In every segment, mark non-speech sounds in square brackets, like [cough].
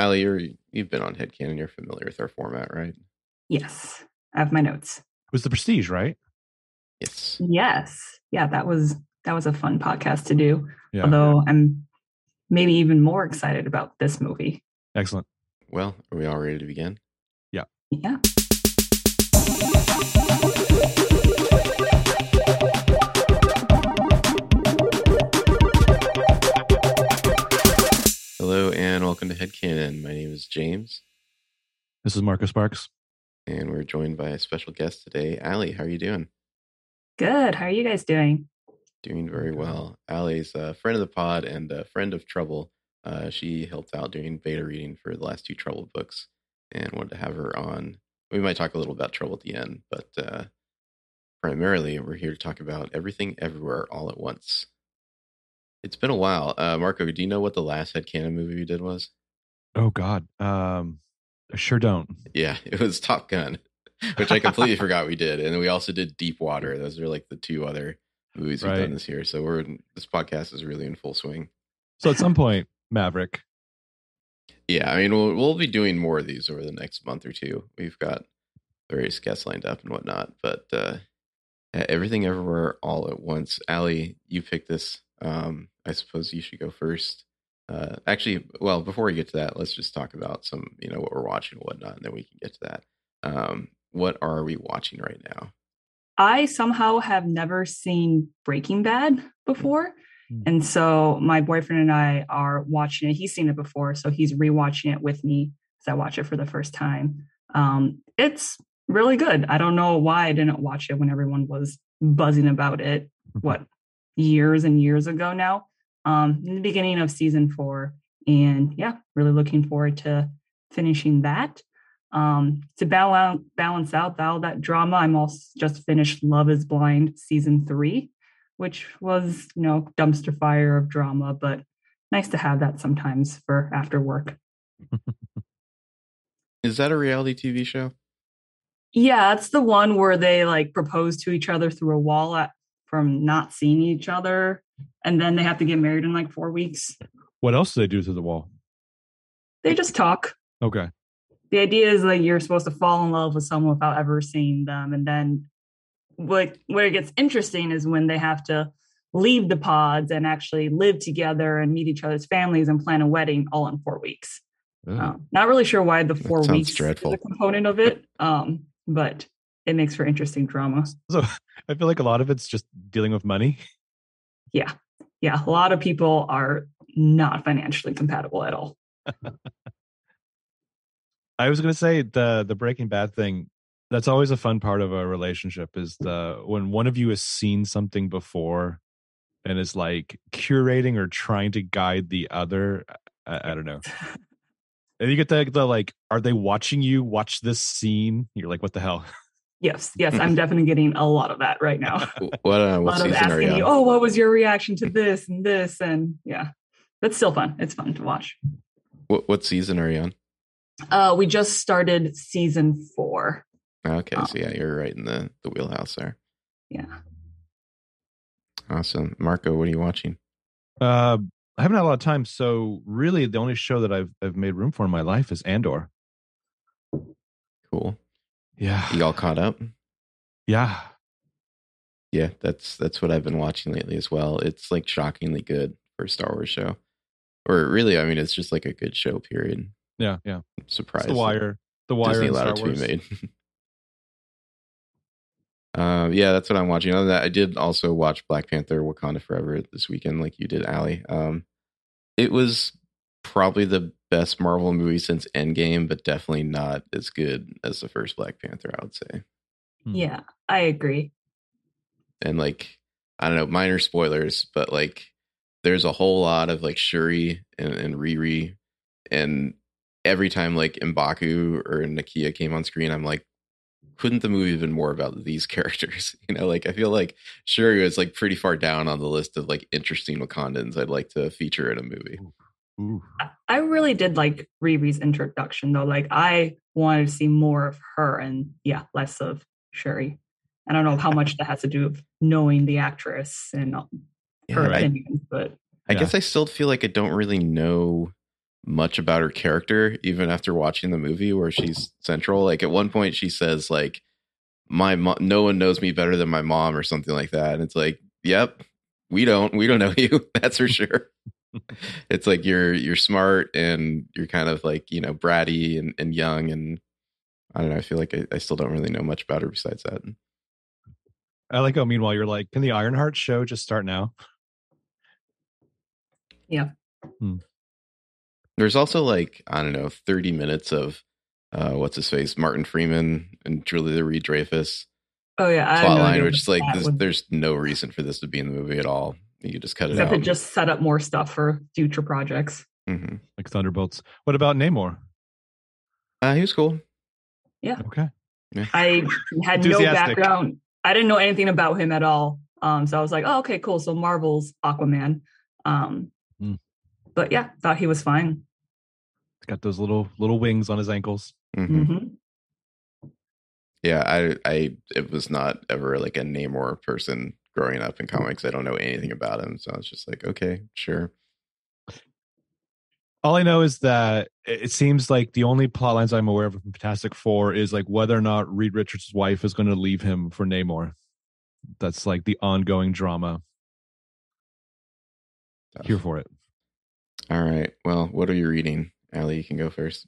Ali, you're, you've been on Headcanon. You're familiar with our format, right? Yes, I have my notes. It was the Prestige, right? Yes. Yes, yeah, that was that was a fun podcast to do. Yeah. Although I'm maybe even more excited about this movie. Excellent. Well, are we all ready to begin? Yeah. Yeah. Hello and welcome to Headcanon. My name is James, This is Marcus Sparks. and we're joined by a special guest today. Ali, how are you doing? Good. How are you guys doing? Doing very well. Ali's a friend of the pod and a friend of Trouble. Uh, she helped out doing beta reading for the last two Trouble books and wanted to have her on. We might talk a little about Trouble at the end, but uh, primarily we're here to talk about everything everywhere all at once. It's been a while. Uh, Marco, do you know what the last headcanon movie we did was? Oh God. Um I sure don't. Yeah, [laughs] it was Top Gun, [laughs] which I completely forgot we did. And we also did Deep Water. Those are like the two other movies we've done this year. So we're this podcast is really in full swing. So at some point, Maverick. Yeah, I mean we'll we'll be doing more of these over the next month or two. We've got various guests lined up and whatnot, but uh everything everywhere all at once. Ali, you picked this. Um, I suppose you should go first. Uh, actually, well, before we get to that, let's just talk about some, you know, what we're watching and whatnot, and then we can get to that. Um, what are we watching right now? I somehow have never seen Breaking Bad before. Hmm. And so my boyfriend and I are watching it. He's seen it before, so he's rewatching it with me as I watch it for the first time. Um, it's really good. I don't know why I didn't watch it when everyone was buzzing about it. What years and years ago now? Um, in the beginning of season four, and yeah, really looking forward to finishing that. Um, to balance balance out all that drama, I'm also just finished Love Is Blind season three, which was you know dumpster fire of drama, but nice to have that sometimes for after work. [laughs] Is that a reality TV show? Yeah, it's the one where they like propose to each other through a wall at, from not seeing each other, and then they have to get married in like four weeks. What else do they do to the wall? They just talk. Okay. the idea is that you're supposed to fall in love with someone without ever seeing them and then what where it gets interesting is when they have to leave the pods and actually live together and meet each other's families and plan a wedding all in four weeks um, not really sure why the four weeks dreadful. is a component of it um, but it makes for interesting drama So I feel like a lot of it's just dealing with money. yeah yeah a lot of people are not financially compatible at all [laughs] I was gonna say the the Breaking Bad thing. That's always a fun part of a relationship is the when one of you has seen something before and is like curating or trying to guide the other. I, I don't know. [laughs] And you get the, the like, are they watching you watch this scene? You're like, what the hell? Yes yes i'm [laughs] definitely getting a lot of that right now [laughs] What uh, a lot of asking you you, oh, what was your reaction to this and this? And yeah, that's still fun. It's fun to watch. What, what season are you on? Uh, we just started season four. Okay, Oh. so yeah, you're right in the the wheelhouse there. Yeah. Awesome, Marco. What are you watching? Uh, I haven't had a lot of time, so really the only show that I've I've made room for in my life is Andor. Cool. Yeah, You all caught up? yeah. Yeah, that's that's what I've been watching lately as well. It's like shockingly good for a Star Wars show, or really, I mean, it's just like a good show. Period. Yeah, yeah. I'm It's the Wire, the Wire, Disney allowed Star it to be Wars. made. [laughs] Uh, yeah, that's what I'm watching. Other than that, I did also watch Black Panther: Wakanda Forever this weekend, like you did, Ali. Um, it was probably the best Marvel movie since Endgame, but definitely not as good as the first Black Panther. I would say. Hmm. Yeah, I agree. and like I don't know, minor spoilers, but like there's a whole lot of like Shuri and, and Riri, and every time like Mbaku or Nakia came on screen, I'm like, couldn't the movie have been more about these [laughs] characters? [laughs] You know, like I feel like Shuri was like pretty far down on the list of like interesting Wakandans I'd like to feature in a movie. Ooh. I- I really did like Riri's introduction though. Like I wanted to see more of her and yeah, less of Shuri. I don't know how much that has to do with knowing the actress and her Yeah, I, opinions, but I Yeah. guess I still feel like I don't really know much about her character even after watching the movie where she's central. Like at one point she says like my mom no one knows me better than my mom or something like that. And it's like, yep, we don't. We don't know [laughs] you. That's for sure. [laughs] it's like you're you're smart and you're kind of like, you know, bratty and, and young and I don't know. I feel like I, I still don't really know much about her besides that. I like how meanwhile you're like, can the Ironheart show just start now? Yeah. Hmm. There's also like, I don't know, 30 minutes of uh what's his face, Martin Freeman and Julia Reed Dreyfus Oh yeah, I have no plot line, idea which what is like this, there's no reason for this to be in the movie at all. You just cut it except out. to just set up more stuff for future projects. hmm Like Thunderbolts. What about Namor? uh, he was cool. Yeah. Okay. I had no background. I didn't know anything about him at all. Um, so I was like, oh, okay, cool. So Marvel's Aquaman. Um, Hmm. but yeah, thought he was fine. He's got those little little wings on his ankles. hmm hmm Yeah, I, I, it was not ever like a Namor person growing up in comics. I don't know anything about him, so I was just like, okay, sure. All I know is that it seems like the only plot lines I'm aware of from Fantastic Four is like whether or not Reed Richards' wife is going to leave him for Namor. That's like the ongoing drama. Here for it. All right. Well, what are you reading, Allie? You can go first.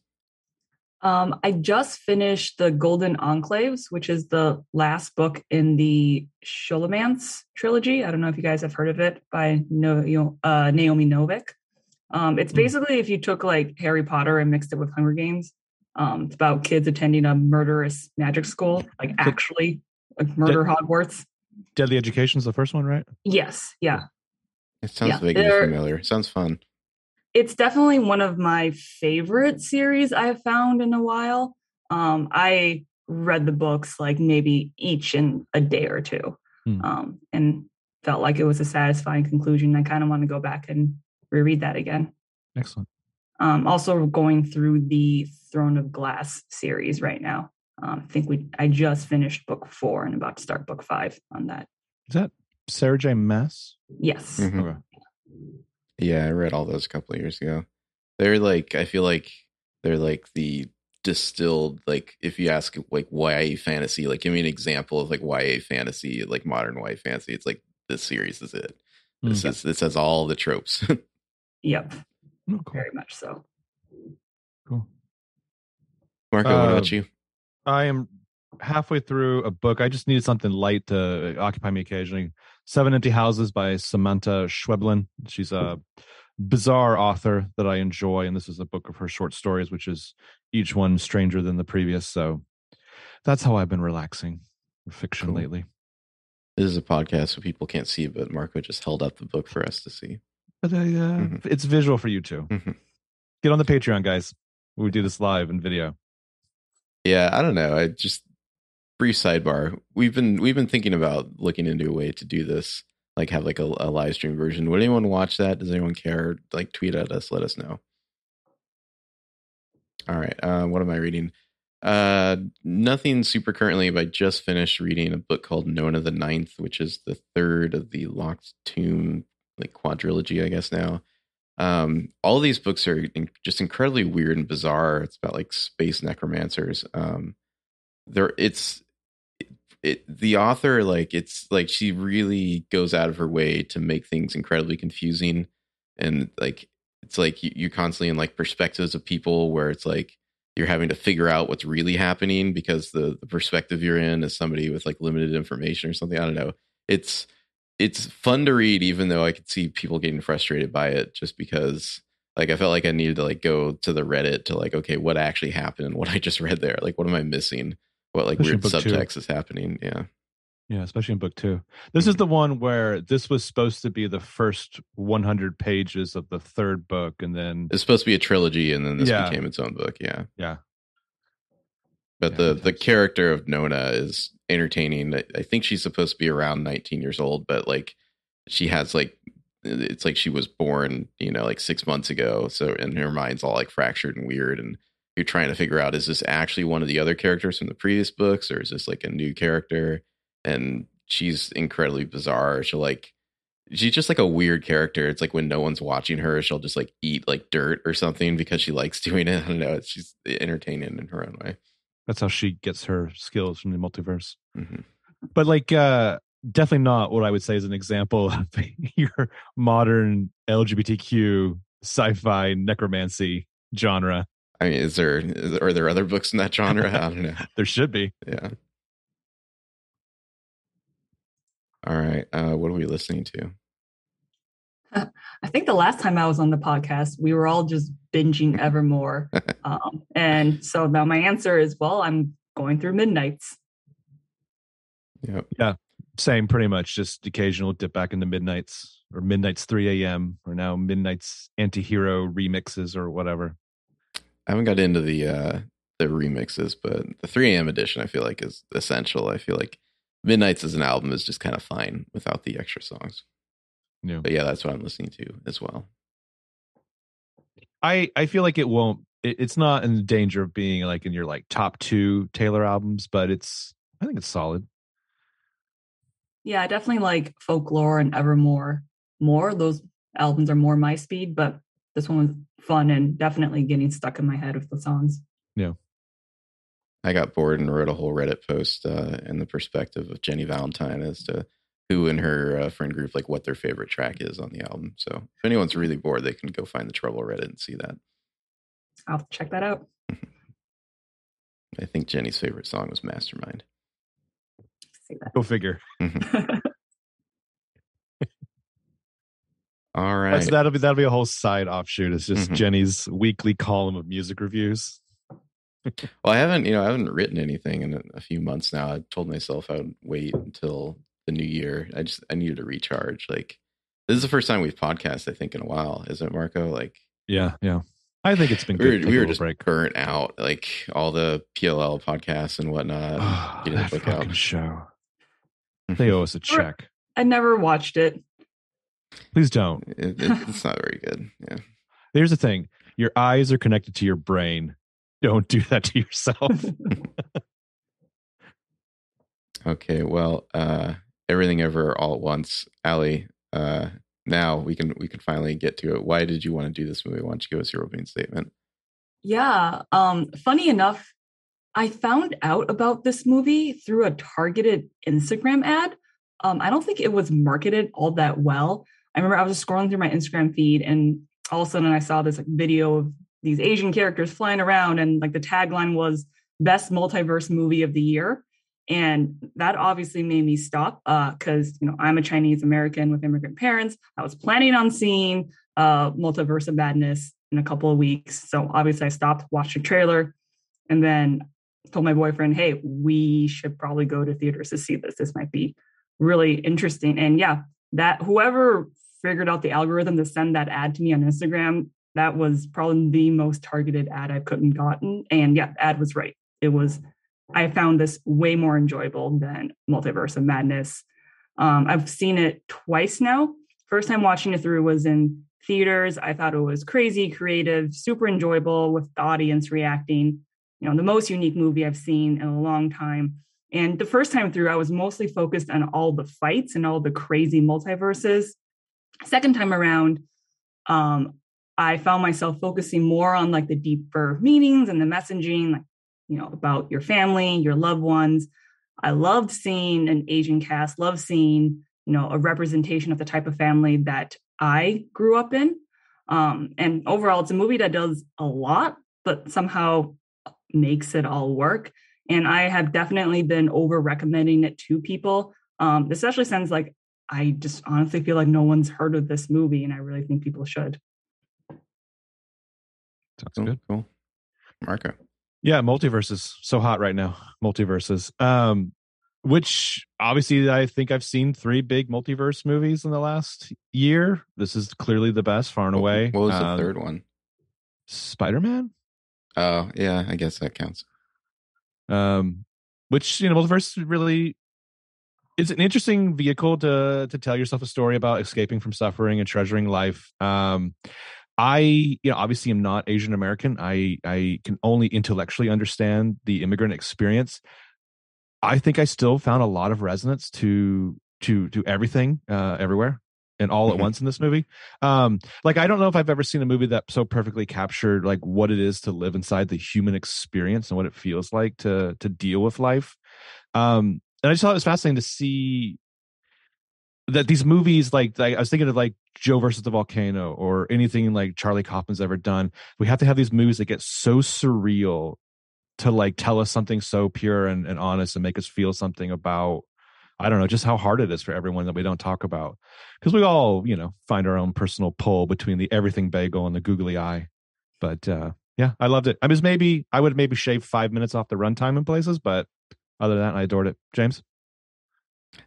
Um, I just finished the Golden Enclaves, which is the last book in the Scholomance trilogy. I don't know if you guys have heard of it by no, uh, Naomi Novik. Um, it's Hmm. basically if you took like Harry Potter and mixed it with Hunger Games. Um, it's about kids attending a murderous magic school, like actually like murder Hogwarts. Deadly Education's the first one, right? Yes, yeah. It sounds Yeah, vaguely they're- familiar. Sounds fun. It's definitely one of my favorite series I've found in a while. Um, I read the books like maybe each in a day or two, Hmm. um, and felt like it was a satisfying conclusion. I kind of want to go back and reread that again. Excellent. Um, also going through the Throne of Glass series right now. Um, I think we I just finished book four and about to start book five on that. Is that Sarah J. Maas? Yes. Mhm. Okay. Yeah, I read all those a couple of years ago. They're like, I feel like they're like the distilled, like if you ask like YA fantasy, like give me an example of like YA fantasy, like modern YA fantasy. It's like this series is it. This Mm. is this has all the tropes. [laughs] Yep. Oh, cool. Very much so. cool. Marco, what Uh, about you? I am halfway through a book. I just needed something light to occupy me occasionally. Seven Empty Houses by Samantha Schweblin. She's a bizarre author that I enjoy, and this is a book of her short stories, which is each one stranger than the previous. So that's how I've been relaxing with fiction Cool. lately. This is a podcast so people can't see, but Marco just held up the book for us to see. But I, uh, Mhm. it's visual for you too. Mhm. Get on the Patreon, guys. We do this live and video. Yeah, I don't know. I just brief sidebar. We've been we've been thinking about looking into a way to do this, like have like a, a live stream version. Would anyone watch that? Does anyone care? Like tweet at us, let us know. All right. Uh, what am I reading? Uh, nothing super currently, but I just finished reading a book called Nona the Ninth, which is the third of the Locked Tomb like quadrilogy, I guess now. Um, all these books are in, just incredibly weird and bizarre. It's about like space necromancers. Um, there, it's it. The author, like, it's like she really goes out of her way to make things incredibly confusing, and like it's like you, you're constantly in like perspectives of people where it's like you're having to figure out what's really happening because the, the perspective you're in is somebody with like limited information or something. I don't know. It's it's fun to read, even though I could see people getting frustrated by it just because like I felt like I needed to like go to the Reddit to like, okay, what actually happened what I just read there? Like what am I missing? What like Especially weird book two. subtext is happening? Yeah. Yeah, especially in book two. This is mm-hmm. the one where this was supposed to be the first 100 pages of the third book, and then It's supposed to be a trilogy and then this Yeah. became its own book. Yeah. yeah, But Yeah, the the character of Nona is entertaining. I, I think she's supposed to be around 19 years old, but like she has like it's like she was born, you know, like six months ago. So and her mind's all like fractured and weird, and you're trying to figure out is this actually one of the other characters from the previous books, or is this like a new character? And she's incredibly bizarre. She'll like she's just like a weird character. It's like when no one's watching her, she'll just like eat like dirt or something because she likes [laughs] doing it. I don't know. She's entertaining in her own way. That's how she gets her skills from the multiverse. hmm But like, uh, definitely not what I would say is an example [laughs] of your modern LGBTQ sci-fi necromancy genre. I mean, is there, is are there other books in that genre? I don't know. [laughs] There should be. Yeah. All right. Uh, what are we listening to? [laughs] I think the last time I was on the podcast, we were all just binging Evermore. [laughs] um, and so now my answer is well, I'm going through Midnights. Yep. Yeah. Same, pretty much. Just occasional dip back into midnights or midnights 3 a.m. or now midnights anti-hero remixes or whatever. I haven't got into the uh the remixes, but the 3 a.m. edition I feel like is essential. I feel like Midnights as an album is just kind of fine without the extra songs. Yeah. But yeah, that's what I'm listening to as well. I I feel like it won't. It, it's not in danger of being like in your like top two Taylor albums, but it's I think it's solid. Yeah, I definitely like Folklore and Evermore more. Those albums are more my speed, but this one was fun and definitely getting stuck in my head with the songs. Yeah. I got bored and wrote a whole Reddit post uh, in the perspective of Jenny Valentine as to who in her uh, friend group like what their favorite track is on the album. So if anyone's really bored, they can go find the Trouble Reddit and see that. I'll check that out. [laughs] I think Jenny's favorite song was Mastermind. See. Go figure. [laughs] All right. That's- that'll be that'll be a whole side offshoot. It's just Mhm. Jenny's weekly column of music reviews. Well, I haven't, you know, I haven't written anything in a, a few months now. I told myself I would wait until the new year. I just I needed to recharge. Like this is the first time we've podcast, I think, in a while, isn't it, Marco? Like Yeah, yeah. I think it's been we good. were, to we were just break. burnt out, like all the PLL podcasts and whatnot. Oh, getting the that fucking out. show. They owe us a check. I never watched it. Please don't. It, it, it's not very good. Yeah. Here's the thing: your eyes are connected to your brain. Don't do that to yourself. [laughs] Okay. Well, uh, everything ever all at once, Ali. Uh, now we can we can finally get to it. Why did you want to do this movie? Why don't you give us your opening statement? Yeah. Um, funny enough, I found out about this movie through a targeted Instagram ad. Um, I don't think it was marketed all that well. I remember I was just scrolling through my Instagram feed and all of a sudden I saw this like, video of these Asian characters flying around and like the tagline was best multiverse movie of the year. And that obviously made me stop because you know I'm a Chinese American with immigrant parents. I was planning on seeing uh, Multiverse of Madness in a couple of weeks, so obviously I stopped, watched trailer, and then told my boyfriend, "Hey, we should probably go to theaters to see this. This might be really interesting." And yeah, that whoever figured out the algorithm to send that ad to me on Instagram, that was probably the most targeted ad I couldn't gotten. And yeah, ad was right. It was I found this way more enjoyable than Multiverse of Madness. Um, I've seen it twice now. First time watching it through was in theaters. I thought it was crazy, creative, super enjoyable with the audience reacting. You know, the most unique movie I've seen in a long time. And the first time through, I was mostly focused on all the fights and all the crazy multiverses. Second time around, um, I found myself focusing more on like the deeper meanings and the messaging, like you know, about your family, your loved ones. I loved seeing an Asian cast, loved seeing, you know, a representation of the type of family that I grew up in. Um, and overall, it's a movie that does a lot, but somehow makes it all work. And I have definitely been over recommending it to people, um, especially since like I just honestly feel like no one's heard of this movie, and I really think people should. Sounds Cool. good. Cool. Marco. Yeah, multiverses so hot right now. Multiverses. Um which obviously I think I've seen three big multiverse movies in the last year. This is clearly the best, far and away. What was the Um, third one? Spider-Man? Oh, yeah, I guess that counts. Um which, you know, multiverse really it's an interesting vehicle to to tell yourself a story about escaping from suffering and treasuring life. Um I, you know, obviously am not Asian American. I I can only intellectually understand the immigrant experience. I think I still found a lot of resonance to to to everything, uh, everywhere. and all at once in this movie. Um, like I don't know if I've ever seen a movie that so perfectly captured like what it is to live inside the human experience and what it feels like to to deal with life. Um, and I just thought it was fascinating to see that these movies, like, like I was thinking of like Joe versus the volcano or anything like Charlie Kaufman's ever done. We have to have these movies that get so surreal to like tell us something so pure and, and honest and make us feel something about I don't know, just how hard it is for everyone that we don't talk about. Because we all, you know, find our own personal pull between the everything bagel and the googly eye. But uh yeah, I loved it. I mean maybe I would maybe shave five minutes off the runtime in places, but other than that, I adored it. James?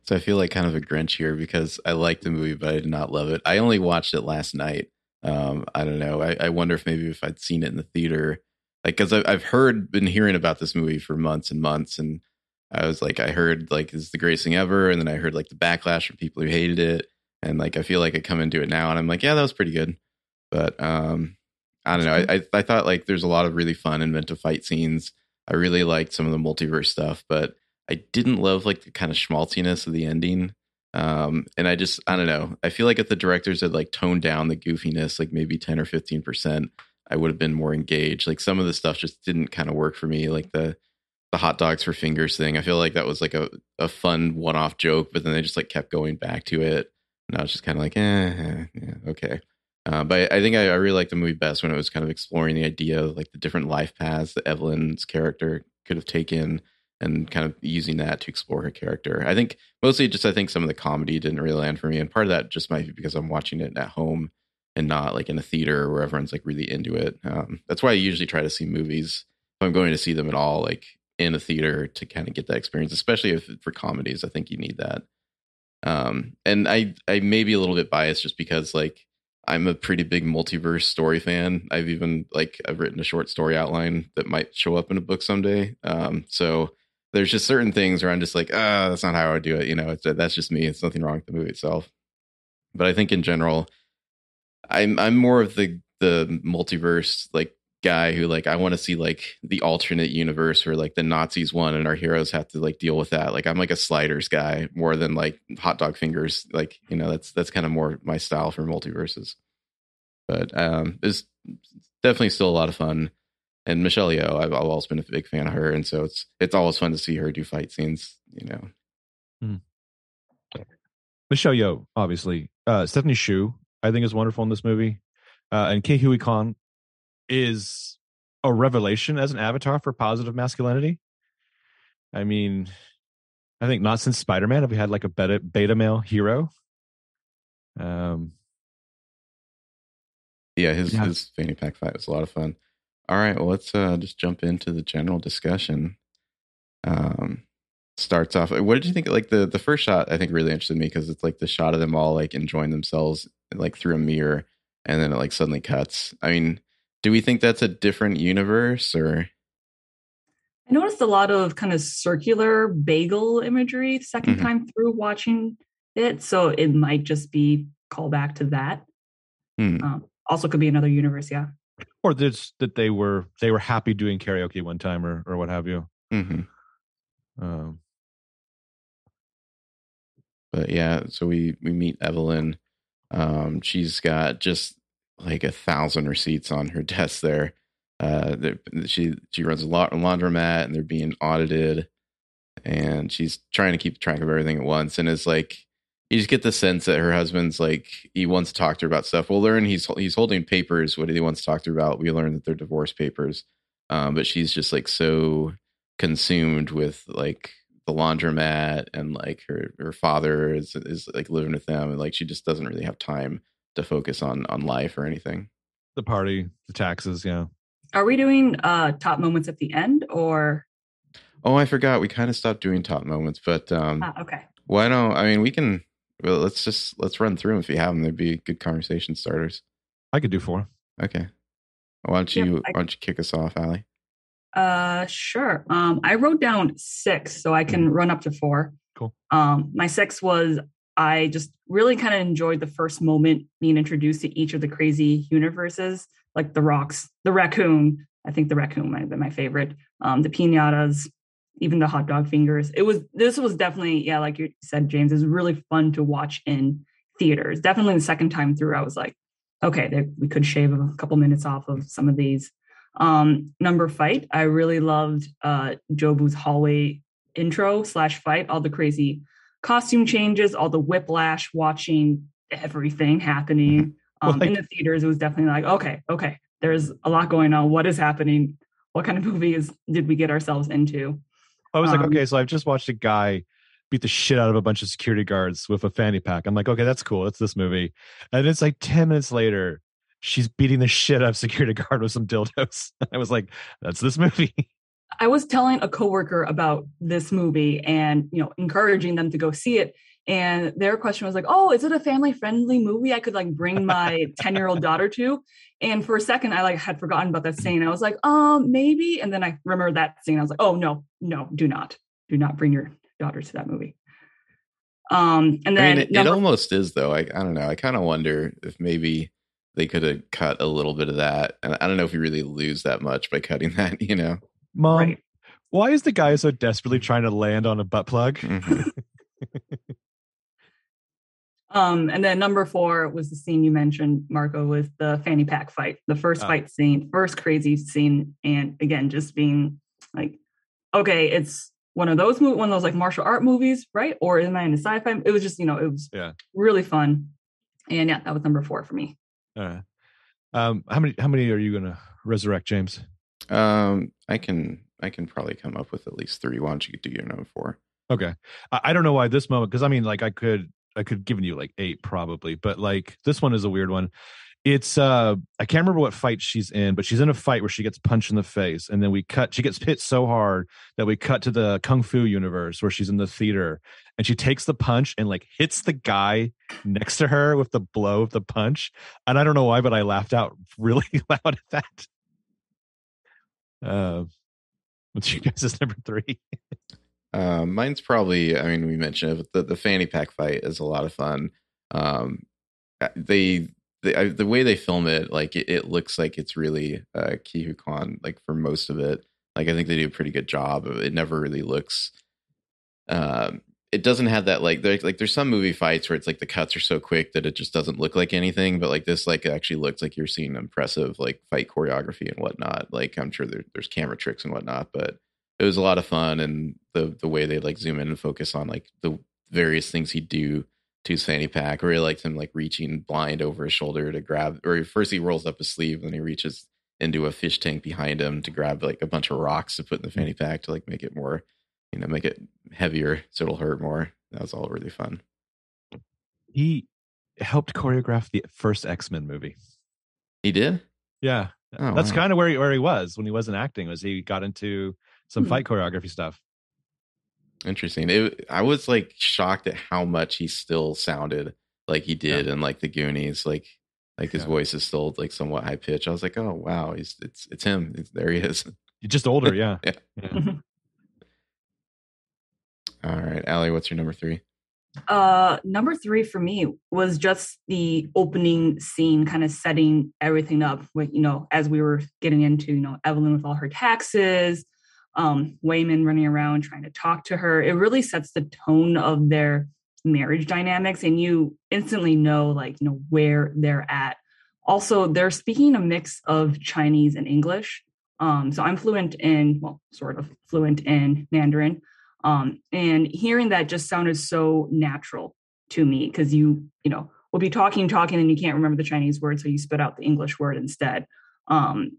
So I feel like kind of a Grinch here because I liked the movie, but I did not love it. I only watched it last night. Um, I don't know. I, I wonder if maybe if I'd seen it in the theater, like because I've heard, been hearing about this movie for months and months, and I was like, I heard like this is the greatest thing ever, and then I heard like the backlash from people who hated it, and like I feel like I come into it now, and I'm like, yeah, that was pretty good, but um, I don't know. I, I I thought like there's a lot of really fun inventive fight scenes. I really liked some of the multiverse stuff, but I didn't love like the kind of schmaltziness of the ending. Um, and I just I don't know. I feel like if the directors had like toned down the goofiness, like maybe 10 or 15 percent, I would have been more engaged. Like some of the stuff just didn't kind of work for me. Like the the hot dogs for fingers thing. I feel like that was like a, a fun one off joke, but then they just like kept going back to it. And I was just kind of like, eh, eh, yeah, okay. Uh, but I think I, I really liked the movie best when it was kind of exploring the idea of like the different life paths that Evelyn's character could have taken and kind of using that to explore her character. I think mostly just I think some of the comedy didn't really land for me, and part of that just might be because I'm watching it at home and not like in a theater where everyone's like really into it. Um, that's why I usually try to see movies if I'm going to see them at all, like in a theater to kind of get that experience, especially if for comedies. I think you need that. Um, and I I may be a little bit biased just because like I'm a pretty big multiverse story fan. I've even like I've written a short story outline that might show up in a book someday. Um, so there's just certain things where I'm just like, ah, that's not how I would do it. You know, that's just me. It's nothing wrong with the movie itself. But I think in general, I'm I'm more of the the multiverse like guy who like I want to see like the alternate universe where like the Nazis won and our heroes have to like deal with that. Like I'm like a sliders guy more than like hot dog fingers. Like you know that's that's kind of more my style for multiverses. But um, it's definitely still a lot of fun. And Michelle Yeoh, I've, I've always been a big fan of her, and so it's it's always fun to see her do fight scenes. You know, Michelle Yeoh, obviously. Uh, Stephanie Hsu, I think, is wonderful in this movie. Uh, and Ke Huy Quan is a revelation as an avatar for positive masculinity. I mean, I think not since Spider Man have we had like a beta, beta male hero. Um, yeah, his Yeah. his fanny pack fight was a lot of fun. All right, well, let's uh, just jump into the general discussion. Um, starts off. What did you think? Like the the first shot, I think really interested me because it's like the shot of them all like enjoying themselves like through a mirror, and then it like suddenly cuts. I mean, do we think that's a different universe or? I noticed a lot of kind of circular bagel imagery 2nd Mhm. time through watching it, so it might just be callback to that. Hmm. Um, also, could be another universe. Yeah. or this that they were they were happy doing karaoke one time or or what have you. hmm Um, But yeah, so we we meet Evelyn. Um, she's got just like a thousand receipts on her [laughs] desk there. Uh, she she runs a la- laundromat, and they're being audited, and she's trying to keep track of everything at once. And it's like you just get the sense that her husband's like he wants to talk to her about stuff. We'll learn he's he's holding papers. What he wants to talk to her about? We learn that they're divorce papers. Um, but she's just like so consumed with like the laundromat and like her her father is is like living with them and like she just doesn't really have time to focus on on life or anything. the party, the taxes, yeah. Are we doing uh top moments at the end or? Oh, I forgot we kind of stopped doing top moments, but um Ah, okay. why don't I mean we can well let's just let's run through them if you have them. They'd be good conversation starters. I could do four. Okay. Why don't Yep, you I- why don't you kick us off, Allie? Uh, sure. Um, I wrote down six, so I can run up to four. Cool. Um, my six was I just really kind of enjoyed the first moment being introduced to each of the crazy universes, like the rocks, the raccoon. I think the raccoon might have been my favorite. Um, the pinatas, even the hot dog fingers. It was this was definitely yeah, like you said, James. It was really fun to watch in theaters. Definitely the second time through, I was like, okay, they, we could shave a couple minutes off of some of these. Um, number fight, I really loved uh, Jobu's hallway intro slash fight, all the crazy costume changes, all the whiplash, watching everything happening [laughs] um, like, in the theaters. It was definitely like, okay, okay, there's a lot going on. What is happening? What kind of [laughs] movies did we get ourselves into? I was um, like, okay, so I've just watched a guy beat the shit out of a bunch of security guards with a fanny pack. I'm like, okay, that's cool. It's this movie. And it's like 10 minutes later, she's beating the shit out of security [laughs] guard with some dildos. [laughs] I was like, that's this movie. [laughs] I was telling a coworker about this movie and, you know, encouraging them to go see it. And their question was like, "Oh, is it a family friendly movie I could like bring my [laughs] 10-year-old daughter to?" And for a second I like had forgotten about that scene. I was like, "Um, maybe." And then I remembered that scene. I was like, "Oh, no. No, do not. Do not bring your daughter to that movie." Um, and then I mean, it, number- it almost is though. I I don't know. I kind of wonder if maybe they could have cut a little bit of that. And I don't know if you really lose that much by cutting [laughs] that, you know. Mom, right. why is the guy so desperately trying to land on a butt plug? Mm-hmm. [laughs] um, and then number four was the scene you mentioned, Marco, with the fanny pack fight, the first oh. fight scene, first crazy scene, and again, just being like, okay, it's one of those one of those like martial art movies, right? Or am I in a sci-fi? It was just, you know, it was yeah. really fun. And yeah, that was number four for me. Uh, um, how many how many are you gonna resurrect, James? Um, I can I can probably come up with at least three. Why don't you do your number four? Okay, I, I don't know why this moment because I mean, like I could I could given you like eight probably, but like this one is a weird one. It's uh I can't remember what fight she's in, but she's in a fight where she gets punched in the face, and then we cut. She gets hit so hard that we cut to the kung fu universe where she's in the theater, and she takes the punch and like hits the guy next to her with the blow of the punch. And I don't know why, but I laughed out really [laughs] loud at that. Uh, [laughs] what's your guys' number three? [laughs] uh, mine's probably. I mean, we mentioned it, the the fanny pack fight is a lot of fun. Um, uh, they the the way they film it, like it, it looks like it's really uh, like for most of it. Like I think they do a pretty good job. It never really looks. Um, it doesn't have that like there's like there's some movie fights where it's like the cuts are so quick that it just doesn't look like anything. But like this, like actually looks like you're seeing impressive like fight choreography and whatnot. Like I'm sure there, there's camera tricks and whatnot, but it was a lot of fun and the the way they like zoom in and focus on like the various things he'd do to his fanny pack. I really liked him like reaching blind over his shoulder to grab, or first he rolls up his sleeve, and he reaches into a fish tank behind him to grab like a bunch of rocks to put in the fanny pack to like make it more, you know, make it heavier so it'll hurt more. That was all really fun. He helped choreograph the first X Men movie. He did. Yeah, oh, that's wow. kind of where he, where he was when he wasn't acting. Was he got into some hmm. fight choreography stuff? Interesting. It, I was like shocked at how much he still sounded like he did yeah. in like the Goonies. Like like his yeah. voice is still like somewhat high pitch. I was like, oh wow, he's it's it's him. It's, there he is. [laughs] He's just older, yeah. yeah. yeah. [laughs] All right, Allie, what's your number three? Uh, number three for me was just the opening scene, kind of setting everything up. With you know, as we were getting into, you know, Evelyn with all her taxes, um, Waymond running around trying to talk to her. It really sets the tone of their marriage dynamics, and you instantly know, like, you know, where they're at. Also, they're speaking a mix of Chinese and English. Um, so I'm fluent in, well, sort of fluent in Mandarin. Um, and hearing that just sounded so natural to me because you, you know, will be talking, talking, and you can't remember the Chinese word, so you spit out the English word instead. Um,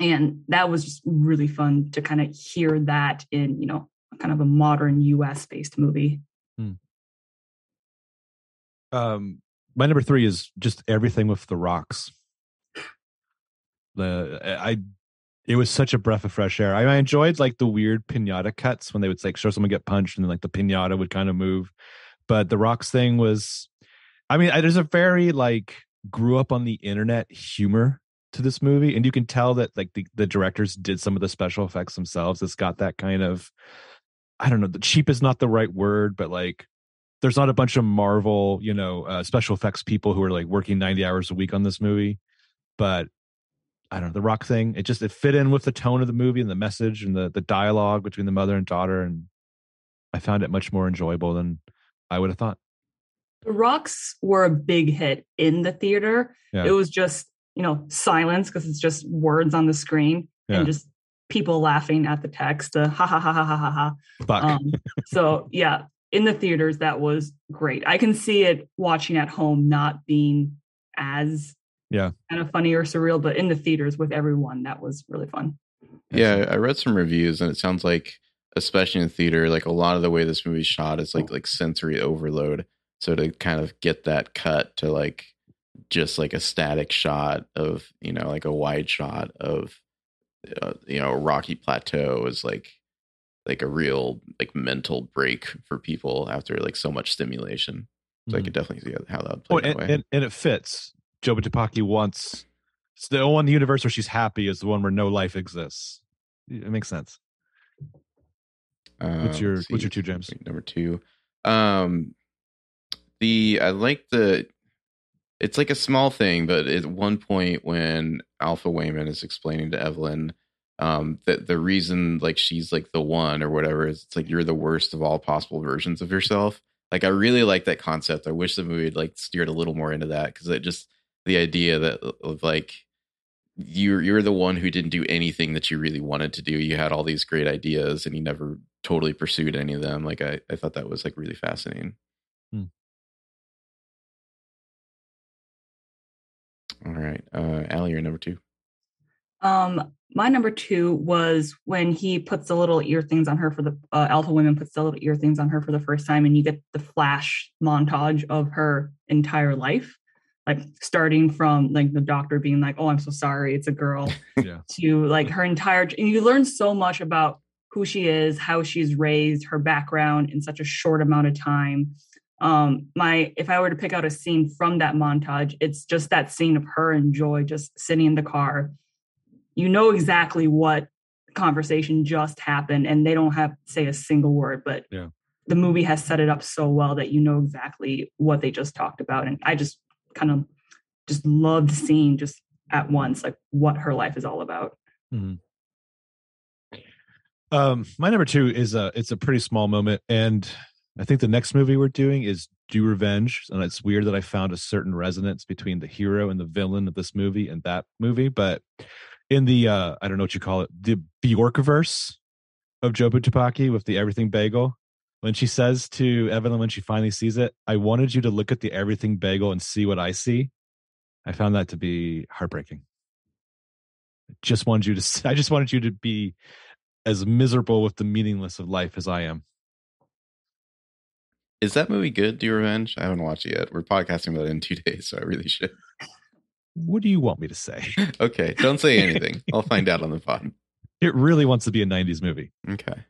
and that was just really fun to kind of hear that in you know kind of a modern us based movie. Hmm. um my number three is just everything with the rocks. The i it was such a breath of fresh air. I, I enjoyed like the weird pinata cuts when they would like show someone get punched and then like the pinata would kind of move. But the rocks thing was i mean I, there's a very like grew up on the internet humor to this movie and you can tell that like the, the directors did some of the special effects themselves it's got that kind of i don't know the cheap is not the right word but like there's not a bunch of marvel you know uh, special effects people who are like working 90 hours a week on this movie but i don't know the rock thing it just it fit in with the tone of the movie and the message and the the dialogue between the mother and daughter and i found it much more enjoyable than i would have thought The Rocks were a big hit in the theater. Yeah. It was just, you know, silence because it's just words on the screen Yeah. and just people laughing at the text. Uh, ha ha ha ha ha ha ha. Um, so yeah, in the theaters, that was great. I can see it watching at home not being as Yeah. kind of funny or surreal, but in the theaters with everyone, that was really fun. Yeah, I read some reviews and it sounds like especially in theater, like a lot of the way this movie's shot is like like sensory overload. So to kind of get that cut to like just like a static shot of, you know, like a wide shot of uh, you know, a rocky plateau is like like a real like mental break for people after like so much stimulation. So I Mhm. could definitely see how that would play Oh, that and, way. and, and it fits. Jobu Tupaki wants it's the one universe where she's happy is the one where no life exists. It makes sense. What's your let's What's your two, James? Number two. Um the I like the it's like a small thing, but at one point when Alpha Waymond is explaining to Evelyn um that the reason like she's like the one or whatever is it's like you're the worst of all possible versions of yourself. Like I really like that concept. I wish the movie had like steered a little more into that because it just the idea that of like you're you're the one who didn't do anything that you really wanted to do. You had all these great ideas and you never totally pursued any of them. Like I, I thought that was like really fascinating. All right. Uh Allie, you're number two. Um, my number two was when he puts the little ear things on her for the uh, alpha Waymond puts the little ear things on her for the first time, and you get the flash montage of her entire life, like starting from like the doctor being like, "Oh, I'm so sorry, it's a girl," [laughs] Yeah. [laughs] to like her entire, and you learn so much about who she is, how she's raised, her background in such a short amount of time. Um, my if I were to pick out a scene from that montage, it's just that scene of her and Joy just sitting in the car. You know exactly what conversation just happened and they don't have say a single word but Yeah. the movie has set it up so well that you know exactly what they just talked about and i just kind of just loved seeing just at once like what her life is all about. Um, my number two is a it's a pretty small moment, and I think the next movie we're doing is Do Revenge, and it's weird that I found a certain resonance between the hero and the villain of this movie and that movie, but in the uh I don't know what you call it, the Bjorkverse of Jobu Tupaki with the everything bagel. When she says to Evelyn when she finally sees it, I wanted you to look at the everything bagel and see what I see. I found that to be heartbreaking. Just wanted you to [laughs] I just wanted you to be as miserable with the meaningless of life as I am. Is that movie good? Do Revenge? I haven't watched it yet. We're podcasting about it in two [laughs] days, so I really should. What do you want me to say? [laughs] Okay, don't say anything. [laughs] I'll find out on the pod. It really wants to be a 90s movie. Okay.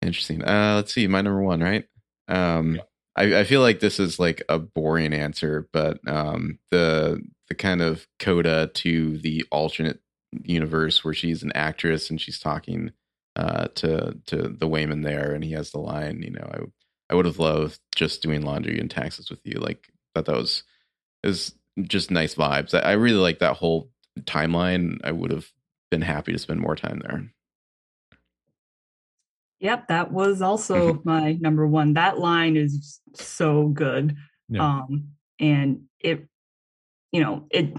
Interesting. Uh let's see, my number one, right? Um Yeah. I, I feel like this is like a boring answer, but um the the kind of coda to the alternate universe where she's an actress and she's talking uh to to the Waymond there and he has the line, you know, I I would have loved just doing laundry and taxes with you. Like thought that was is just nice vibes. I, I really like that whole timeline. I would have been happy to spend more time there. yep that was also my number one that line is so good Yeah. um and it you know it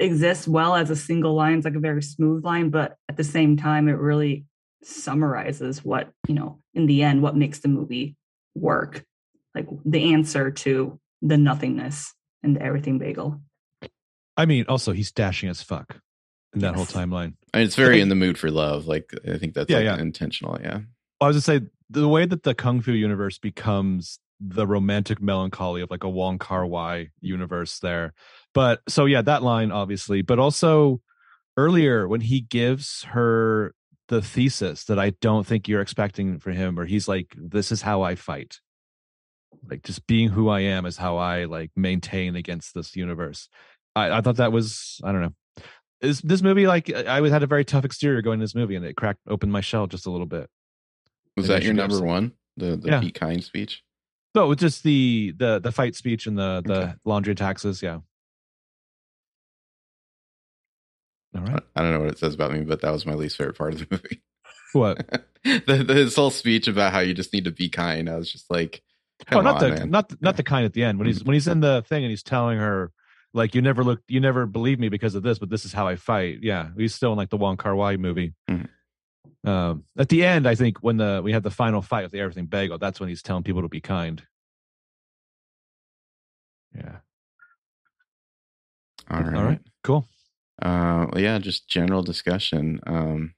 exists well as a single line it's like a very smooth line but at the same time it really summarizes what you know in the end what makes the movie work like the answer to the nothingness and the everything bagel I mean, also he's dashing as fuck in that whole timeline. I mean, it's very in the mood for love. Like I think that's Yeah, like yeah. intentional. Yeah. I was gonna say the way that the kung fu universe becomes the romantic melancholy of like a Wong Kar Wai universe there. But so yeah, that line obviously, but also earlier when he gives her the thesis that I don't think you're expecting for him, or he's like, "This is how I fight." Like just being who I am is how I like maintain against this universe. I, I thought that was I don't know. Is this movie like I had a very tough exterior going to this movie and it cracked open my shell just a little bit. Was Maybe that your number one? The the Yeah. Be Kind speech? No, it's just the the the fight speech and the the Okay. laundry taxes. Yeah. All I. I don't know what it says about me, but that was my least favorite part of the movie. What? [laughs] the, the, his whole speech about how you just need to be kind. I was just like, Oh, not on, the man. not not the kind at the end when he's when he's in the thing and he's telling her like you never look you never believe me because of this, but this is how I fight. Yeah, he's still in like the Wong Kar Wai movie. Mhm. Um, at the end, I think when the we had the final fight with the everything bagel, that's when he's telling people to be kind. Yeah. All right. All right. Cool. Uh, yeah, just general discussion. Um,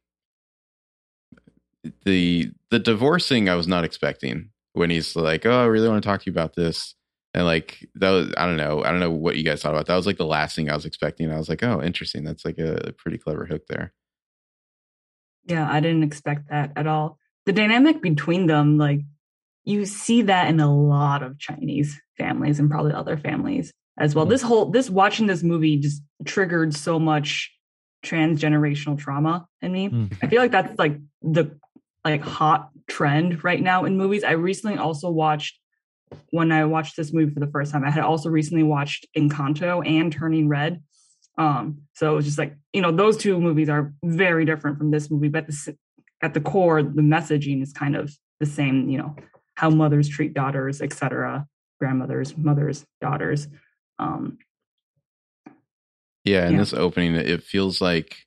the the divorcing I was not expecting when he's like, "Oh, I really want to talk to you about this," and like that was I don't know, I don't know what you guys thought about. That was like the last thing I was expecting. I was like, "Oh, interesting. That's like a, a pretty clever hook there." Yeah, I didn't expect that at all. The dynamic between them, like you see that in a lot of Chinese families and probably other families as well. Mhm. This whole this watching this movie just triggered so much transgenerational trauma in me. Mm. I feel like that's like the like hot trend right now in movies. I recently also watched when I watched this movie for the first time, I had also recently watched Encanto and Turning Red. Um, so it was just like, you know, those two movies are very different from this movie, but the, at the core, the messaging is kind of the same, you know, how mothers treat daughters, etc., grandmothers, mothers, daughters. Um, Yeah, in Yeah. this opening, it feels like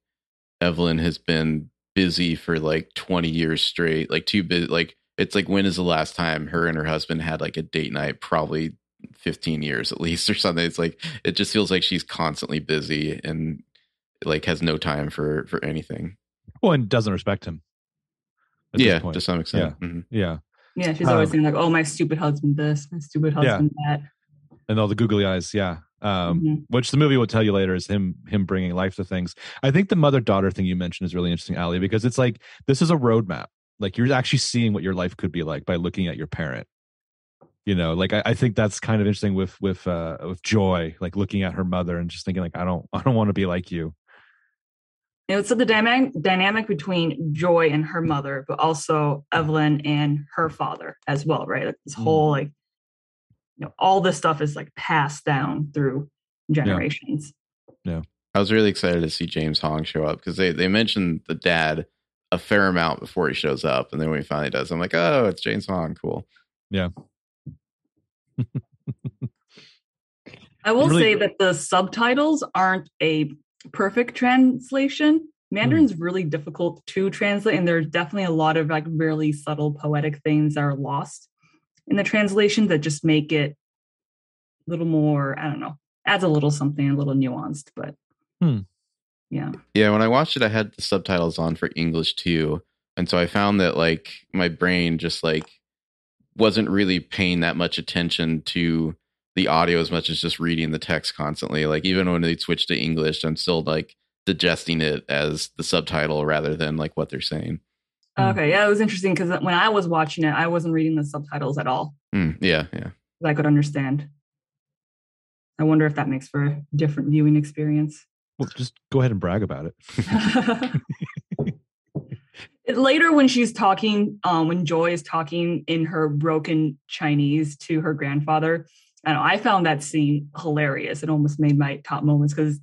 Evelyn has been busy for like 20 years straight. Like too busy. Like it's like when is the last time her and her husband had like a date night? Probably 15 years at [laughs] least or something. It's like it just feels like she's constantly busy and like has no time for for anything. Well, and doesn't respect him. at this Yeah, point. to some extent. Mhm. yeah. yeah, she's always Um, saying like, "Oh, my stupid husband, this, my stupid Yeah. husband, that." And all the googly eyes yeah um Mhm. which the movie will tell you later is him him bringing life to things. I think the mother daughter thing you mentioned is really interesting ali because it's like this is a roadmap. Like you're actually seeing what your life could be like by looking at your parent. You know like i, I think that's kind of interesting with with uh with joy like looking at her mother and just thinking like i don't [laughs] i don't want to be like you. You know, so the dynamic dynamic between Joy and her mother, but also Evelyn and her father as well, right? Like this whole like, you know, all this stuff is like passed down through generations. Yeah. I was really excited to see James Hong show up because they, they mentioned the dad a fair amount before he shows up. And then when he finally does, I'm like, oh, it's James Hong. Cool. Yeah. [laughs] I will Really- say that the subtitles aren't a perfect translation. Hmm. Mandarin's really difficult to translate, and there's definitely a lot of like really subtle poetic things that are lost in the translation that just make it a little more, I don't know, adds a little something, a little nuanced, but Hmm. yeah. Yeah, when I watched it, I had the subtitles on for English too. And so I found that like my brain just like wasn't really paying that much attention to the audio as much as just reading the text constantly. Like even when they switch to English, I'm still like digesting it as the subtitle rather than like what they're saying. Hmm. Okay, yeah, it was interesting because when I was watching it, I wasn't reading the subtitles at all. Mm, yeah, yeah. 'cause I could understand. I wonder if that makes for a different viewing experience. well just go ahead and brag about it It- [laughs] [laughs] Later, when she's talking, um, when Joy is talking in her broken Chinese to her grandfather, I know, I found that scene hilarious. It almost made my top moments because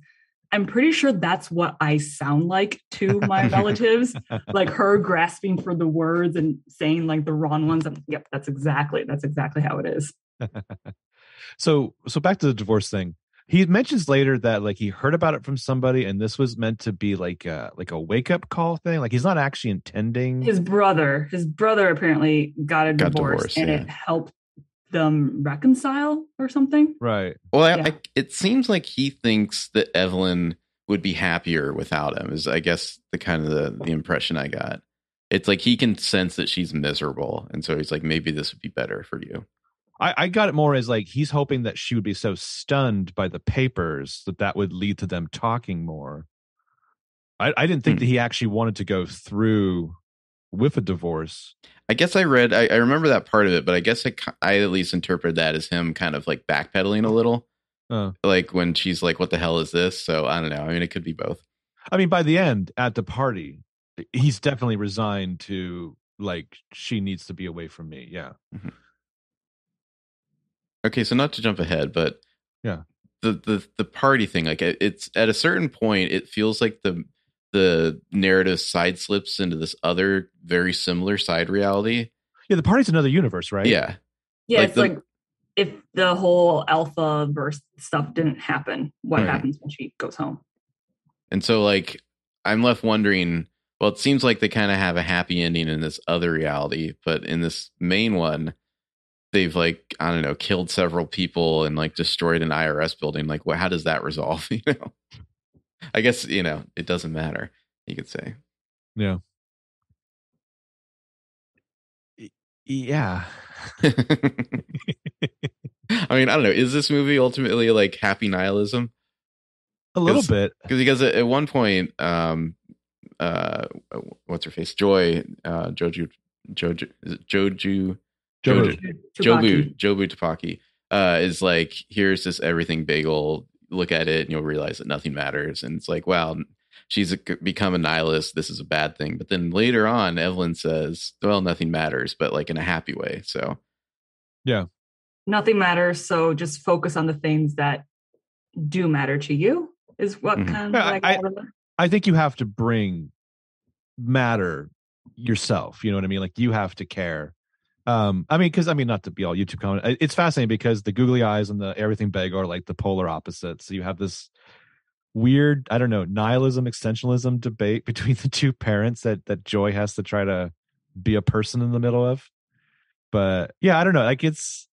I'm pretty sure that's what I sound like to my [laughs] relatives, like her grasping for the words and saying like the wrong ones. And yep, that's exactly that's exactly how it is. [laughs] so so back to the divorce thing he mentions later that like he heard about it from somebody and this was meant to be like a like a wake-up call thing like he's not actually intending his brother his brother apparently got a Got divorce divorced, and yeah. it helped them reconcile or something right Well, I, I, it seems like he thinks that Evelyn would be happier without him. Is I guess the kind of the, the impression I got. It's like he can sense that she's miserable, and so he's like, maybe this would be better for you. I, I got it more as like he's hoping that she would be so stunned by the papers that that would lead to them talking more i, I didn't think Hmm. that he actually wanted to go through with a divorce I guess I read, I, I remember that part of it, but I guess I, I at least interpreted that as him kind of like backpedaling a little, uh, like when she's like, "What the hell is this?" So I don't know. I mean, it could be both. i mean by the end at the party he's definitely resigned to like she needs to be away from me yeah Okay, so not to jump ahead, but Yeah. the the the party thing, like it, it's at a certain point, it feels like the the narrative side slips into this other very similar side reality. yeah the party's another universe right Yeah, Yeah, Like it's the- like if the whole alpha verse stuff didn't happen, what Right. happens when she goes home? And so, like, I'm left wondering. Well, it seems like they kind of have a happy ending in this other reality, but in this main one, they've like I don't know, killed several people and like destroyed an IRS building. Like, what? How does that resolve? [laughs] You know, I guess you know it doesn't matter. You could say. Yeah. Yeah. [laughs] I mean, I don't know. Is this movie ultimately like happy nihilism? A little 'Cause- bit. Because because at, at one point, um, uh, what's her face? Joy, uh, Joju, Joju, is Joju, Jobu. Joju, Tsubaki. Jobu, Jobu Tupaki, uh, is like, here's this everything bagel. Look at it, and you'll realize that nothing matters. And it's like, wow, she's a, become a nihilist. This is a bad thing. But then later on, Evelyn says, well, nothing matters, but like in a happy way. So yeah. Nothing matters, so just focus on the things that do matter to you. Is what Mhm. kind of Yeah, what I I- of it. I think you have to bring matter yourself. You know what I mean? Like you have to care. Um, I mean, because I mean, not to be all YouTube comment. It's fascinating because the googly eyes and the everything big are like the polar opposites. So you have this weird, I don't know, nihilism, existentialism debate [laughs] between the two parents that that Joy has to try to be a person in the middle of. But yeah, I don't know. Like it's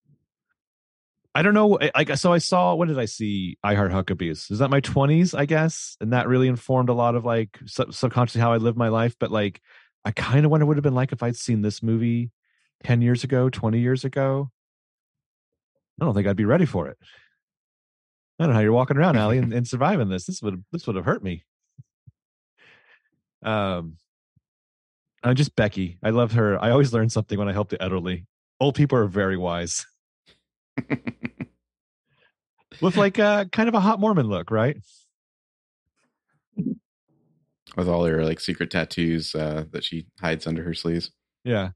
I don't know. I- Like, so I saw, what did I see? I Heart Huckabees. Is that my 20s, I guess? And that really informed a lot of like sub- subconsciously how I live my life. But like, I kind of wonder what it would have been like if I'd seen this movie 10 years ago, 20 years ago. I don't think I'd be ready for it. I don't know how you're walking around, Allie, and, and surviving this. This would this would have hurt me. Um, I'm just Becky. I love her. I always learn something when I help the elderly. Old people are very wise. with like a kind of a hot Mormon look, right? with all her like secret tattoos uh, that she hides under her sleeves. Yeah.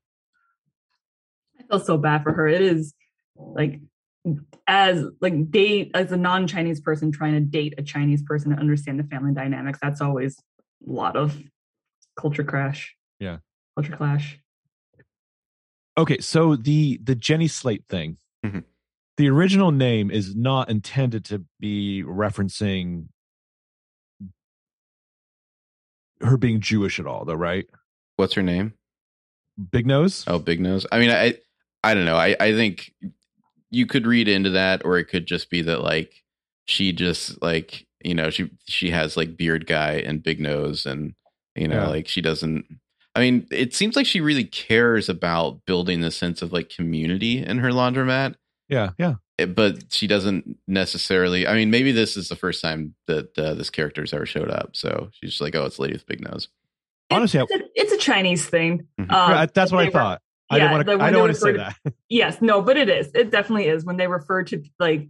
I feel so bad for her. It is like as like date as a non-Chinese person trying to date a Chinese person to understand the family dynamics. That's always a lot of culture crash. Yeah. Culture clash. Okay, so the the Jenny Slate thing. Mhm. The original name is not intended to be referencing her being Jewish at all, though, right? What's her name? Big nose. Oh, Big Nose. I mean, I I don't know. I I think you could read into that, or it could just be that like she just like you know she she has like beard guy and big nose, and you know Yeah. like she doesn't. I mean, it seems like she really cares about building the sense of like community in her laundromat. Yeah, yeah. eh, But she doesn't necessarily. I mean, maybe this is the first time that uh, this character's ever showed up. So she's just like, "Oh, it's Lady with Big Nose." Honestly, it's, a, it's a Chinese thing. Mhm. Um, Yeah, that's what I thought. I yeah, didn't want to. I don't want to say that. [laughs] Yes, no, but it is. It definitely is. When they refer to like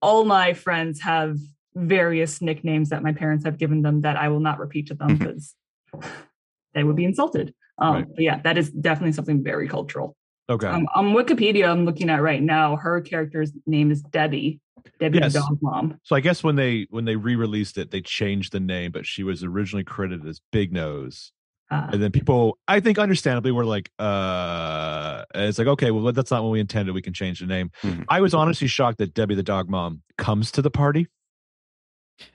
all my friends have various nicknames that my parents have given them that I will not repeat to them because [sighs] they would be insulted. Um, Right. but yeah, that is definitely something very cultural. Okay. Um, on Wikipedia, I'm looking at right now. Her character's name is Debbie. Debbie Yes. the dog mom. so I guess when they when they re-released it, they changed the name, but she was originally credited as Big Nose. Uh, And then people, I think, understandably, were like, uh, it's like, okay, well, that's not what we intended. We can change the name. Mhm. I was honestly shocked that Debbie the dog mom comes to the party.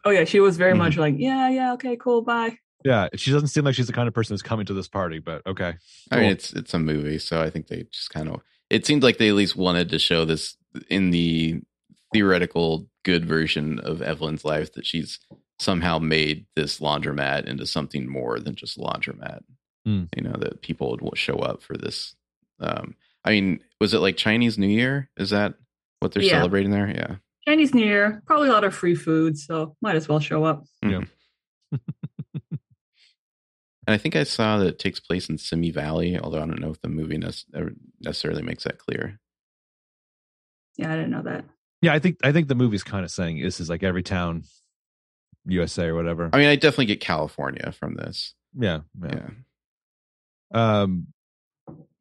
oh yeah, she was very Mhm. much like, yeah, yeah, okay, cool, bye. Yeah, she doesn't seem like she's the kind of person who's coming to this party, but okay. I mean, it's it's a movie, so I think they just kind of. It seemed like they at least wanted to show this in the theoretical good version of Evelyn's life that she's somehow made this laundromat into something more than just a laundromat. Hmm. You know that people would show up for this. Um, I mean, was it like Chinese New Year? Is that what they're Yeah. celebrating there? Yeah. Chinese New Year, probably a lot of free food, so might as well show up. Yeah. [laughs] And I think I saw that it takes place in Simi Valley, although I don't know if the movie necessarily makes that clear. Yeah, I didn't know that. Yeah, I think I think the movie's kind of saying this is like every town, USA or whatever. I mean, I definitely get California from this. yeah, yeah. Yeah. Um,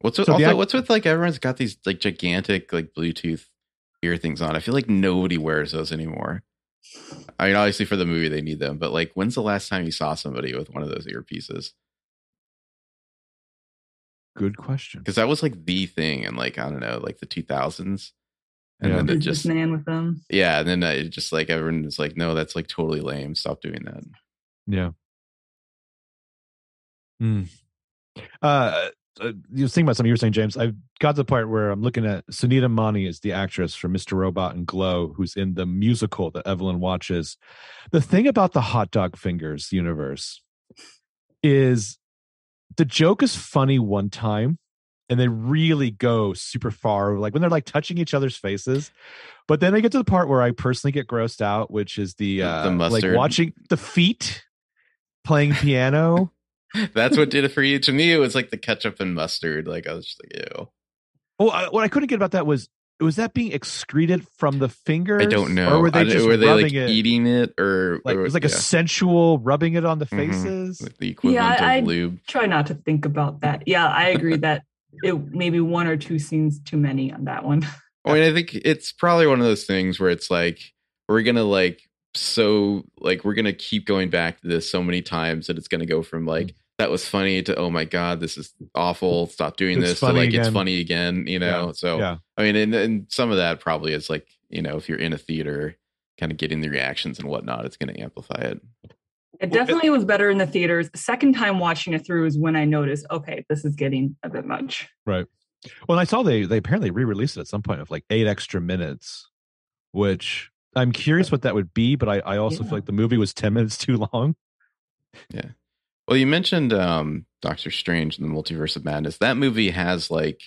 What's with So also act- what's with like everyone's got these like gigantic like Bluetooth ear things on. I feel like nobody wears those anymore. I mean, obviously for the movie they need them, but like, when's the last time you saw somebody with one of those earpieces? Good question. because that was like the thing in like I don't know, like the 2000s, and Yeah. then it just man with them. yeah, and then uh, it just like everyone is like, no, that's like totally lame. Stop doing that. Yeah. Hmm. Uh, uh, you was thinking about something you were saying, James. I've got to the part where I'm looking at Sunita Mani is the actress from Mr. Robot and Glow, who's in the musical that Evelyn watches. The thing about the hot dog fingers universe is the joke is funny one time and they really go super far, like when they're like touching each other's faces. But then they get to the part where I personally get grossed out, which is the The- uh the like mustard. watching the feet playing piano. [laughs] That's what did it for you. To me, it was like the ketchup and mustard. Like I was just like, ew. Oh, I, what I couldn't get about that was was that being excreted from the fingers? I don't know. Or were they just were they rubbing like it? eating it or like or- it was like a sensual rubbing it on the Mhm. faces. like the equivalent I- of lube? Try not to think about that. Yeah, I agree that it maybe one or two scenes too many on that one. [laughs] Oh, I mean, I think it's probably one of those things where it's like we're gonna like so like we're gonna keep going back to this so many times that it's gonna go from like mm. that was funny to oh my god this is awful stop doing It's this to funny like it's funny again you know so yeah. I mean and, and some of that probably is like you know if you're in a theater kind of getting the reactions and whatnot it's gonna amplify it It definitely was better in the theaters. Second time watching it through is when I noticed, okay, this is getting a bit much. Right. Well, I saw they they apparently re-released it at some point of like eight extra minutes, which I'm curious what that would be, but I, I also Yeah. feel like the movie was 10 minutes [laughs] too long. Yeah. Well, you mentioned um, Doctor Strange and the Multiverse of Madness. That movie has like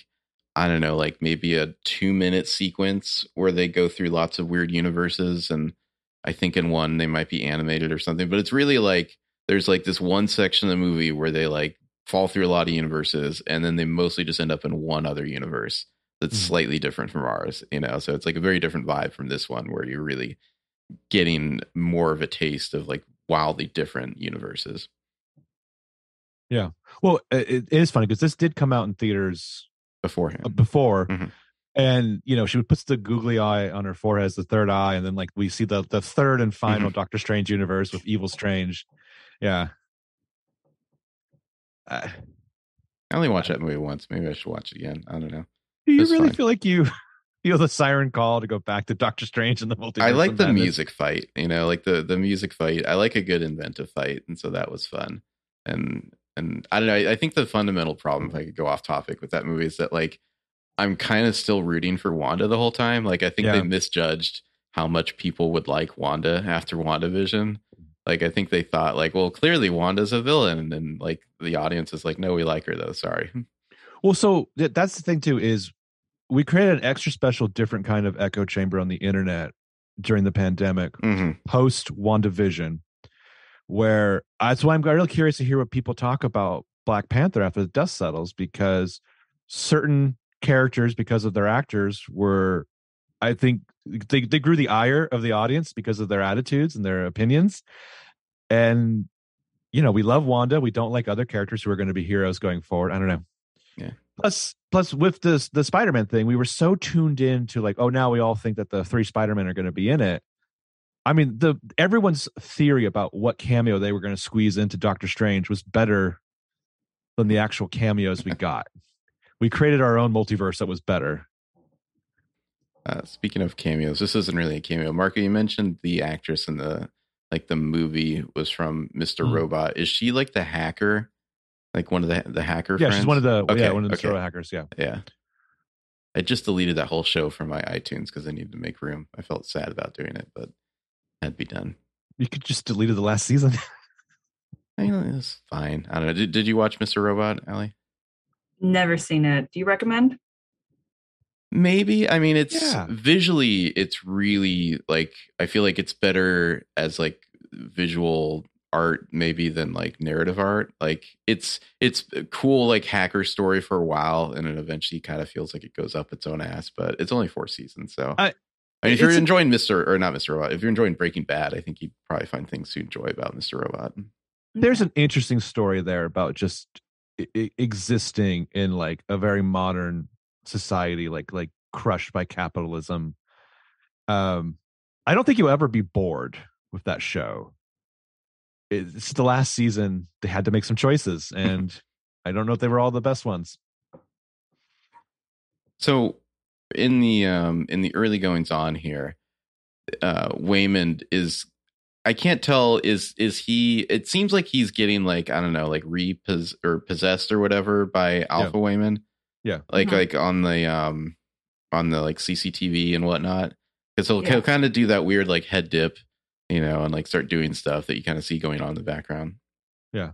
I don't know, like maybe a two minute sequence where they go through lots of weird universes, and I think in one they might be animated or something. But it's really like there's like this one section of the movie where they like fall through a lot of universes, and then they mostly just end up in one other universe that's Mhm. slightly different from ours. You know, so it's like a very different vibe from this one where you're really getting more of a taste of like wildly different universes. Yeah. Well, it, it is funny because this did come out in theaters beforehand. before. Mhm. And you know, she puts the googly eye on her forehead as the third eye, and then like we see the the third and final Mm-hmm. Doctor Strange universe with Evil Strange. Yeah. Uh, I only watched that movie once. Maybe I should watch it again. I don't know. do you That's really fine. feel like you [laughs] feel the siren call to go back to Doctor Strange and the multiverse? I like the music fight. You know, like the the music fight. I like a good inventive fight, and so that was fun. And and I don't know. I, I think the fundamental problem, if I could go off topic with that movie, is that like I'm kind of still rooting for Wanda the whole time. Like I think Yeah. they misjudged how much people would like Wanda after WandaVision. Like I think they thought like, well, clearly Wanda's a villain, and then like the audience is like, no, we like her though. Sorry. [laughs] Well, so th- that's the thing too is we created an extra special, different kind of echo chamber on the internet during the pandemic, hmm post WandaVision, where that's why I'm really curious to hear what people talk about Black Panther after the dust settles because certain characters, because of their actors, were I think they they grew the ire of the audience because of their attitudes and their opinions, and you know we love Wanda, we don't like other characters who are going to be heroes going forward. I don't know. Yeah. Plus, plus with this the Spider-Man thing, we were so tuned in to like, oh, now we all think that the three Spider-Men are going to be in it. I mean, the everyone's theory about what cameo they were going to squeeze into Doctor Strange was better than the actual cameos we [laughs] got. We created our own multiverse that was better. Uh, speaking of cameos, this isn't really a cameo. Marco, you mentioned the actress in the like the movie was from Mr. Mhm. Robot. Is she like the hacker? Like one of the the hacker Yeah, friends? she's one of the Okay, yeah one of the okay. Hackers. Yeah, Yeah. I just deleted that whole show from my iTunes because I needed to make room. I felt sad about doing it, but had to be done. you could just deleted the last season. [laughs] I mean, it was fine. I don't know. Did, did you watch Mr. Robot, Allie? Never seen it. Do you recommend? Maybe. I mean, it's Yeah. visually, it's really like I feel like it's better as like visual art maybe than like narrative art. Like it's it's a cool like hacker story for a while, and it eventually kind of feels like it goes up its own ass. But it's only four seasons, so. I- I mean, if you're enjoying Mr. or not Mr. Robot, if you're enjoying Breaking Bad, I think you'd probably find things to enjoy about Mr. Robot. Mm-hmm. There's an interesting story there about just i- existing in like a very modern society, like like crushed by capitalism. Um, I don't think you'll ever be bored with that show. It's the last season; they had to make some choices, [laughs] and I don't know if they were all the best ones. So in the um in the early goings on here, uh Waymond is I can't tell is is he it seems like he's getting like I don't know like repos or possessed or whatever by Alpha Waymond. Yeah. Like Mhm. like on the um on the like CCTV and whatnot. Because he'll, Yeah. he'll kind of do that weird like head dip, you know, and like start doing stuff that you kind of see going on in the background. Yeah.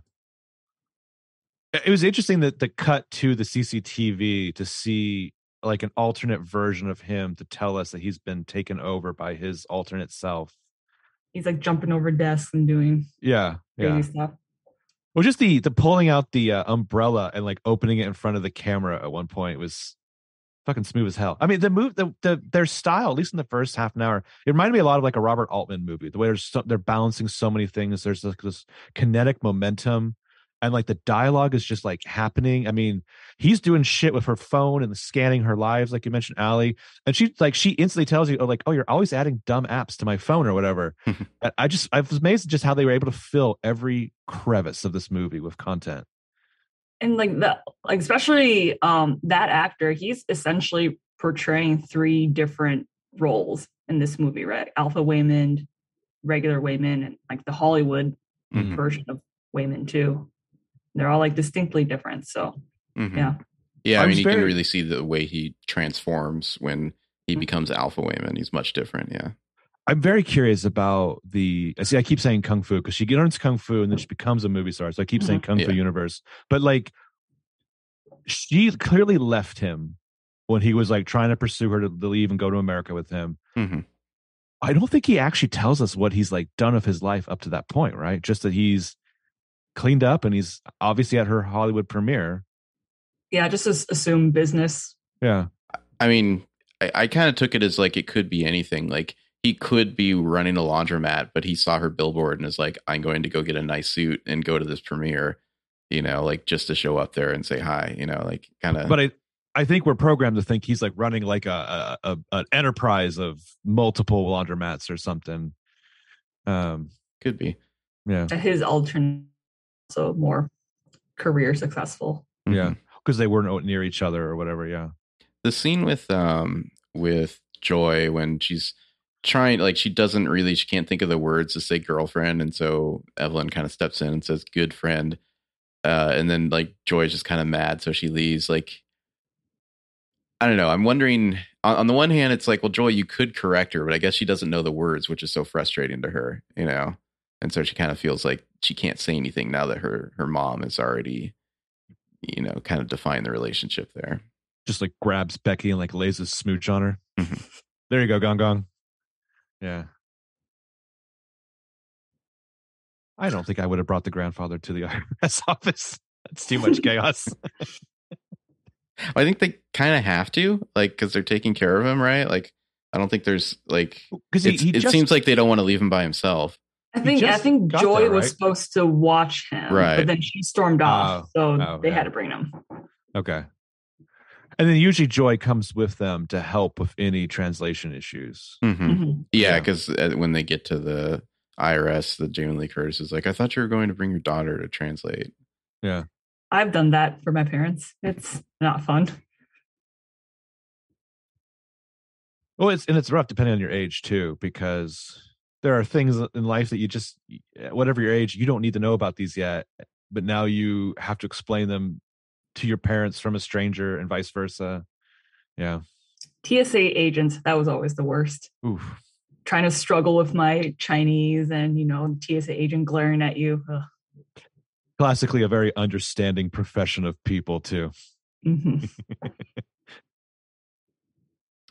It was interesting that the cut to the CCTV to see like an alternate version of him to tell us that he's been taken over by his alternate self. He's like jumping over desks and doing Yeah, crazy yeah. stuff. Well, just the the pulling out the uh, umbrella and like opening it in front of the camera at one point was fucking smooth as hell. I mean, the move, the, the their style, at least in the first half an hour, it reminded me a lot of like a Robert Altman movie. The way there's so, they're balancing so many things. There's like this kinetic momentum, and like the dialogue is just like happening. I mean, he's doing shit with her phone and scanning her lives, like you mentioned, Ali, and she like she instantly tells you, oh, like, oh, you're always adding dumb apps to my phone or whatever. [laughs] I- I just I was amazed just how they were able to fill every crevice of this movie with content. and like that like especially um that actor he's essentially portraying three different roles in this movie right alpha waymond regular Waymond, and like the hollywood Mhm. version of Waymond too they're all like distinctly different so Mhm. yeah Yeah, I I, mean, was you can really see the way he transforms when he Mhm. becomes Alpha Waymond. He's much different. Yeah. I'm very curious about the. I See, I keep saying kung fu because she learns kung fu and then she becomes a movie star. So I keep saying kung fu universe, but like, she clearly left him when he was like trying to pursue her to, to leave and go to America with him. Mhm. I don't think he actually tells us what he's like done of his life up to that point, right? Just that he's cleaned up and he's obviously at her Hollywood premiere. yeah just assume business Yeah, I mean, I, I kind of took it as like it could be anything. Like he could be running a laundromat, but he saw her billboard and is like, I'm going to go get a nice suit and go to this premiere, you know, like just to show up there and say hi, you know, like kind of. but I. I think we're programmed to think he's like running like a, a, a an enterprise of multiple laundromats or something. Um, could be. yeah. his alternate so more career successful Yeah. Mhm. because they weren't near each other or whatever. Yeah, the scene with um with Joy when she's trying like she doesn't really she can't think of the words to say girlfriend and so Evelyn kind of steps in and says good friend uh and then like Joy's just kind of mad so she leaves like I don't know I'm wondering on, on the one hand it's like well Joy you could correct her but I guess she doesn't know the words which is so frustrating to her you know and so she kind of feels like she can't say anything now that her her mom is already you know kind of defined the relationship there just like grabs Becky and like lays a smooch on her. Mhm. There you go, Gong Gong. Yeah. I don't think I would have brought the grandfather to the [laughs] IRS office. That's too much chaos. [laughs] I think they kind of have to, like, because they're taking care of him, right? Like, I don't think there's like Because he, it's- he it just, seems like they don't want to leave him by himself. I think I think Joy there, was supposed to watch him, Right. but then she stormed off, so oh, they yeah. had to bring him. okay. And then usually Joy comes with them to help with any translation issues. Mhm. Mhm. Yeah, Yeah. because when they get to the IRS, the Jamie Lee Curtis is like, "I thought you were going to bring your daughter to translate." Yeah. I've done that for my parents. It's not fun. Well, it's and it's rough depending on your age too, because there are things in life that you just, whatever your age, you don't need to know about these yet. But now you have to explain them to your parents from a stranger, and vice versa. Yeah. TSA agents, that was always the worst. Oof. Trying to struggle with my Chinese and you know TSA agent glaring at you. Ugh. Classically, a very understanding profession of people too. Mhm. [laughs] [laughs]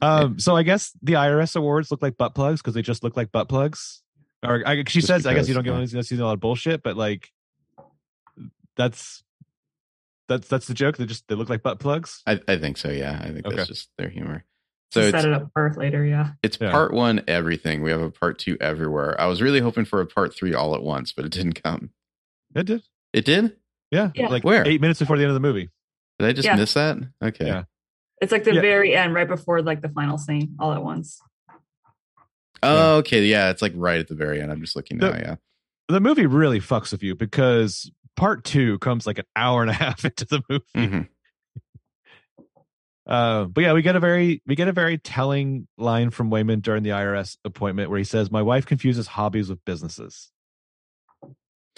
Um, so I guess the IRS awards look like butt plugs because they just look like butt plugs. Or I, she Just says, I guess you don't get yeah. get see a lot of bullshit, but like that's that's that's the joke. They just they look like butt plugs. I, I think so. Yeah, I think Okay. that's just their humor. So to it's set it up for later, yeah. it's Yeah. part one everything. We have a part two everywhere. I was really hoping for a part three all at once, but it didn't come. It did. It did. Yeah, Yeah. like Where? eight minutes before the end of the movie. Did I just Yeah. miss that? Okay. Yeah. It's like the Yeah. very end, right before like the final scene, all at once. Oh, okay. Yeah, it's like right at the very end. I'm just looking now. The- Yeah. The movie really fucks with you because part two comes like an hour and a [laughs] half into the movie. Mhm. Uh, but yeah, we get a very we get a very telling line from Waymond during the IRS appointment where he says, "My wife confuses hobbies with businesses."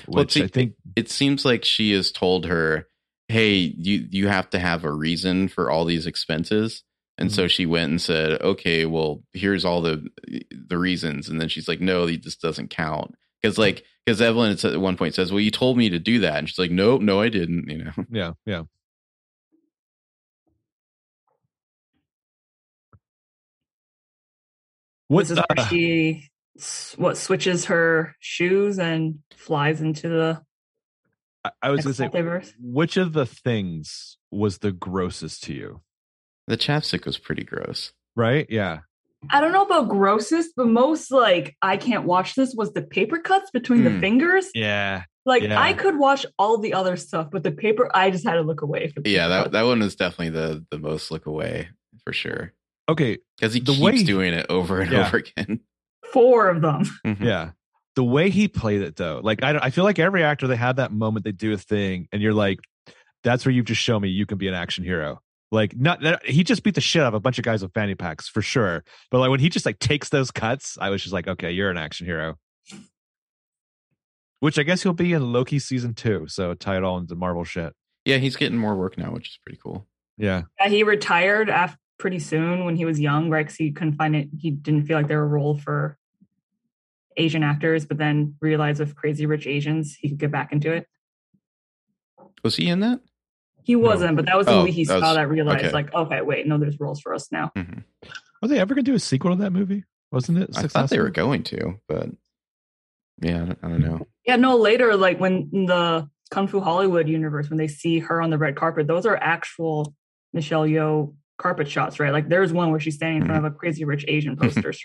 Well, see, I think it seems like she has told her, "Hey, you you have to have a reason for all these expenses." And Mm-hmm. so she went and said, "Okay, well, here's all the the reasons." And then she's like, "No, this doesn't count." Because like because Evelyn at one point says, "Well, you told me to do that," and she's like, "Nope, no, I didn't." You know. yeah, yeah. What this is uh, where she what switches her shoes and flies into the I, I was gonna say, multiverse. which of the things was the grossest to you? The chapstick was pretty gross. Right? Yeah. I don't know about grossest, but most like I can't watch this was the paper cuts between the Hmm. fingers. Yeah. Like Yeah. I could watch all the other stuff, but the paper I just had to look away. For the Yeah, that cuts. that one was definitely the the most look away for sure Okay. because he The keeps way- doing it over and Yeah. over again. four of them. [laughs] Mhm. Yeah. The way he played it though, like I, I feel like every actor they have that moment they do a thing, and you're like, that's where you've just shown me you can be an action hero. Like not he just beat the shit out of a bunch of guys with fanny packs for sure, but like when he just like takes those cuts, I was just like, okay, you're an action hero. Which I guess he'll be in Loki season two, so tie it all into Marvel shit. Yeah, he's getting more work now, which is pretty cool. Yeah, Yeah, he retired after pretty soon when he was young, right? Because he couldn't find it. He didn't feel like there were a role for Asian actors, but then realized with Crazy Rich Asians, he could get back into it. Was he in that? He wasn't, but that was the Oh, movie he that saw was- that realized, okay. like, okay, wait, no, there's roles for us now. Mhm. are they ever gonna do a sequel to that movie? Wasn't it? I thought they were going to, but yeah, I don't, I don't know. Yeah, no, later, like when in the Kung Fu Hollywood universe, when they see her on the red carpet, those are actual Michelle Yeoh carpet shots, right? Like there's one where she's standing in front of hmm. a Crazy Rich Asian poster. [laughs]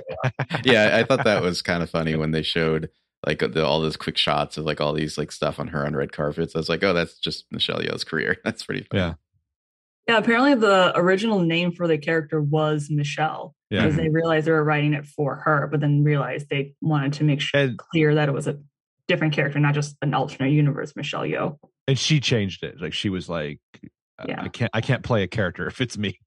Yeah, I thought that was kind of funny when they showed like the, all those quick shots of like all these like stuff on her on red carpets. I was like, oh, that's just Michelle Yeoh's career. [laughs] That's pretty funny. Yeah. Yeah, apparently the original name for the character was Michelle Yeah. because they hmm. realized they were writing it for her, but then realized they wanted to make sure And- clear that it was a different character, not just an alternate universe Michelle Yeoh. and she changed it. Like she was like, Yeah. I can't, I can't play a character if it's me.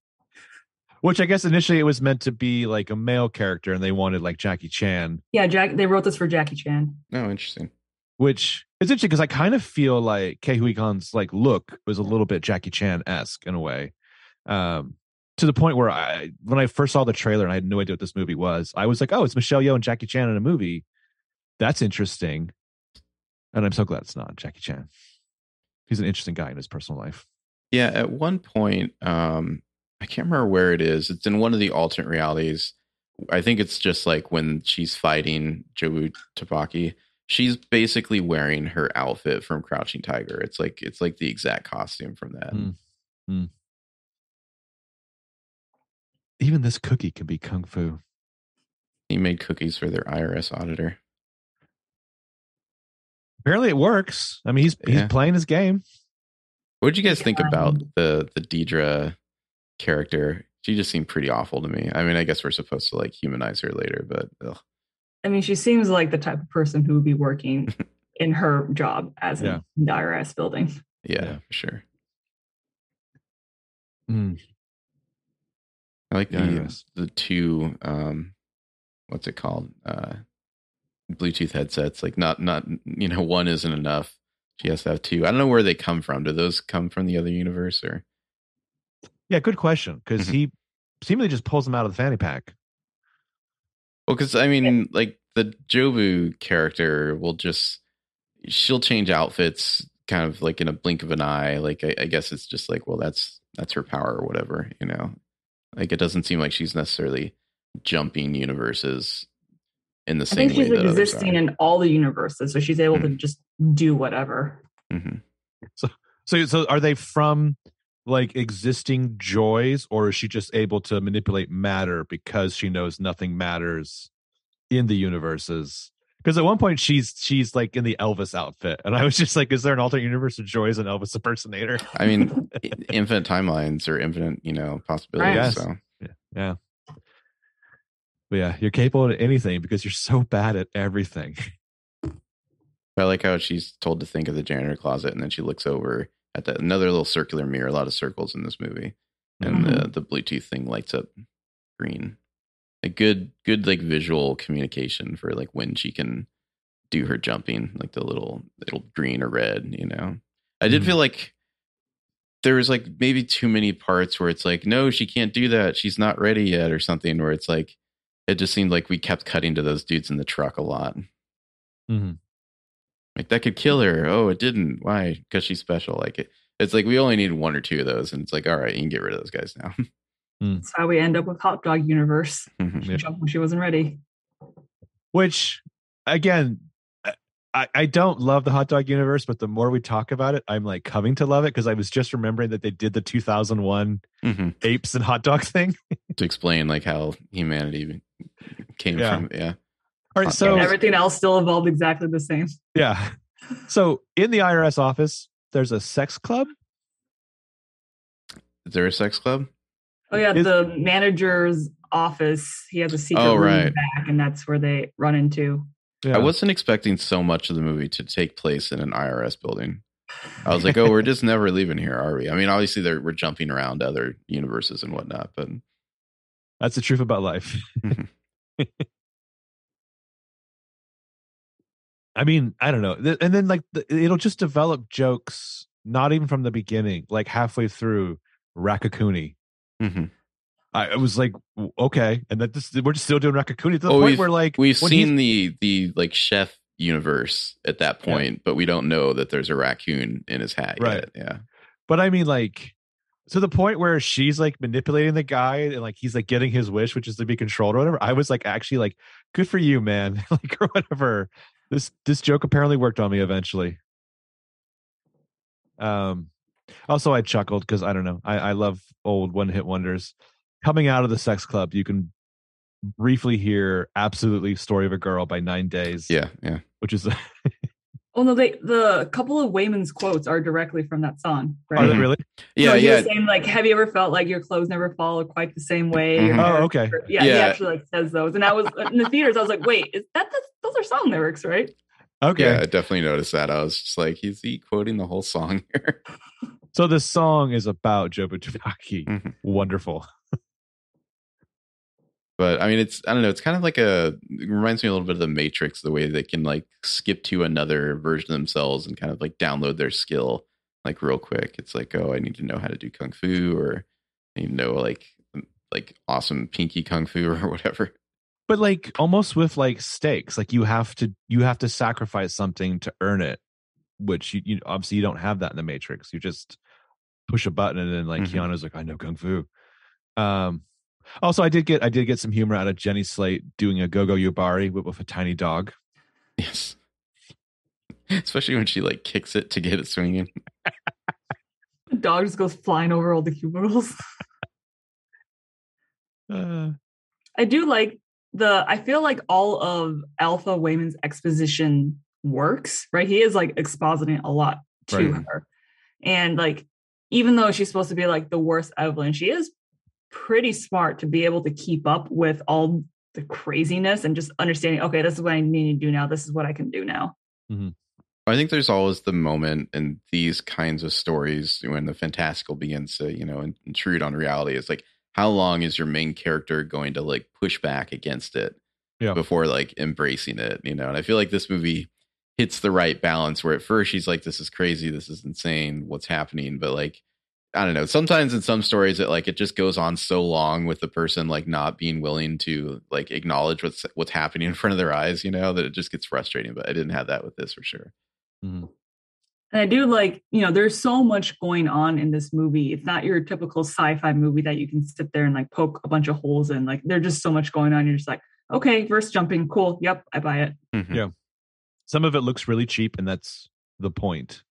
Which I guess initially it was meant to be like a male character, and they wanted like Jackie Chan, Yeah, Jack. They wrote this for Jackie Chan. Oh, interesting. which is interesting because I kind of feel like Ke Huy Quan's like look was a little bit Jackie Chan esque in a way, um, to the point where I when I first saw the trailer and I had no idea what this movie was, I was like, oh, it's Michelle Yeoh and Jackie Chan in a movie. That's interesting, and I'm so glad it's not Jackie Chan. He's an interesting guy in his personal life. Yeah, at one point, um, I can't remember where it is. It's in one of the alternate realities. I think it's just like when she's fighting Jobu Tupaki. She's basically wearing her outfit from Crouching Tiger. It's like it's like the exact costume from that. Hmm. Even this cookie can be kung fu. He made cookies for their IRS auditor. Apparently, it works. I mean, he's he's playing his game. What did you guys think about the the Deirdre character? She just seemed pretty awful to me. I mean, I guess we're supposed to like humanize her later, but ugh. I mean, she seems like the type of person who would be working [laughs] in her job as Yeah. in the IRS building. yeah, Yeah. for sure. Mm. I like Yeah, the yes. the two um what's it called? Uh Bluetooth headsets. Like not not you know, one isn't enough. She has to have two. I don't know where they come from. Do those come from the other universe or Yeah, good question. Because Mhm. he seemingly just pulls them out of the fanny pack. well, because I mean, [laughs] like the Jobu character will just she'll change outfits kind of like in a blink of an eye. Like I, I guess it's just like, well, that's that's her power or whatever, you know. Like it doesn't seem like she's necessarily jumping universes in the I same think she's way that existing in all the universes, so she's able to Mhm. just do whatever. Mhm. So, so are they from like existing joys, or is she just able to manipulate matter because she knows nothing matters in the universes? Because at one point she's she's like in the Elvis outfit, and I was just like, is there an alternate universe of joys and Elvis impersonator? I mean, [laughs] infinite timelines or infinite, you know, possibilities. So Yeah. But yeah, you're capable of anything because you're so bad at everything. I like how she's told to think of the janitor closet, and then she looks over at that another little circular mirror. A lot of circles in this movie. and the Mhm. the Bluetooth thing lights up green. A good good like visual communication for like when she can do her jumping, like the little little green or red. You know, I did Mhm. feel like there was like maybe too many parts where it's like, no, she can't do that. She's not ready yet, or something. Where it's like, it just seemed like we kept cutting to those dudes in the truck a lot. Mhm. Like that could kill her. Oh, it didn't. Why? Because she's special. Like it, it's like we only need one or two of those, and it's like, all right, you can get rid of those guys now. [laughs] That's how we end up with Hot Dog Universe. Mhm. She jumped when she wasn't ready. Which, again, I, I don't love the hot dog universe, but the more we talk about it, I'm like coming to love it because I was just remembering that they did the 2001 Mhm. apes and hot dog [laughs] thing. to explain like how humanity came Yeah. from. Yeah. All right, so. And everything else still evolved exactly the same. yeah, so in the IRS office, there's a sex club. Is there a sex club? Oh yeah, Is- the manager's office. He has a secret Oh, room back, and that's where they run into. Yeah. I wasn't expecting so much of the movie to take place in an IRS building. I was like, oh, we're just [laughs] never leaving here, are we? I mean, obviously, they're, we're jumping around other universes and whatnot, but That's the truth about life. [laughs] I mean, I don't know. And then like the, it'll just develop jokes, not even from the beginning, like halfway through Raccacoonie. Mhm. I, was like, okay, and that this we're just still doing Raccacoonie to the Oh, point where like we've seen the the like chef universe at that Yeah. point, but we don't know that there's a raccoon in his hat Right. yet. Yeah. But I mean, like, to the point where she's like manipulating the guy and like he's like getting his wish, which is to be controlled or whatever. I was like, actually, like, good for you, man. [laughs] like, or whatever. This this joke apparently worked on me eventually. Um, also I chuckled because I don't know. I I love old one hit wonders. Coming out of the sex club, you can briefly hear "Absolutely Story of a Girl" by Nine Days. Yeah. Yeah. which is [laughs] Oh no, they the couple of Waymond's quotes are directly from that song. are Right? they Mhm. really? Yeah. So he yeah. was saying like, have you ever felt like your clothes never fall quite the same way? Mhm. Your Oh, hair- okay. Yeah, he actually like says those, and I was in the theaters. I was like, wait, is that the, those are song lyrics, right? Okay. Yeah. I [laughs] definitely noticed that. I was just like, is he quoting the whole song here? So this song is about Joe Butchbaki. Mhm. Wonderful. [laughs] but I mean, it's I don't know. It's kind of like a it reminds me a little bit of the Matrix, the way they can like skip to another version of themselves and kind of like download their skill like real quick. It's like, oh, I need to know how to do kung fu, or I need to know like like awesome pinky kung fu [laughs] or whatever. But like almost with like stakes, like you have to you have to sacrifice something to earn it, which you, you obviously you don't have that in the Matrix. You just push a button and then like Mhm. Keanu's like, I know kung fu. Um also I did get I did get some humor out of Jenny Slate doing a Gogo Yubari with, with a tiny dog. Yes. Especially when she like kicks it to get it swinging. The dog just goes flying over all the cubicles. [laughs] Uh, I do like the I feel like all of Alpha Waymond's exposition works, right? He is like expositing a lot to Right. her. And like even though she's supposed to be like the worst Evelyn, she is pretty smart to be able to keep up with all the craziness and just understanding, okay, this is what I need to do now. This is what I can do now. Mm-hmm. I think there's always the moment in these kinds of stories when the fantastical begins to, you know, intrude on reality. It's like, how long is your main character going to like push back against it Yeah. before like embracing it, you know? And I feel like this movie hits the right balance where at first she's like, this is crazy, this is insane, what's happening? But like, I don't know. Sometimes in some stories, it like it just goes on so long with the person like not being willing to like acknowledge what's what's happening in front of their eyes, you know, that it just gets frustrating. But I didn't have that with this for sure. mhm. And I do like, you know, there's so much going on in this movie. It's not your typical sci-fi movie that you can sit there and like poke a bunch of holes in. Like there's just so much going on. You're just like, okay, verse jumping, cool. Yep, I buy it. Mhm. Yeah. Some of it looks really cheap, and that's the point.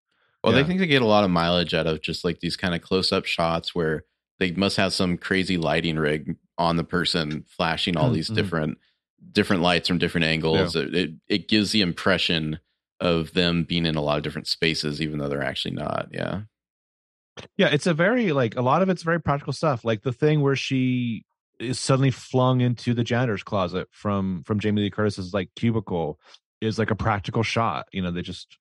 Well, Yeah. they think they get a lot of mileage out of just like these kind of close up shots where they must have some crazy lighting rig on the person flashing all these Mhm. different different lights from different angles. It, it it gives the impression of them being in a lot of different spaces, even though they're actually not. Yeah. Yeah, it's a very like a lot of it's very practical stuff. Like the thing where she is suddenly flung into the janitor's closet from from Jamie Lee Curtis's like cubicle is like a practical shot. You know, they just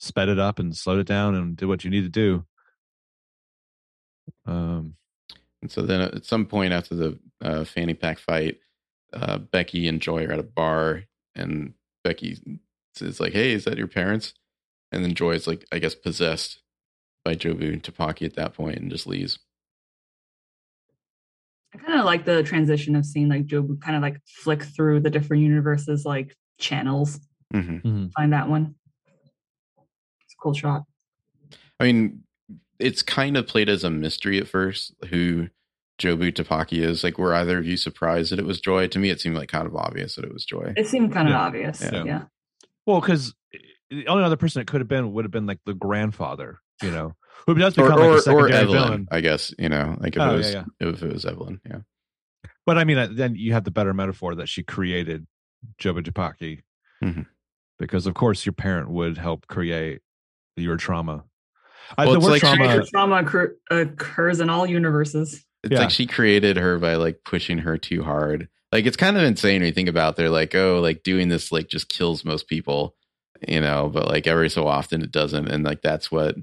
sped it up and slowed it down and did what you need to do. Um And so then at some point after the uh, fanny pack fight, uh, Becky and Joy are at a bar, and Becky is like, "Hey, is that your parents?" And then Joy is like, I guess, possessed by Jobu Tupaki at that point, and just leaves. I kind of like the transition of seeing like Jobu kind of like flick through the different universes, like channels. Mm-hmm. Find that one. It's a cool shot. I mean, it's kind of played as a mystery at first who Jobu Tupaki is. Like, were either of you surprised that it was Joy? To me, it seemed like kind of obvious that it was Joy. It seemed kind of obvious. Yeah. Yeah. Well, because the only other person it could have been would have been like the grandfather, you know, who does Or, become like or, a or secondary Evelyn, villain. I guess, you know, like if Oh, it was yeah. if it was Evelyn, yeah. But I mean, uh, then you have the better metaphor that she created Jobu Tupaki, Mhm. because of course your parent would help create your trauma. I, Well, the it's word like trauma, Creator trauma occur- occurs in all universes. It's Yeah. like she created her by like pushing her too hard. Like it's kind of insane when you think about. it. They're like, oh, like doing this like just kills most people, you know. But like every so often it doesn't, and like that's what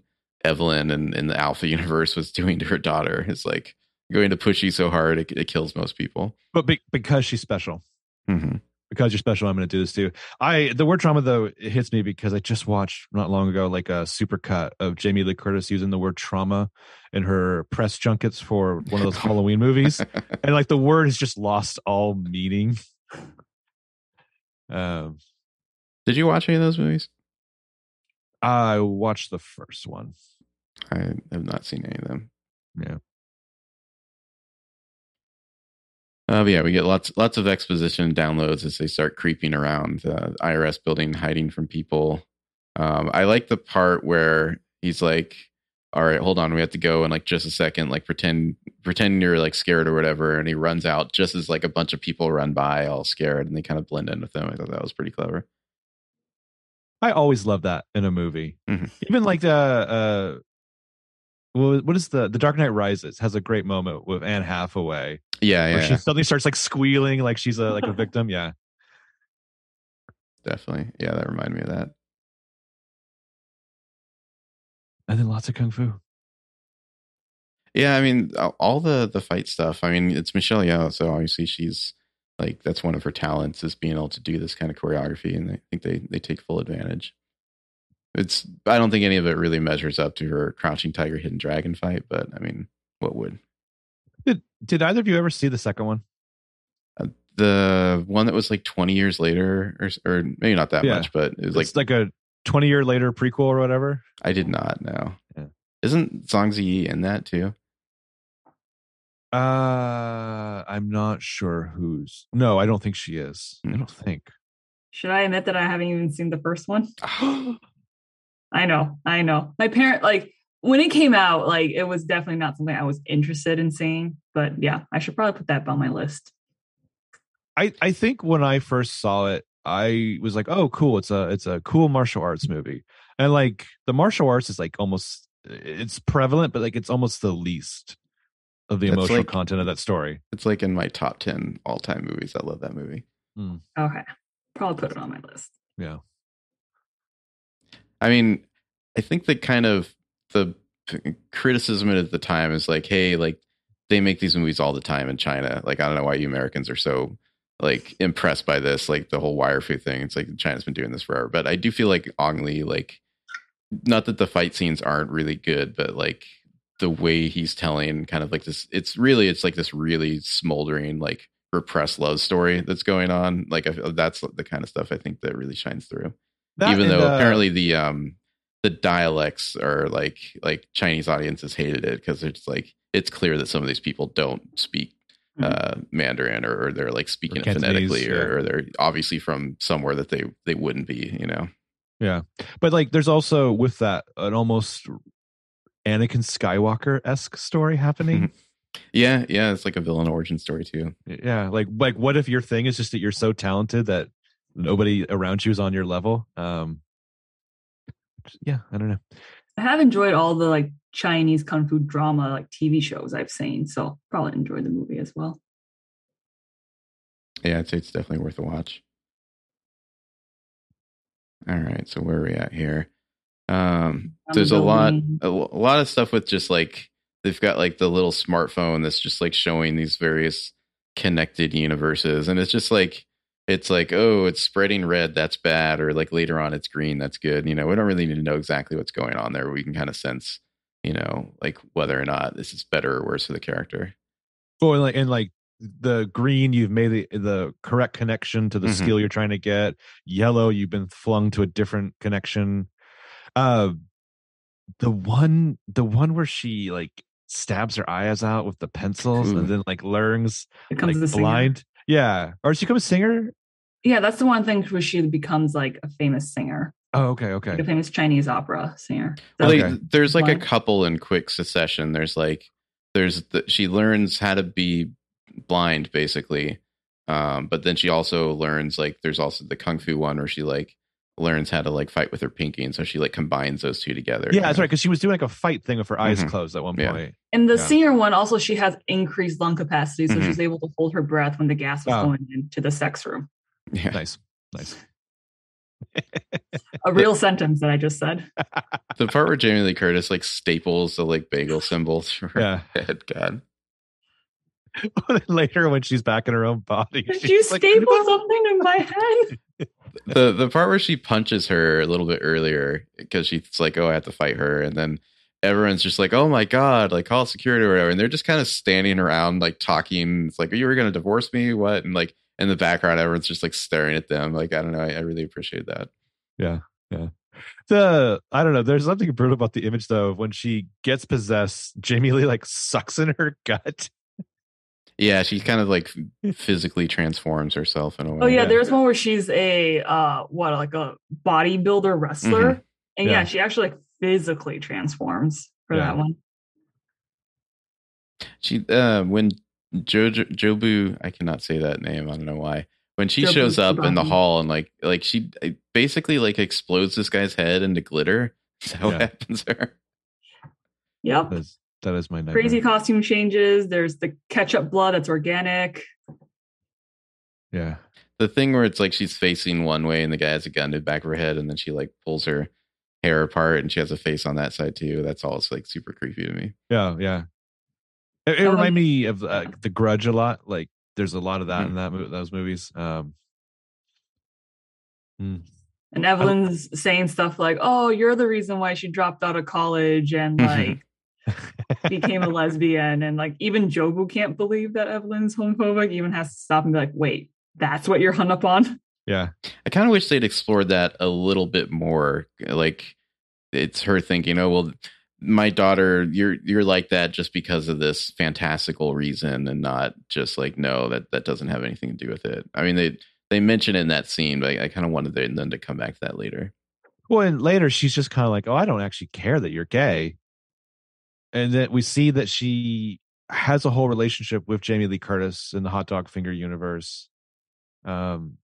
Evelyn and in the Alpha [laughs] universe was doing to her daughter. It's like going to push you so hard it, it kills most people. but be, because she's special, hmm because you're special, I'm going to do this too. I the word trauma though it hits me because I just watched not long ago like a supercut of Jamie Lee Curtis using the word trauma in her press junkets for one of those [laughs] Halloween movies, and like the word has just lost all meaning. Um, Did you watch any of those movies? I watched the first one. I have not seen any of them. Yeah. Uh, but yeah, we get lots lots of exposition downloads as they start creeping around the IRS building, hiding from people. Um, I like the part where he's like, "All right, hold on, we have to go in like just a second. Like pretend pretend you're like scared or whatever." And he runs out just as like a bunch of people run by, all scared, and they kind of blend in with them. I thought that was pretty clever. I always love that in a movie. Mhm. Even like the uh well, what is the the Dark Knight Rises has a great moment with Anne Hathaway Yeah, yeah, she suddenly starts like squealing like she's a like a victim. [laughs] Yeah. definitely. Yeah, that reminded me of that. And then lots of kung fu. Yeah, I mean all- all the the fight stuff. I mean, it's Michelle Yeoh, so obviously she's like that's one of her talents is being able to do this kind of choreography, and I think they they take full advantage. It's I don't think any of it really measures up to her Crouching Tiger, Hidden Dragon fight, but I mean, what would Did did either of you ever see the second one? the one that was like twenty years later, or or maybe not that Yeah. much, but it was like it's like a 20 year later prequel or whatever. I did not know. Yeah. Isn't Zhang Ziyi in that too? Uh I'm not sure who's No, I don't think she is. I Hmm. don't think. Should I admit that I haven't even seen the first one? [gasps] [gasps] [gasps] I know, I know. My parent, like, when it came out, like, it was definitely not something I was interested in seeing. But yeah, I should probably put that on my list. I I think when I first saw it, I was like, "Oh, cool! It's a it's a cool martial arts movie." And like the martial arts is like almost it's prevalent, but like it's almost the least of the That's emotional like- content of that story. It's like in my top ten all time movies. I love that movie. Hmm. Okay. Probably put it on my list. Yeah, I mean, I think the kind of the criticism at the time is like, hey, like they make these movies all the time in China. Like, I don't know why you Americans are so like impressed by this, like the whole wire fu thing. It's like China's been doing this forever. But I do feel like Ang Lee, like, not that the fight scenes aren't really good, but like the way he's telling kind of like this, it's really, it's like this really smoldering, like repressed love story that's going on. Like, I, that's the kind of stuff I think that really shines through That even and, though uh, apparently the um the dialects are like like Chinese audiences hated it because it's like it's clear that some of these people don't speak uh Mandarin or, or they're like speaking it Mm-hmm. Cantonese, phonetically yeah. or, or they're obviously from somewhere that they they wouldn't be you know yeah, but like there's also with that an almost Anakin Skywalker esque story happening. yeah yeah it's like a villain origin story too yeah, like like what if your thing is just that you're so talented that nobody around you is on your level? Um, yeah, I don't know. I have enjoyed all the like Chinese kung fu drama like TV shows I've seen, so probably enjoy the movie as well. yeah I'd say it's definitely worth a watch all right so where are we at here um there's a lot a, a lot of stuff with just like they've got like the little smartphone that's just like showing these various connected universes, and it's just like it's like oh, it's spreading red, that's bad, or like later on it's green, that's good. You know, we don't really need to know exactly what's going on there. We can kind of sense, you know, like whether or not this is better or worse for the character. Oh, and like and like the green, you've made the the correct connection to the Mhm. skill you're trying to get. Yellow, you've been flung to a different connection. Uh, the one, the one where she like stabs her eyes out with the pencils Ooh. and then like learns Becomes like the singer. blind. Yeah, or she becomes a singer. Yeah, that's the one thing where she becomes like a famous singer, Oh, okay, like okay. a famous Chinese opera singer. Well, So- they- Okay. there's like a couple in quick succession. There's like there's the, she learns how to be blind basically, um, but then she also learns like there's also the kung fu one where she like learns how to like fight with her pinky, and so she like combines those two together. Yeah, that's of. right. Because she was doing like a fight thing with her eyes Mhm. closed at one Yeah. point. And the Yeah. singer one also, she has increased lung capacity, so Mhm. she's able to hold her breath when the gas was Oh. going into the sex room. Yeah. Nice, nice. A real sentence that I just said. The part where Jamie Lee Curtis like staples the like bagel symbol through her Yeah. head. God. [laughs] Later, when she's back in her own body, Did she's you like, staple something in my head? [laughs] the the part where she punches her a little bit earlier because she's like, "Oh, I have to fight her," and then everyone's just like, "Oh my god!" Like call security or whatever, and they're just kind of standing around like talking. It's like, "You were going to divorce me? What?" And like in the background, everyone's just like staring at them. Like I don't know. I, I really appreciate that. Yeah. Yeah. The I don't know. There's something brutal about the image though. When she gets possessed, Jamie Lee like sucks in her [laughs] gut. Yeah, she kind of like [laughs] physically transforms herself in a way. Oh yeah, Yeah. there's one where she's a uh what like a bodybuilder wrestler. And yeah. Yeah. she actually like physically transforms for Yeah. that one. She uh when Jojo Jobu, I cannot say that name. I don't know why. When she Jobu shows up in the hall and like like she basically like explodes this guy's head into glitter. [laughs] Is that what happens to her? Yep. That is, that is my nightmare. Crazy costume changes. There's the ketchup blood that's organic. Yeah. The thing where it's like she's facing one way and the guy has a gun to the back of her head and then she like pulls her hair apart and she has a face on that side too. That's all it's like super creepy to me. Yeah. Yeah. It, it reminded me of uh, The Grudge a lot. Like there's a lot of that Mhm. in that mo- those movies. Um, mm. And Evelyn's saying stuff like, "Oh, you're the reason why she dropped out of college and Mhm. like became a lesbian." And like even Jobu can't believe that Evelyn's homophobic. Even has to stop and be like, "Wait, that's what you're hung up on." yeah. I kind of wish they'd explored that a little bit more. Like it's her thinking, "Oh well, my daughter, you're you're like that just because of this fantastical reason, and not just like no, that that doesn't have anything to do with it." I mean, they they mention it in that scene, but I, I kind of wanted them them to come back to that later. Well, and later she's just kind of like, "Oh, I don't actually care that you're gay," and then we see that she has a whole relationship with Jamie Lee Curtis in the Hot Dog Finger universe. Um,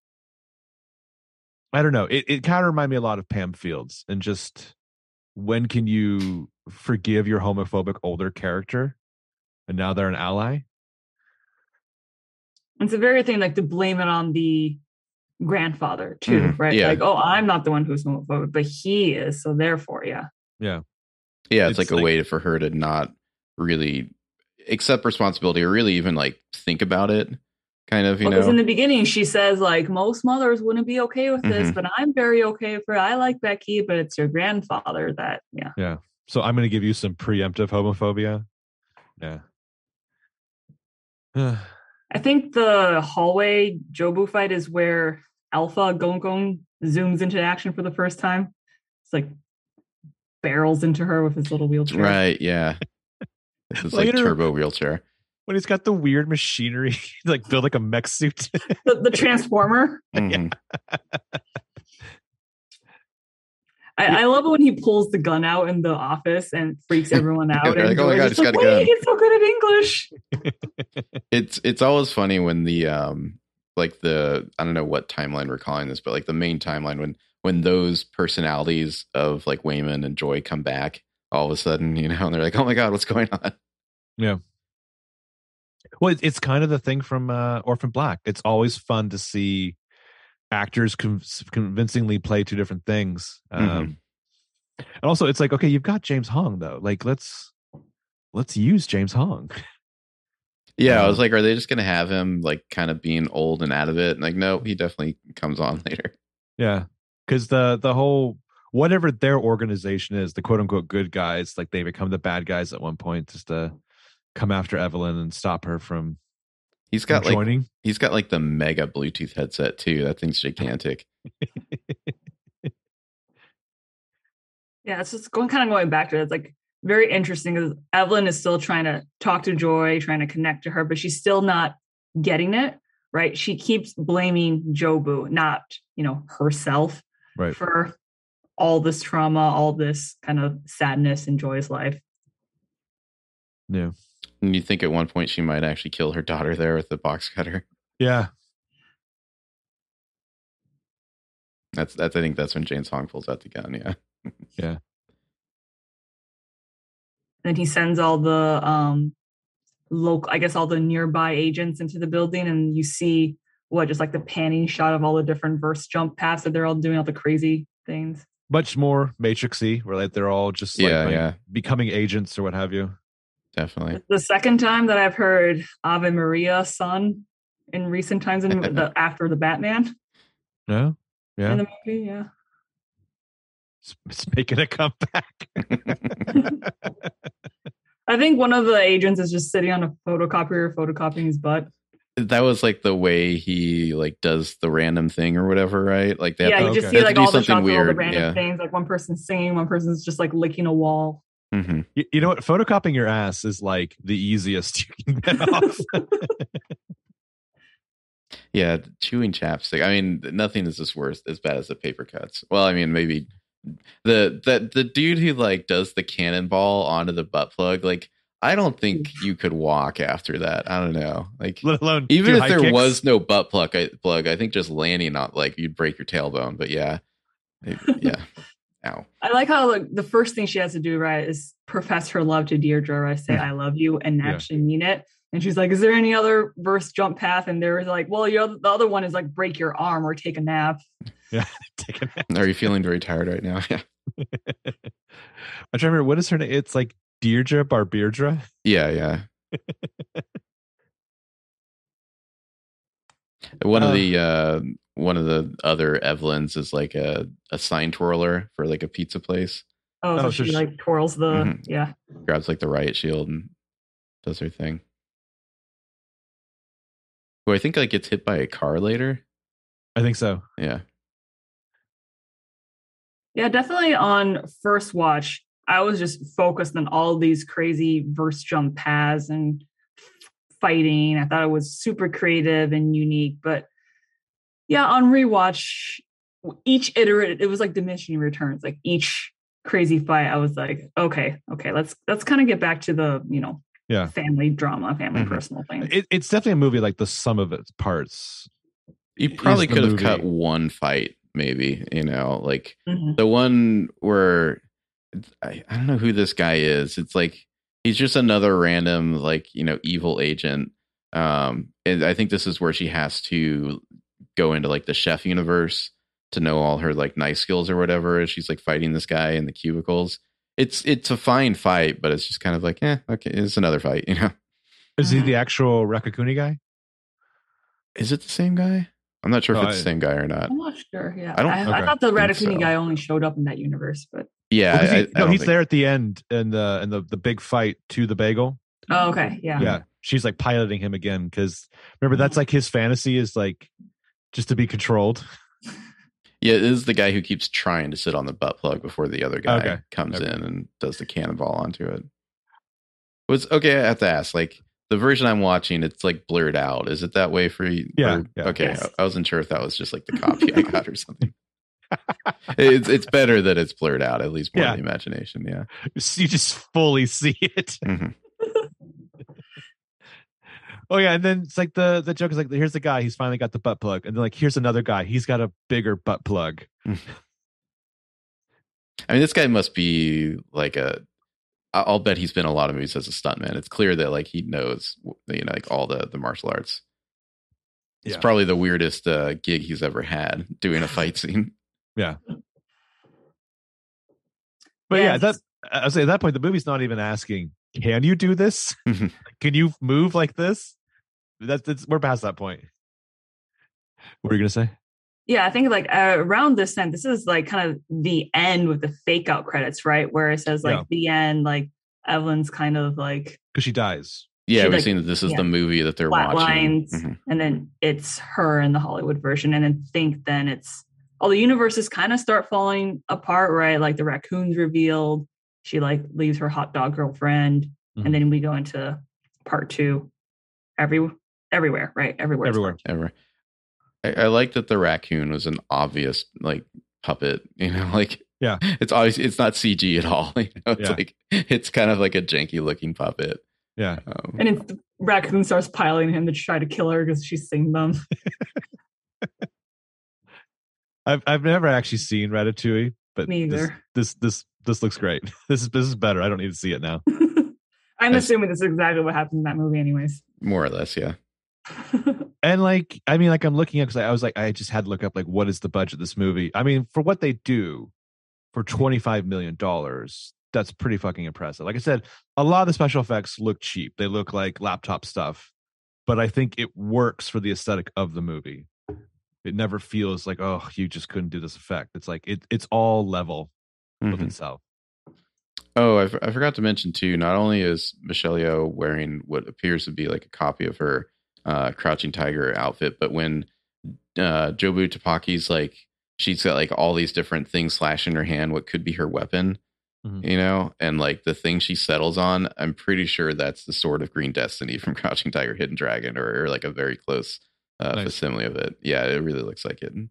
I don't know. It it kind of reminded me a lot of Pam Fields, and just when can you forgive your homophobic older character, and now they're an ally? It's a very thing like to blame it on the grandfather too, Mhm. right? Yeah. Like, oh, I'm not the one who's homophobic, but he is. So therefore, yeah. Yeah, it's, It's like a way for her to not really accept responsibility or really even like think about it. Kind of, you know, Because know. in the beginning, she says like most mothers wouldn't be okay with this, Mhm. but I'm very okay for. I like Becky, but it's your grandfather that yeah. yeah. So I'm going to give you some preemptive homophobia. Yeah. [sighs] I think the hallway Jobu fight is where Alpha Gong Gong zooms into action for the first time. It's like barrels into her with his little wheelchair. right? Yeah. [laughs] This is like turbo wheelchair. when he's got the weird machinery, [laughs] like build like a mech suit. The, the transformer. [laughs] Mhm. I, I love it when he pulls the gun out in the office and freaks [laughs] everyone out. They're and like, "Oh my God, just he's got a gun." "Wait, He's so good at English. [laughs] it's it's always funny when the um like the I don't know what timeline we're calling this, but like the main timeline when when those personalities of like Waymond and Joy come back all of a sudden, you know, and they're like, oh my god, what's going on? Yeah. Well, it- it's kind of the thing from uh, Orphan Black. It's always fun to see actors con- convincingly play two different things. Um, Mhm. And also, it's like, okay, you've got James Hong though. Like, let's let's use James Hong. [laughs] Yeah, I was Um, like, are they just gonna have him like kind of being old and out of it? And Like, no, he definitely comes on [laughs] later. Yeah, because the the whole whatever their organization is, the quote unquote good guys, like they become the bad guys at one point, just to come after Evelyn and stop her from, He's from got like joining. he's got like the mega Bluetooth headset too. That thing's gigantic. [laughs] Yeah, it's just going kind of going back to it. It's like very interesting because Evelyn is still trying to talk to Joy, trying to connect to her, but she's still not getting it. Right? She keeps blaming Jobu, not you know herself, Right. for all this trauma, all this kind of sadness in Joy's life. Yeah. And you think at one point she might actually kill her daughter there with the box cutter. Yeah. That's that's I think that's when James Hong pulls out the gun. Yeah. [laughs] Yeah. And he sends all the um local, I guess, all the nearby agents into the building, and you see what just like the panning shot of all the different verse jump paths that they're all doing, all the crazy things. Much more Matrixy, where like they're all just like, Yeah, like, yeah. becoming agents or what have you. Definitely. The second time that I've heard Ave Maria sung in recent times in the [laughs] after the Batman No. Yeah. in the movie, yeah. It's, it's making a comeback. [laughs] [laughs] I think one of the agents is just sitting on a photocopier photocopying his butt. that was like the way he like does the random thing or whatever, right? Like that. yeah, you okay. just see like do all the shots of all the random yeah. things. Like one person's singing, one person's just like licking a wall. Hmm you, you know what? Photocopying your ass is like the easiest [laughs] you can get off. [laughs] Yeah, chewing chapstick. I mean, nothing is as worse as bad as the paper cuts. Well, I mean, maybe the the the dude who like does the cannonball onto the butt plug. Like, I don't think you could walk after that. I don't know. Like, Let alone even if there kicks. was no butt plug, I, plug, I think just landing on like you'd break your tailbone. But yeah, yeah. [laughs] Ow. I like how like the first thing she has to do right is profess her love to Deirdre. Right? Say I love you and Yeah. actually mean it. And she's like, "Is there any other verse jump path?" And they're like, "Well, your the other one is like break your arm or take a nap." [laughs] Yeah, [laughs] Take a nap. Are you feeling very tired right now? [laughs] Yeah. I'm trying to remember what is her name. It's like Deirdre Beaubeirdre. Yeah, yeah. one of the uh one of the other Evelyns is like a, a sign twirler for like a pizza place. Oh, so Oh, she she- like twirls the Mhm. yeah. Grabs like the riot shield and does her thing. Who I think like gets hit by a car later. I think so. Yeah. Yeah, definitely on first watch, I was just focused on all these crazy verse jump paths and fighting. I thought it was super creative and unique. But yeah, on rewatch, each iterate, it was like diminishing returns. Like each crazy fight, I was like, okay, okay, let's let's kind of get back to the you know Yeah. family drama, family Mhm. personal thing. It, it's definitely a movie like the sum of its parts. You probably could have cut one fight, maybe, you know, like Mhm. the one where I, I don't know who this guy is. It's like he's just another random like you know evil agent. Um, and I think this is where she has to go into like the chef universe to know all her like knife skills or whatever. As she's like fighting this guy in the cubicles. It's it's a fine fight, but it's just kind of like, eh, okay, it's another fight. [laughs] You know, Is he the actual Raccacoonie guy? is it the same guy? I'm not sure if Oh, it's I- the same guy or not. I'm not sure. Yeah, I I, don't- I, okay. thought the think Ratatouille so. guy only showed up in that universe, but Yeah, Well, 'cause he- I- I no, don't he's think- there at the end in the in the the big fight to the bagel. oh, okay, yeah. Yeah, she's like piloting him again because remember that's like his fantasy is like just to be controlled. Yeah, this is the guy who keeps trying to sit on the butt plug before the other guy Okay. comes Okay. in and does the cannonball onto it. Was okay. I have to ask, like the version I'm watching, it's like blurred out. Is it that way for you? Yeah, or- yeah. Okay, Yes. I, I wasn't sure if that was just like the copy I got [laughs] or something. it's it's better that it's blurred out, at least more Yeah. the imagination. Yeah. You just fully see it. Mhm. Oh yeah, and then it's like the the joke is like here's the guy he's finally got the butt plug, and then like here's another guy he's got a bigger butt plug. I mean, this guy must be like a. I'll bet he's been in a lot of movies as a stuntman. It's clear that like he knows, you know, like all the the martial arts. It's Yeah. probably the weirdest uh, gig he's ever had doing a fight scene. [laughs] Yeah. But Yeah, yeah, that I was saying at that point the movie's not even asking can you do this? [laughs] can you move like this? That's, that's we're past that point. What are you gonna say? Yeah, I think like uh, around this time, this is like kind of the end with the fake out credits, right? Where it says like Yeah. the end, like Evelyn's kind of like Because she dies. Yeah, She, we've like- seen that this is yeah. the movie that they're watching. flatlines, Mhm. and then it's her in the Hollywood version, and then think then it's all the universes kind of start falling apart, right? Like the raccoon's revealed, she like leaves her hot dog girlfriend, Mhm. and then we go into part two, every everywhere, right? Everywhere, is Everywhere. Ever. I, I like that the raccoon was an obvious like puppet. [laughs] You know, like Yeah. it's always it's not CG at all. [laughs] You know, it's Yeah. like it's kind of like a janky looking puppet. Yeah. Um, And it's the raccoon starts piling him to try to kill her because she's singing them. [laughs] I've I've never actually seen Ratatouille, but Me this, either. this this this looks great. This is this is better. I don't need to see it now. I'm That's- assuming this is exactly what happens in that movie, anyways. more or less, yeah. [laughs] And like, I mean, like I'm looking at because I, I was like, I just had to look up like what is the budget of this movie. I mean, for what they do, for 25 million dollars, that's pretty fucking impressive. Like I said, a lot of the special effects look cheap. They look like laptop stuff, but I think it works for the aesthetic of the movie. It never feels like oh, you just couldn't do this effect. It's like it it's all level with Mhm. itself. Oh, I, f- I forgot to mention too. Not only is Michelle Yeoh wearing what appears to be like a copy of her uh, Crouching Tiger outfit, but when uh, Jobu Tupaki's like, she's got like all these different things slash in her hand, what could be her weapon, Mhm. you know, and like the thing she settles on, I'm pretty sure that's the sword of Green Destiny from [laughs] Crouching Tiger, Hidden Dragon, or, or like a very close uh, Nice. facsimile of it. Yeah, it really looks like it. And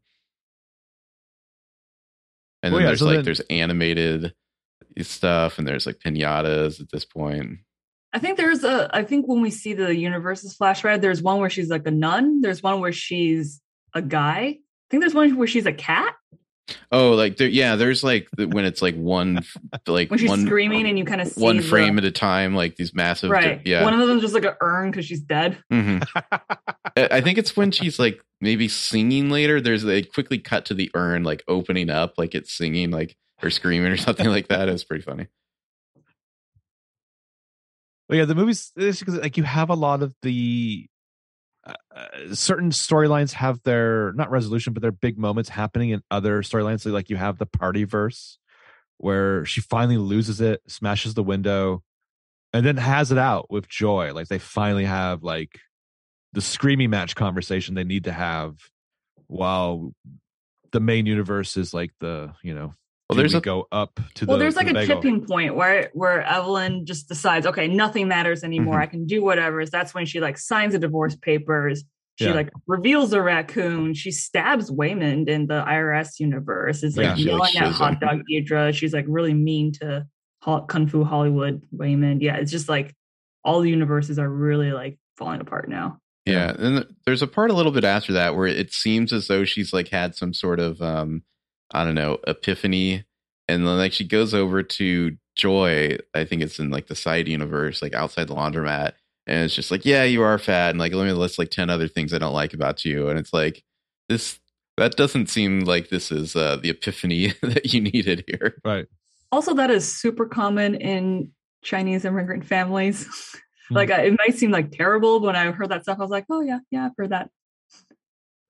then Well, yeah, there's so like then- there's animated stuff, and there's like pinatas at this point. I think there's a. I think when we see the universes flash red, there's one where she's like a nun. There's one where she's a guy. I think there's one where she's a cat Oh, like there, yeah, there's like the- when it's like one, like when she's one, screaming and you kind of see one the- frame at a time, like these massive, right. yeah. One of them's just like an urn because she's dead. Mhm. [laughs] I I think it's when she's like maybe singing later. There's they quickly cut to the urn like opening up, like it's singing, like or screaming or something like that. It's pretty funny. But yeah, the movies because like you have a lot of the uh, uh, certain storylines have their not resolution, but their big moments happening in other storylines. So like you have the party verse where she finally loses it, smashes the window, and then has it out with joy. Like they finally have like the screaming match conversation they need to have while the main universe is like the you know Well, there's we a go up to well, the there's like the a bagel? tipping point where where Evelyn just decides, okay, nothing matters anymore. Mhm. I can do whatever. That's when she like signs the divorce papers. She Yeah. like reveals the raccoon. She stabs Waymond in the IRS universe. Is like Yeah. She, like, yelling at shows Hot. Dog Deirdre. She's like really mean to Ho- Kung Fu Hollywood Waymond. Yeah, it's just like all the universes are really like falling apart now. Yeah, and there's a part a little bit after that where it seems as though she's like had some sort of um I don't know epiphany, and then like she goes over to Joy. I think it's in like the side universe, like outside the laundromat, and it's just like, yeah, you are fat, and like let me list like ten other things I don't like about you, and it's like this. That doesn't seem like this is uh, the epiphany [laughs] that you needed here. right. Also, that is super common in Chinese immigrant families. [laughs] Like I, it might seem like terrible, but when I heard that stuff, I was like, oh yeah, yeah, I've heard that.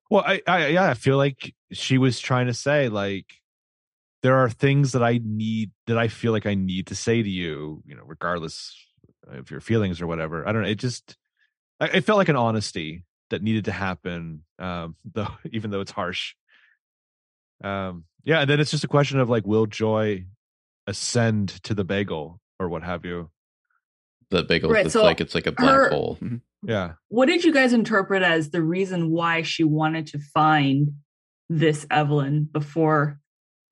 Well, I, I yeah, I feel like she was trying to say like there are things that I need that I feel like I need to say to you, you know, regardless of your feelings or whatever. I don't know. It just I- it felt like an honesty that needed to happen, um, [laughs] though even though it's harsh. Um, yeah, and then it's just a question of like, will joy ascend to the bagel or what have you? The bagel, Right, it's so like it's like a black her- hole. Mm-hmm. Yeah. What did you guys interpret as the reason why she wanted to find this Evelyn before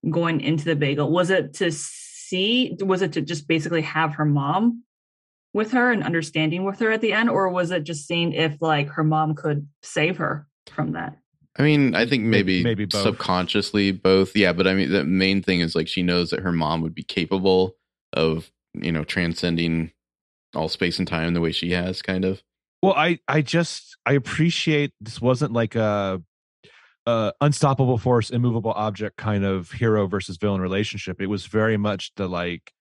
going into the bagel? Was it to see? Was it to just basically have her mom with her and understanding with her at the end, or was it just seeing if like her mom could save her from that? I mean, I think maybe maybe both. subconsciously both. Yeah, but I mean, the main thing is like she knows that her mom would be capable of you know transcending all space and time the way she has, kind of. Well, I I just I appreciate this wasn't like a, unstoppable force, immovable object kind of hero versus villain relationship. It was very much the like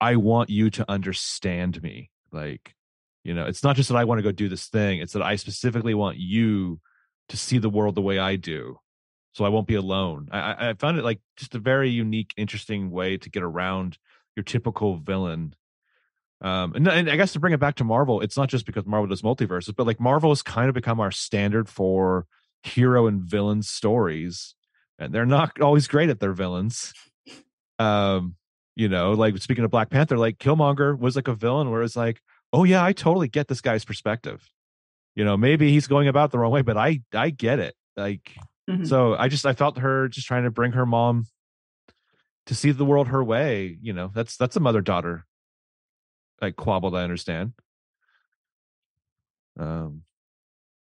I want you to understand me. Like, you know, it's not just that I want to go do this thing, it's that I specifically want you to see the world the way I do. So I won't be alone. I, I found it like just a very unique, interesting way to get around your typical villain. Um, and, and I guess to bring it back to Marvel, it's not just because Marvel does multiverses, but like Marvel has kind of become our standard for hero and villain stories, and they're not always great at their villains. Um, you know, like speaking of Black Panther, like Killmonger was like a villain where it's like, oh yeah, I totally get this guy's perspective. You know, maybe he's going about the wrong way, but I I get it. Like, mm-hmm. so I just I felt her just trying to bring her mom to see the world her way. You know, that's that's a mother daughter like quabble. I understand. Um,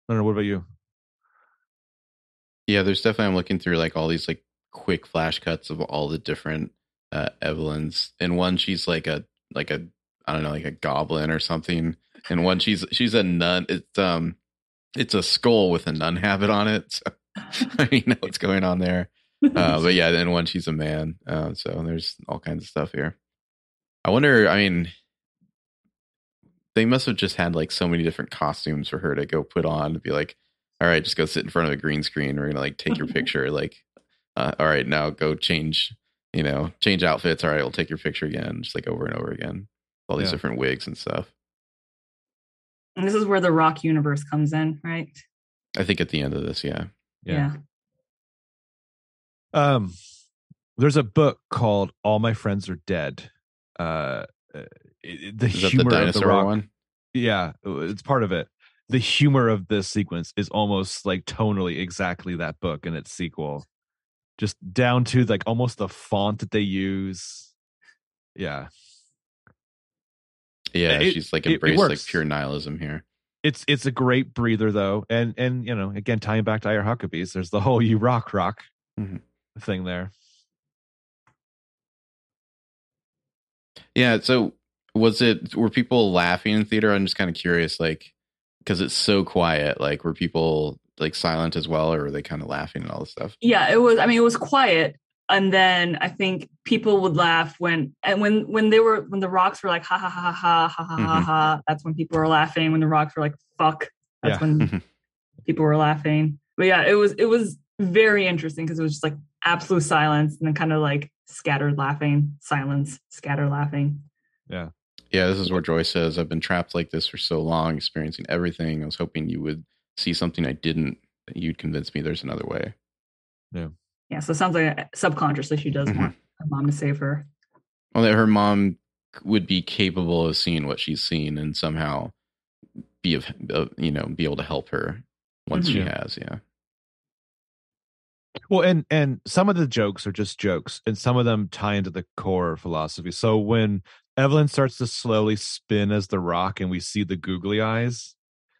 I don't know. What about you? Yeah, there's definitely. I'm looking through like all these like quick flash cuts of all the different uh, Evelyns. And one, she's like a like a I don't know, like a goblin or something. And one, she's she's a nun. It's um, it's a skull with a nun habit on it. So [laughs] I mean, know what's going on there. Uh, but [laughs] yeah, then one, she's a man. Uh, so there's all kinds of stuff here. I wonder. I mean, they must have just had like so many different costumes for her to go put on to be like, all right, just go sit in front of a green screen. We're gonna like take your [laughs] picture. Like, uh, all right, now go change you know, change outfits. All right, we'll take your picture again, just like over and over again. All these yeah. different wigs and stuff. And this is where the rock universe comes in, right? I think at the end of this, yeah. Yeah. yeah. Um there's a book called All My Friends Are Dead. Uh, the is humor the of the rock, one? Yeah, it's part of it. The humor of this sequence is almost like tonally exactly that book and its sequel just down to like almost the font that they use. Yeah. Yeah, it, she's like embraced like pure nihilism here. It's it's a great breather though, and and you know again tying back to I Huckabees, there's the whole you rock rock mm-hmm. thing there. Yeah. So was it were people laughing in theater? I'm just kind of curious, like because it's so quiet. Like were people like silent as well, or were they kind of laughing and all this stuff? Yeah, it was. I mean, it was quiet, and then I think people would laugh when and when when they were when the rocks were like ha ha ha ha ha ha ha mm-hmm. ha. That's when people were laughing. When the rocks were like fuck, that's yeah. when mm-hmm. people were laughing. But yeah, it was it was very interesting because it was just like absolute silence and then kind of like scattered laughing, silence, scattered laughing. Yeah, yeah, this is where Joy says, I've been trapped like this for so long, experiencing everything. I was hoping you would see something I didn't, that you'd convince me there's another way. Yeah. Yeah. So it sounds like subconsciously she does mm-hmm. want her mom to save her. Well, that her mom would be capable of seeing what she's seen and somehow be of, uh, you know, be able to help her once mm-hmm. she has. Yeah. Well, and and some of the jokes are just jokes, and some of them tie into the core philosophy. So when Evelyn starts to slowly spin as the rock, and we see the googly eyes,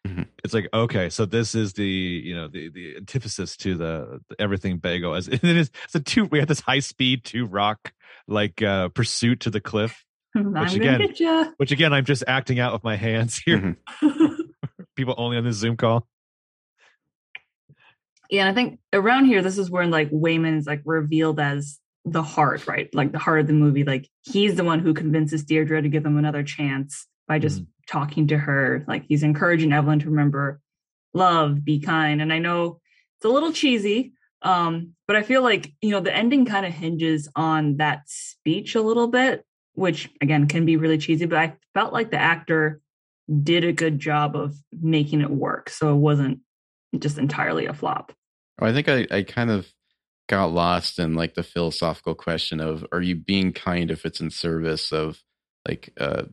Mm-hmm. It's like okay, so this is the you know the the antithesis to the, the everything bagel as [laughs] it is. It's a two. We have this high speed two rock like uh pursuit to the cliff. Which again, which again, I'm just acting out with my hands here. Mm-hmm. [laughs] People only on this Zoom call. Yeah, and I think around here, this is where like Waymond's like revealed as the heart, right? Like the heart of the movie. Like he's the one who convinces Deirdre to give them another chance by just mm talking to her. Like he's encouraging Evelyn to remember love, be kind. And I know it's a little cheesy, um, but I feel like, you know, the ending kind of hinges on that speech a little bit, which again can be really cheesy, but I felt like the actor did a good job of making it work. So it wasn't just entirely a flop. I think I, I kind of got lost in like the philosophical question of are you being kind if it's in service of like uh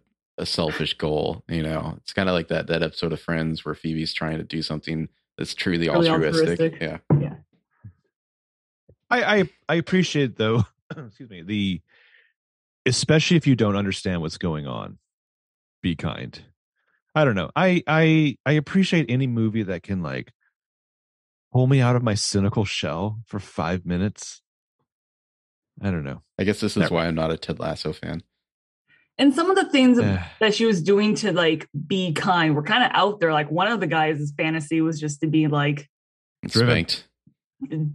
a selfish goal. You know, it's kind of like that that episode of Friends where Phoebe's trying to do something that's truly really altruistic. altruistic. Yeah, yeah. I, I I appreciate though. [clears throat] excuse me. The especially if you don't understand what's going on, be kind. I don't know. I I I appreciate any movie that can like pull me out of my cynical shell for five minutes. I don't know. I guess this is Never. why I'm not a Ted Lasso fan and some of the things eh. that she was doing to like be kind were kind of out there. Like one of the guys' fantasy was just to be like spanked.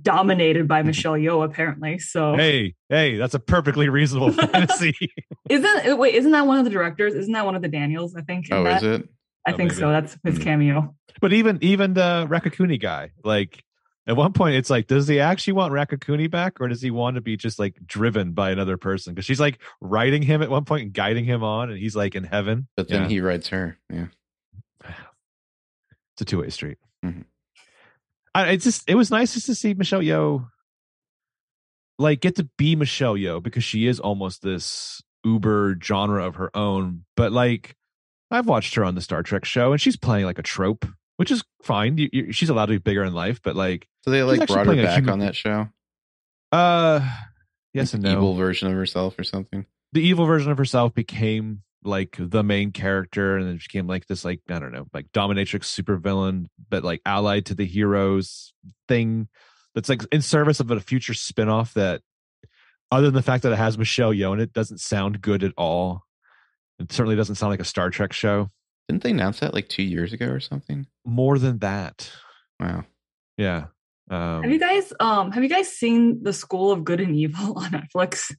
dominated by [laughs] Michelle Yeoh apparently. So Hey, hey, that's a perfectly reasonable [laughs] fantasy. isn't wait, isn't that one of the directors? Isn't that one of the Daniels, I think? Oh, that? is it? I Oh, think maybe. so. That's his Hmm. cameo. but even even the Raccacoonie guy, like at one point, it's like, does he actually want Raccacoonie back, or does he want to be just like driven by another person? Because she's like riding him at one point and guiding him on, and he's like in heaven. But then Yeah. he writes her. Yeah. it's a two way street. Mhm. I it's just it was nice just to see Michelle Yeoh like get to be Michelle Yeoh because she is almost this uber genre of her own. But like I've watched her on the Star Trek show and she's playing like a trope, which is fine. You, you, she's allowed to be bigger in life, but like So they like brought her back human on that show. uh yes Like and the no. Evil version of herself or something. the evil version of herself became like the main character and then she became like this like i don't know like dominatrix supervillain but like allied to the heroes thing that's like in service of a future spin-off that other than the fact that it has michelle yeoh in it doesn't sound good at all it certainly doesn't sound like a star trek show Didn't they announce that like two years ago or something? more than that Wow. yeah um have you guys um have you guys seen the School of Good and Evil [laughs] on Netflix?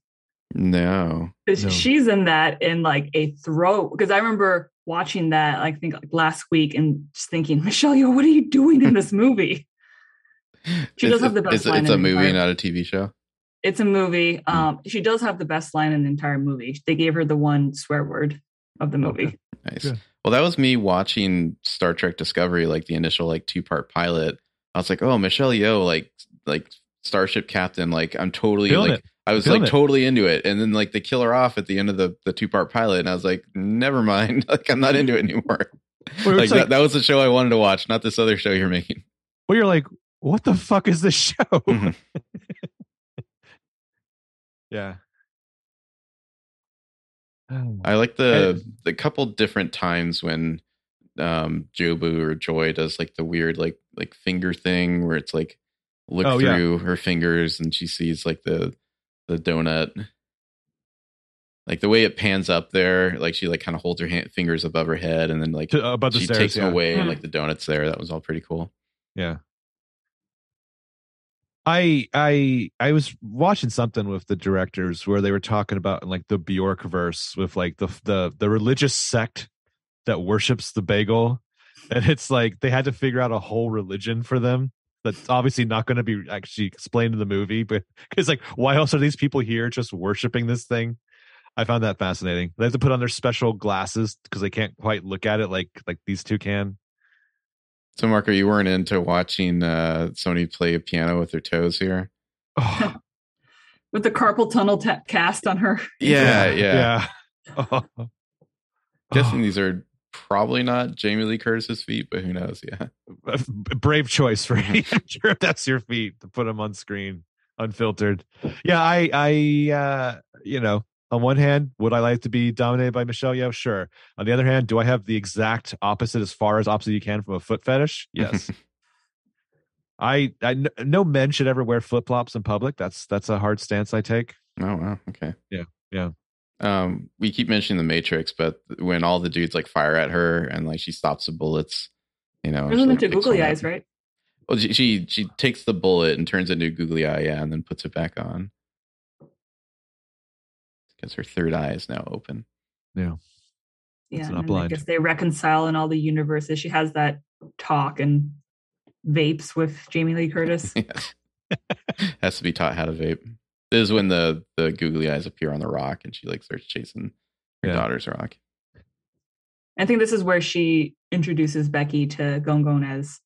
No. 'Cause No. She's in that in like a throw because I remember watching that I think like last week and just thinking, Michelle, Yeoh, what are you doing in this [laughs] movie? She does It's- have the best It's, line it's in a movie, entire- not a TV show. It's a movie. Hmm. Um, she does have the best line in the entire movie. They gave her the one swear word of the movie. Okay. Nice. Good. Well, that was me watching Star Trek Discovery, like the initial like two part pilot. I was like, oh, Michelle Yeoh, like like Starship Captain, like I'm totally Feeling like it. I was Feeling like it. totally into it, and then like they kill her off at the end of the the two part pilot, and I was like, never mind, [laughs] like I'm not into it anymore. [laughs] Well, like it's that, that was the show I wanted to watch, not this other show you're making. well you're like what the fuck is this show Mhm. [laughs] yeah I like the the couple different times when um Jobu or Joy does like the weird like like finger thing where it's like look Oh, yeah. through her fingers and she sees like the the donut. Like the way it pans up there, like she like kind of holds her hand, fingers above her head and then like To- above the she takes yeah. them away and Hmm. like the donut's there. That was all pretty cool. Yeah. I I I was watching something with the directors where they were talking about like the Bjork verse with like the the the religious sect that worships the bagel. And it's like they had to figure out a whole religion for them. That's obviously not going to be actually explained in the movie, but [laughs] it's like, why else are these people here just worshiping this thing? I found that fascinating. They have to put on their special glasses because they can't quite look at it like like these two can. So Marco, you weren't into watching uh somebody play a piano with their toes here? Oh, [laughs] With the carpal tunnel ta- cast on her. Yeah, yeah. yeah. [laughs] Oh. Guessing these are probably not Jamie Lee Curtis's feet, but who knows? Yeah. [laughs] Brave choice for you. I'm sure if that's your feet to put them on screen unfiltered. Yeah, I, I, uh, you know, on one hand, would I like to be dominated by Michelle Yeoh? Sure. On the other hand, do I have the exact opposite as far as opposite you can from a foot fetish? Yes. [laughs] I, I, no men should ever wear flip flops in public. That's that's a hard stance I take. Oh wow. Okay. Yeah, yeah. Um, we keep mentioning the Matrix, but when all the dudes like fire at her and like she stops the bullets, you know, Turns she, like, into googly eyes, up. right? Well, she, she she takes the bullet and turns it into a googly eye, yeah, and then puts it back on because her third eye is now open. Yeah. It's and not then I guess they reconcile in all the universes. She has that talk and vapes with Jamie Lee Curtis. [laughs] [laughs] Has to be taught how to vape. This is when the the googly eyes appear on the rock, and she like starts chasing her Yeah. daughter's rock. I think this is where she introduces Becky to Gong Gong as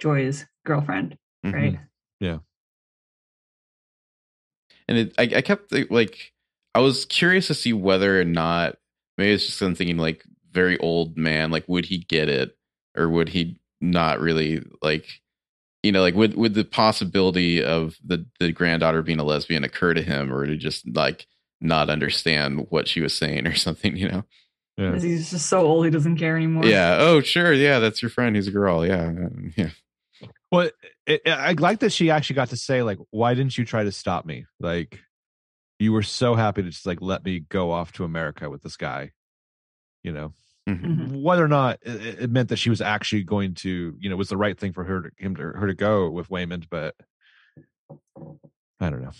Joy's girlfriend, Mhm. right? and it, I, I kept like I was curious to see whether or not maybe it's just I'm thinking like very old man like would he get it? Or would he not really like you know like would would the possibility of the the granddaughter being a lesbian occur to him? Or to just like not understand what she was saying [laughs] or something you know? Yeah. Because He's just so old he doesn't care anymore. yeah. Oh sure. Yeah that's your friend. Who's a girl. Yeah. [laughs] Yeah. Well, it, it- I like that she actually got to say like, "Why didn't you try to stop me? Like, you were so happy to just like let me go off to America with this guy." You know, Mhm. Mhm. whether or not it, it meant that she was actually going to, you know, was the right thing for her to him to her to go with Waymond, but I don't know.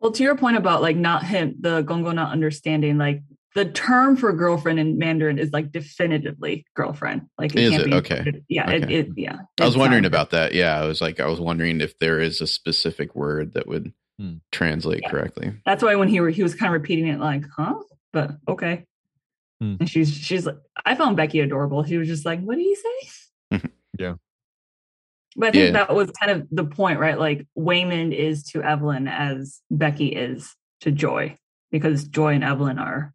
Well, to your point about like not him, the Gongo not understanding, like the term for girlfriend in Mandarin is like definitively girlfriend. Like Is can't it? be Okay. Yeah, Okay. it yeah. I was wondering um, about that. Yeah, I was like, I was wondering if there is a specific word that would Hmm. translate Yeah. correctly. That's why when he were he was kind of repeating it like, huh? But okay. Hmm. And she's she's like, I found Becky adorable. She was just like, what did he say? [laughs] Yeah. But I think Yeah. that was kind of the point, right? Like Waymond is to Evelyn as Becky is to Joy, because Joy and Evelyn are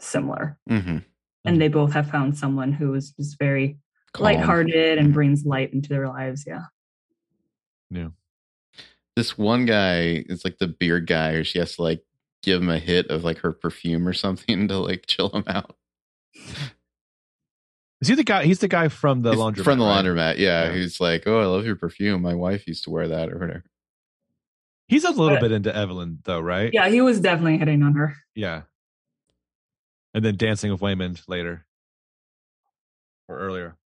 similar. hmm And they both have found someone who is just very Calm. lighthearted and Mhm. brings light into their lives. Yeah. Yeah. This one guy is like the beard guy, or she has to like give him a hit of like her perfume or [laughs] something to like chill him out. Is he the guy? He's the guy from the He's laundromat. from the right? laundromat. Yeah, Yeah. he's like, "Oh, I love your perfume. My wife used to wear that or whatever." He's a little But- bit into Evelyn, though, right? Yeah. He was definitely hitting on her. Yeah. And then dancing with Waymond later or earlier.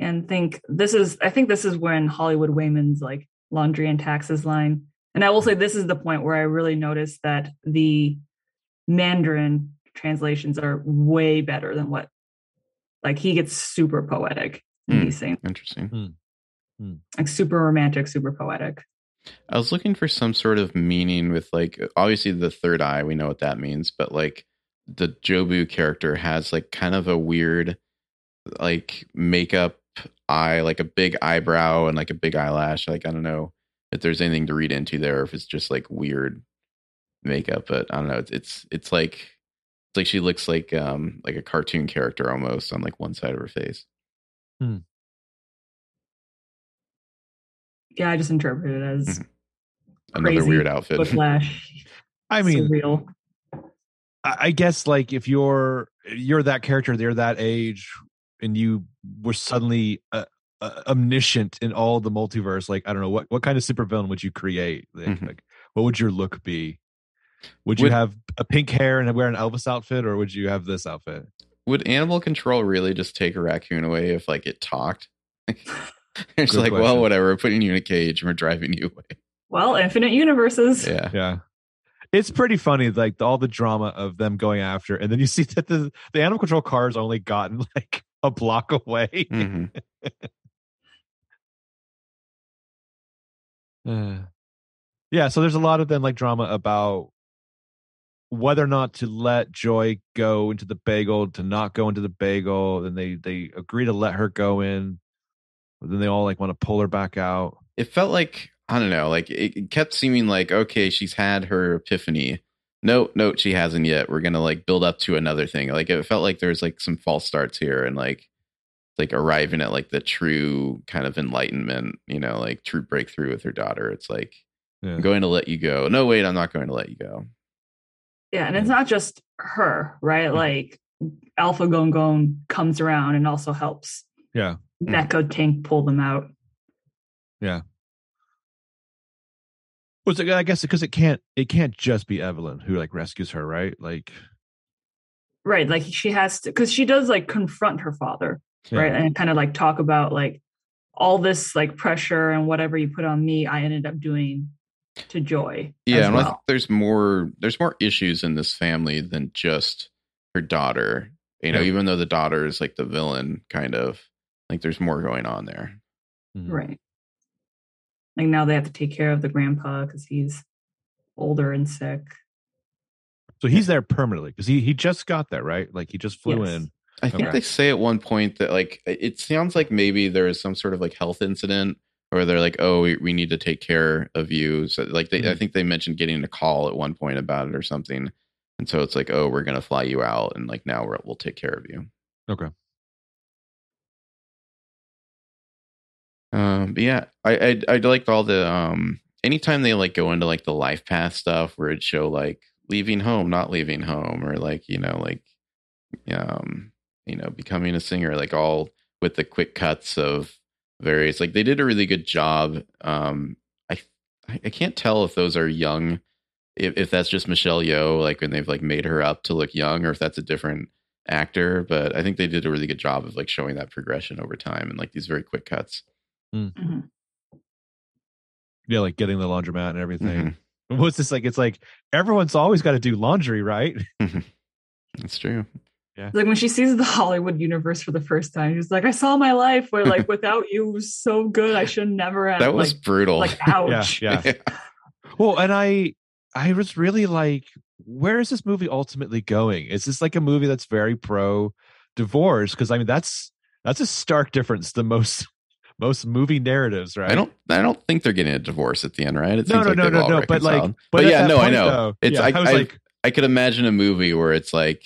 And think this is I think this is when Hollywood Waymond's like laundry and taxes line. And I will say this is the point where I really noticed that the Mandarin translations are way better than what like he gets super poetic in Hmm. these things. Interesting. Like super romantic, super poetic. I was looking for some sort of meaning with like obviously the third eye, we know what that means, but like the Jobu character has like kind of a weird like makeup eye, like a big eyebrow and like a big eyelash. Like I don't know if there's anything to read into there, if it's just like weird makeup, but I don't know. It's it's it's like it's like she looks like um like a cartoon character almost on like one side of her face. Yeah, I just interpret it as Mhm. Another Crazy weird outfit. [laughs] whiplash. I mean, surreal. I I guess like if you're you're that character, they're that age, and you were suddenly uh, uh, omniscient in all the multiverse. Like I don't know what what kind of supervillain would you create? Like, Mhm. like, what would your look be? Would you Would- have a pink hair and wear an Elvis outfit, or would you have this outfit? Would animal control really just take a raccoon away if like it talked? [laughs] it's Good like, well, whatever. We're putting you in a cage and we're driving you away. Well, infinite universes. Yeah. Yeah. It's pretty funny, like all the drama of them going after, and then you see that the the animal control car's only gotten [laughs] like a block away. hmm [laughs] Uh, yeah, so there's a lot of then like drama about whether or not to let Joy go into the bagel, to not go into the bagel. Then they they agree to let her go in, but then they all like want to pull her back out. It felt like, I don't know, like it kept seeming like, okay, she's had her epiphany. No, no, she hasn't yet. We're going to like build up to another thing. Like it felt like there's like some false starts here and like, like arriving at like the true kind of enlightenment, you know, like true breakthrough with her daughter. It's like, Yeah. I'm going to let you go. No, wait, I'm not going to let you go. Yeah, and it's not just her, right? Mm. Like Alpha Gong Gong comes around and also helps Yeah. Mm. Mecha Tank pull them out. Well, it's, I guess because it can't it can't just be Evelyn who like rescues her, right? Like Right. Like she has to because she does like confront her father, yeah. right? And kind of like talk about like all this like pressure and whatever you put on me, I ended up doing to Joy. Yeah, as and I think there's more there's more issues in this family than just her daughter. You know, Yeah. even though the daughter is like the villain, kind of like there's more going on there. Mhm. Right. Like now they have to take care of the grandpa because he's older and sick. So he's there permanently because he he just got there, right? Like he just flew Yes. in. I think Okay. they say at one point that like it sounds like maybe there is some sort of like health incident where they're like, oh, we, we need to take care of you. So like they, I Mhm. think they mentioned getting a call at one point about it or something. And so it's like, oh, we're gonna fly you out, and like now we're, we'll take care of you. Okay. Um, but yeah, I I I liked all the um. Anytime they like go into like the life path stuff where it show like leaving home, not leaving home, or like you know like um you know becoming a singer, like all with the quick cuts of various like they did a really good job. Um, I I I can't tell if those are young, if if that's just Michelle Yeoh, like when they've like made her up to look young, or if that's a different actor. But I think they did a really good job of like showing that progression over time and like these very quick cuts. Mhm. Yeah, like getting the laundromat and everything. Mhm. What's this like? It's like everyone's always got to do laundry, right? That's true. Yeah. Like when she sees the [laughs] Hollywood universe for the first time, she's like, I saw my life where like [laughs] without you was so good. I should never have That was like, brutal. like [laughs] ouch. Yeah, yeah. Well, and I I was really like, where is this movie ultimately going? Is this like a movie that's very pro divorce? Because I mean, that's that's a stark difference The most most movie narratives, right? I don't. I don't think they're getting a divorce at the end, right? It No, seems no, like no, no, no. But like, but, but yeah, that no, I know. though, It's yeah, I, I was I, like, I could imagine a movie where it's like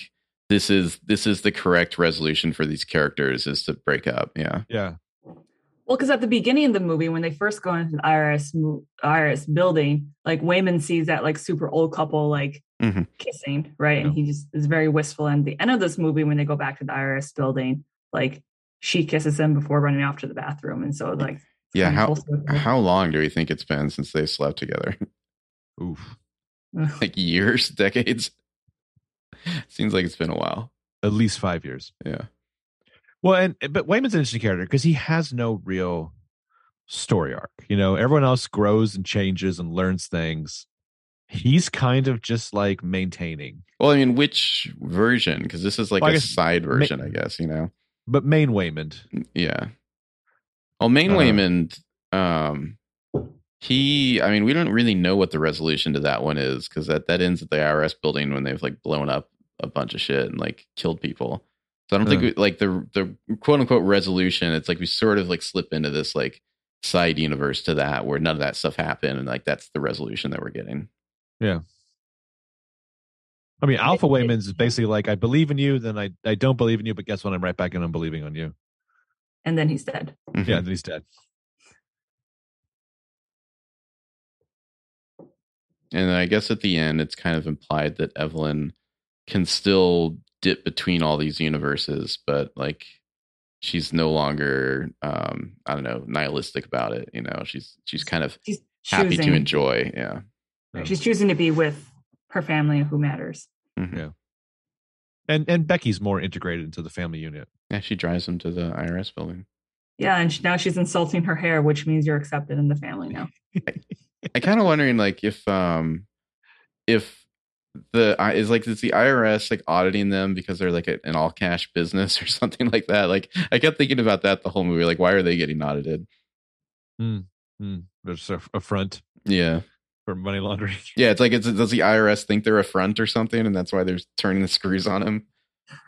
this is this is the correct resolution for these characters is to break up. Yeah. yeah, Well, because at the beginning of the movie, when they first go into the IRS IRS building, like Waymond sees that like super old couple like Mhm. kissing, right? And he just is very wistful. And the end of this movie, when they go back to the IRS building, like she kisses him before running off to the bathroom, and so like Yeah. How how long do we think it's been since they slept together? [laughs] oof. like years, [laughs] decades. Seems like it's been a while. At least five years. Yeah. Well, and eh, but Waymond's an interesting character because he has no real story arc. You know, everyone else grows and changes and learns things. He's kind of just like maintaining. Well, I mean, which version? Because this is like Well, I a guess side version, I guess. You know. But main Waymond, Yeah. Well, Main Uh, Waymond, um, he, I mean, we don't really know what the resolution to that one is because that, that ends at the IRS building when they've like blown up a bunch of shit and like killed people. So I don't think Uh. we, like the the quote unquote resolution. It's like we sort of like slip into this like side universe to that where none of that stuff happened and like that's the resolution that we're getting. I mean, Alpha Waymond's is basically like, I believe in you, then I, I don't believe in you, but guess what? I'm right back in on believing on you. and then he's dead. Mhm. Yeah, then he's dead. And I guess at the end, it's kind of implied that Evelyn can still dip between all these universes, but like she's no longer, um, I don't know, nihilistic about it. You know, she's she's kind of She's happy choosing, to enjoy. Yeah. Yeah. She's choosing to be with her family and who matters. Mhm. Yeah. And and Becky's more integrated into the family unit. Yeah. She drives them to the IRS building. Yeah, and she, now she's insulting her hair, which means you're accepted in the family now. [laughs] I kind of wondering like if um if the I- is like is the IRS like auditing them because they're like a, an all cash business [laughs] or something like that. Like I kept thinking about that the whole movie. Like why are they getting audited? Hmm. There's a, a front Yeah. For money laundering. [laughs] Yeah, it's like it's, does the IRS think they're a front or something, and that's why they're turning the screws on him?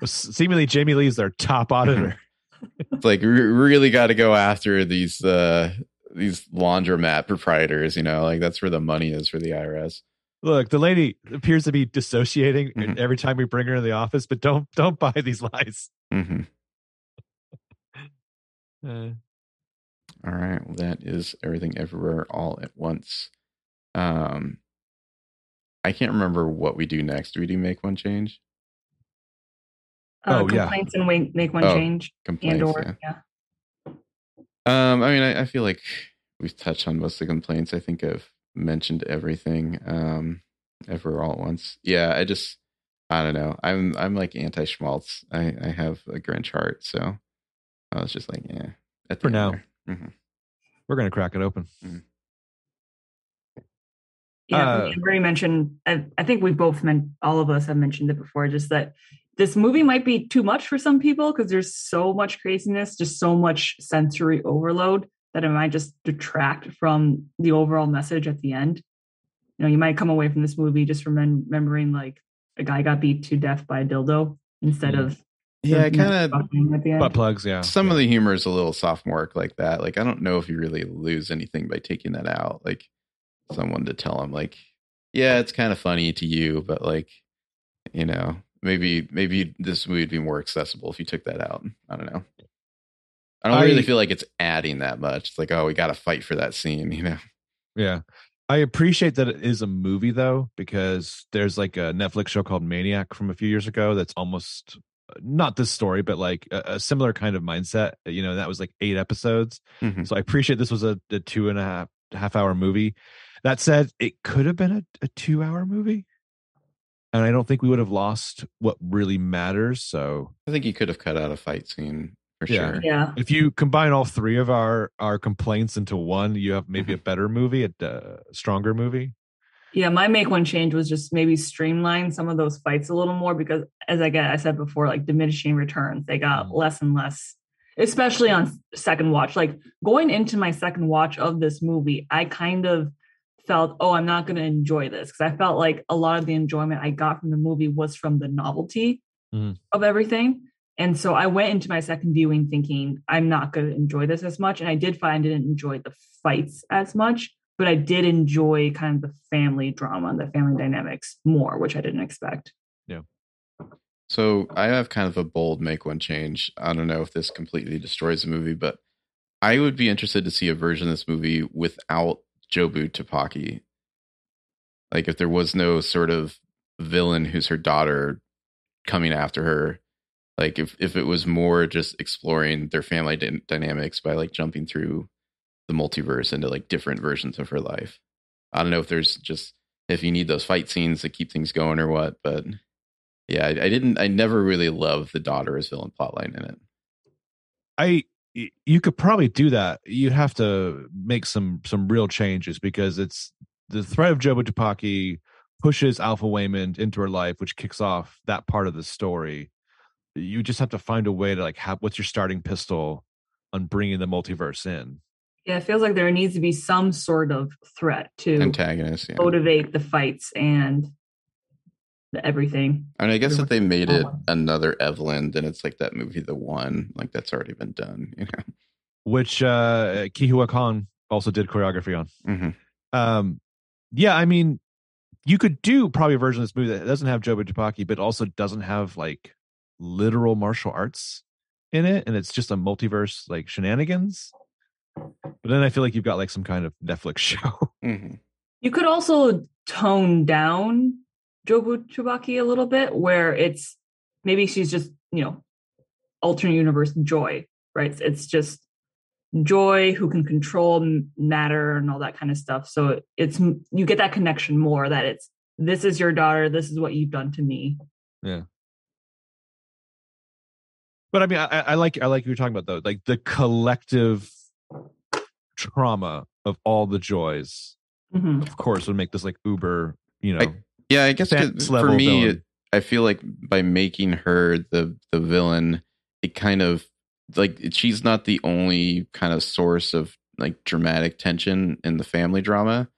Seemingly, Jamie Lee's their top [laughs] auditor. It's like we really got to go after these uh these laundromat proprietors. You know, like that's where the money is for the IRS. Look, the lady appears to be dissociating Mhm. every time we bring her in the office, but don't don't buy these lies. hmm [laughs] Uh, All right, well, that is everything everywhere all at once. Um, I can't remember what we do next. Do we do make one change? Uh, Oh, yeah. complaints and make one Oh, change and Complaints. or yeah. yeah. Um, I mean, I, I feel like we've touched on most of the complaints. I think I've mentioned everything. Um, ever all at once. Yeah, I just, I don't know. I'm, I'm like anti schmaltz. I, I have a Grinch heart, so I was just like, yeah. For now. there. Mhm. we're gonna crack it open. Yeah, Uh, Amber mentioned. I, I think we've both meant all of us have mentioned it before. Just that this movie might be too much for some people because there's so much craziness, just so much sensory overload that it might just detract from the overall message at the end. You know, you might come away from this movie just remem- remembering like a guy got beat to death by a dildo instead Mm. of Yeah, I kind of fucking at the end. Butt plugs, yeah. some yeah. of the humor is a little sophomoric like that. Like I don't know if you really lose anything by taking that out. Like someone to tell him like, yeah, it's kind of funny to you, but like, you know, maybe maybe this movie would be more accessible if you took that out. I don't know. I don't I- really feel like it's adding that much. It's like, oh, we got to fight for that scene, [laughs] you know. Yeah. I appreciate that it is a movie though, because there's like a Netflix show called Maniac from a few years ago that's almost not this story, but like a, a similar kind of mindset. You know, that was like eight episodes. Mhm. So I appreciate this was a, a two and a half half hour movie. That said, it could have been a, a two hour movie. And I don't think we would have lost what really matters. So I think you could have cut out a fight scene for Yeah. sure. Yeah. If you combine all three of our our complaints into one, you have maybe a better movie, a uh, stronger movie. Yeah, my make one change was just maybe streamline some of those fights a little more because, as I get, I said before, like diminishing returns, they got Mhm. less and less, especially on second watch. Like going into my second watch of this movie, I kind of felt, oh, I'm not going to enjoy this because I felt like a lot of the enjoyment I got from the movie was from the novelty Mhm. of everything. And so I went into my second viewing thinking I'm not going to enjoy this as much. And I did find I didn't enjoy the fights as much, but I did enjoy kind of the family drama and the family dynamics more, which I didn't expect. Yeah. So I have kind of a bold make one change. I don't know if this completely destroys the movie, but I would be interested to see a version of this movie without Jobu Tupaki. Like if there was no sort of villain who's her daughter coming after her. Like if, if it was more just exploring their family dy- dynamics by like jumping through the multiverse into like different versions of her life. I don't know if there's just if you need those fight scenes to keep things going or what, but yeah, I, I didn't. I never really loved the daughter as villain plotline in it. I you could probably do that. You have to make some some real changes because it's the threat of Jobu Tupaki pushes Alpha Waymond into her life, which kicks off that part of the story. You just have to find a way to like have what's your starting pistol on bringing the multiverse in. Yeah, it feels like there needs to be some sort of threat to Antagonist. Yeah. motivate the fights and the everything. I mean, I guess Pretty if they made it another Evelyn, then it's like that movie, The One. Like that's already been done. You know. which uh Ke Huy Quan also did choreography on. Mhm. Um yeah, I mean you could do probably a version of this movie that doesn't have Jobu Tupaki, but also doesn't have like literal martial arts in it, and it's just a multiverse like shenanigans. But then I feel like you've got like some kind of Netflix [laughs] show. Mhm. You could also tone down Jobu Tupaki a little bit, where it's maybe she's just, you know, alternate universe joy, right? It's, it's just joy who can control matter and all that kind of stuff. So it's you get that connection more that it's this is your daughter, this is what you've done to me. Yeah. But I mean, I, I like I like you were talking about though, like the collective trauma of all the joys. Mhm. Of course, would make this like uber, you know. I- Yeah, I guess for me, it, I feel like by making her the the villain, it kind of like she's not the only kind of source of like dramatic tension in the family drama,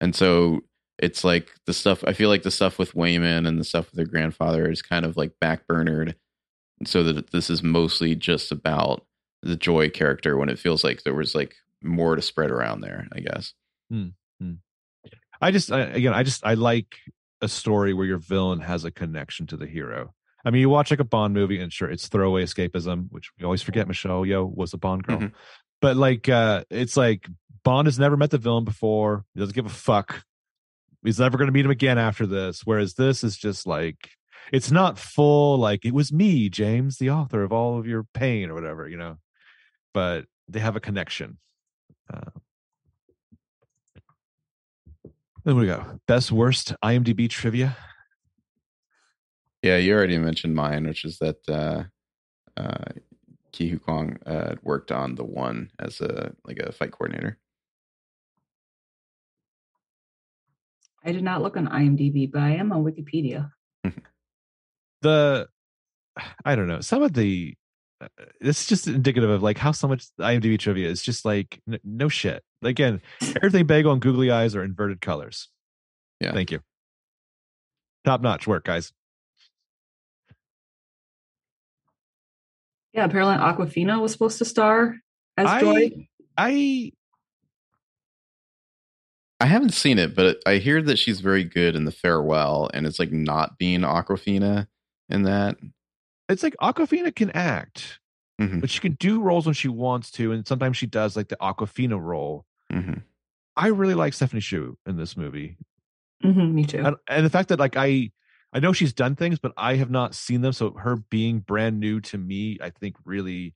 and so it's like the stuff. I feel like the stuff with Waymond and the stuff with her grandfather is kind of like backburnered, so that this is mostly just about the Joy character when it feels like there was like more to spread around there. I guess. Hmm, hmm. I just I, again, I just I like a story where your villain has a connection to the hero. I mean, you watch like a Bond movie, and sure, it's throwaway escapism, which we always forget. Michelle Yeoh was a Bond girl, Mhm. but like, uh it's like Bond has never met the villain before. He doesn't give a fuck. He's never going to meet him again after this. Whereas this is just like, it's not full. Like it was me, James, the author of all of your pain or whatever, you know. But they have a connection. Uh, then we go best worst IMDb trivia. Yeah, you already mentioned mine, which is that uh, uh, Ke Huy Quan uh, worked on the one as a like a fight coordinator. I did not look on IMDb, but I am on Wikipedia. [laughs] The I don't know some of the. Uh, It's just indicative of like how so much IMDb trivia is just like n- no shit. Again, [laughs] everything bagel and googly eyes are inverted colors. Yeah. Thank you. Top notch work, guys. Yeah, apparently Awkwafina was supposed to star as I- Joy. I I haven't seen it, but I hear that she's very good in the farewell, and it's like not being Awkwafina in that. It's like Awkwafina can act, Mhm. but she can do roles when she wants to, and sometimes she does like the Awkwafina role. hmm I really like Stephanie Hsu in this movie. Mhm, me too. and, and the fact that like I I know she's done things, but I have not seen them. So her being brand new to me, I think really.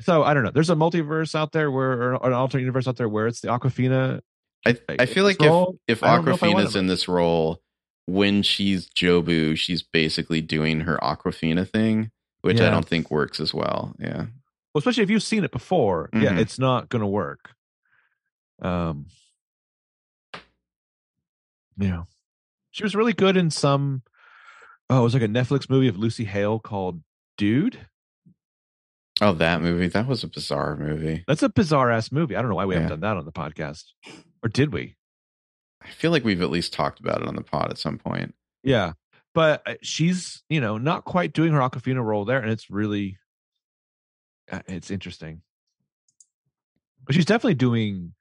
So I don't know. There's a multiverse out there where, or an alternate universe out there where it's the Awkwafina. I I feel like if role. if I don't if Awkwafina's in this role, when she's Jobu, she's basically doing her Awkwafina thing, which I don't think works as well. Yeah. Well, especially if you've seen it before, yeah, Mhm. it's not going to work. Um, yeah, she was really good in some. Oh, it was like a Netflix movie of Lucy Hale called Dude. Oh, that movie. That was a bizarre movie. That's a bizarre ass movie. I don't know why we haven't done that on the podcast, or did we? I feel like we've at least talked about it on the pod at some point. Yeah, but uh, she's you know not quite doing her Awkwafina role there, and it's really uh, it's interesting. But she's definitely doing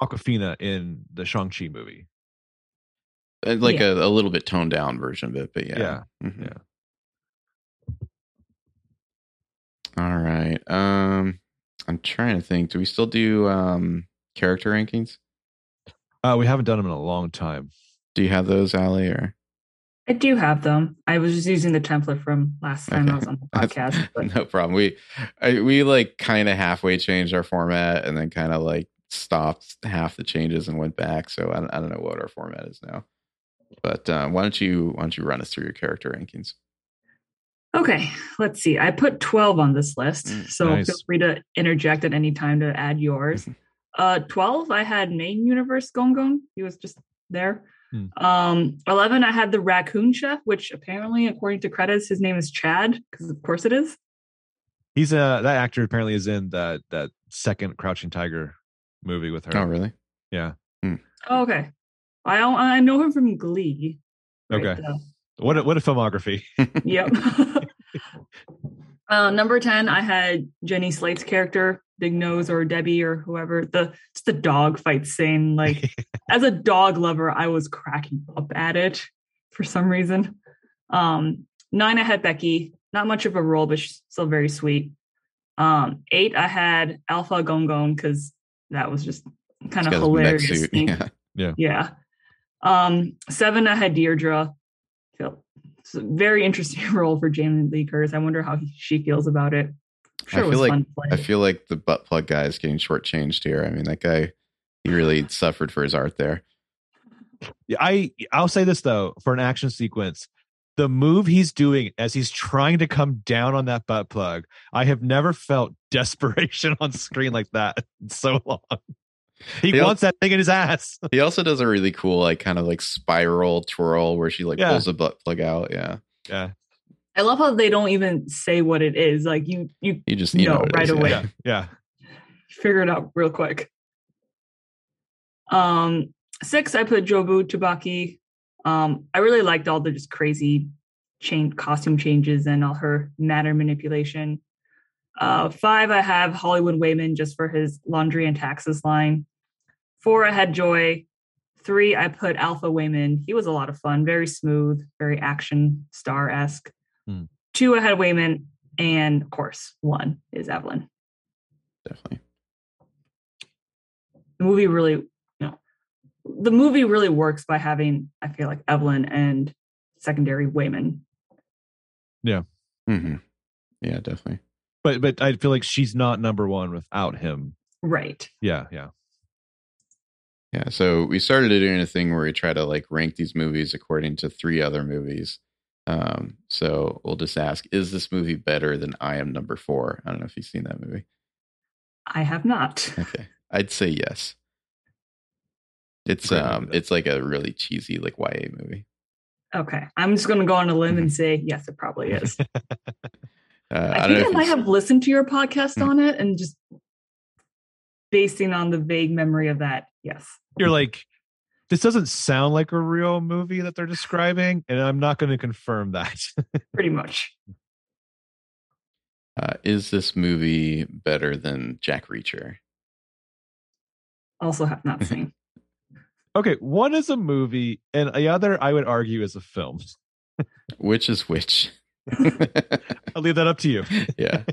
Awkwafina in the Shang Chi movie. Uh, Like Yeah. a, a little bit toned down version of it, but yeah. Yeah, Mhm. yeah. All right. Um, I'm trying to think. Do we still do um character rankings? Uh, we haven't done them in a long time. Do you have those, Allie? Or I do have them. I was just using the template from last time I was on the [laughs] podcast. But [laughs] no problem. We I, we like kind of halfway changed our format and then kind of like stopped half the changes and went back. So I don't, I don't know what our format is now. But uh, why don't you why don't you run us through your character rankings? okay, let's see. I put 12 on this list. Mm, so nice. feel free to interject at any time to add yours. [laughs] Uh 12, I had main universe Gong Gong. He was just there. Hmm. Um 11, I had the raccoon chef, which apparently, according to credits, his name is Chad, because of course it is. He's uh that actor apparently is in that that second Crouching Tiger movie with her. Oh, really? Yeah. Oh, okay. I I know him from Glee. Okay. uh, What a, what a filmography. [laughs] Yep. [laughs] uh, number 10, I had Jenny Slate's character, Big Nose or Debbie or whoever. The it's the dog fight scene. Like [laughs] as a dog lover, I was cracking up at it for some reason. Um, nine, I had Becky. Not much of a role, but she's still very sweet. Um, eight, I had Alpha Gong Gong because that was just kind of got his mech hilarious. suit. thing. Yeah. Yeah. Um, seven, I had Deirdre. Feel it's a very interesting [laughs] role for Jamie Lee Curtis. I wonder how he, she feels about it. I'm sure I it was feel like fun play. I feel like the butt plug guy is getting shortchanged here. I mean, that guy he really [laughs] suffered for his art there. Yeah, I I'll say this though, for an action sequence, the move he's doing as he's trying to come down on that butt plug, I have never felt [laughs] desperation on screen like that in so long. He He al- wants that thing in his ass. [laughs] He also does a really cool, like, kind of like spiral twirl where she like Yeah. pulls the butt plug out. Yeah, yeah, I love how they don't even say what it is. Like you, you you just you No, know right is, away. yeah. yeah, yeah. figure it out real quick. Um, six, I put Jobu Tupaki. Um, I really liked all the just crazy chain costume changes and all her matter manipulation. Uh, five, I have Hollywood Waymond just for his laundry and taxes line. Four, I had Joy. Three, I put Alpha Waymond. He was a lot of fun, very smooth, very action star esque. Hmm. Two, I had Waymond, and of course, one is Evelyn. Definitely. the movie really you know the movie really works by having i feel like evelyn and secondary Waymond Yeah. hmm Yeah, definitely. But but I feel like she's not number one without him. right Yeah, yeah. Yeah. So we started doing a thing where we try to like rank these movies according to three other movies. Um, so we'll just ask, is this movie better than I Am Number Four? I don't know if you've seen that movie. i have not Okay. I'd say yes. It's um it's like a really cheesy like YA movie. okay i'm just going to go on a limb and say yes it probably is [laughs] Uh, i, don't think i might it's- have listened to your podcast Hmm. on it and just basing on the vague memory of that yes You're like, this doesn't sound like a real movie that they're describing, and I'm not going to confirm that. [laughs] pretty much uh, is this movie better than Jack Reacher? also have not seen [laughs] okay, one is a movie, and the other, I would argue, is a film. Which is which? I'll leave that up to you. [laughs] yeah.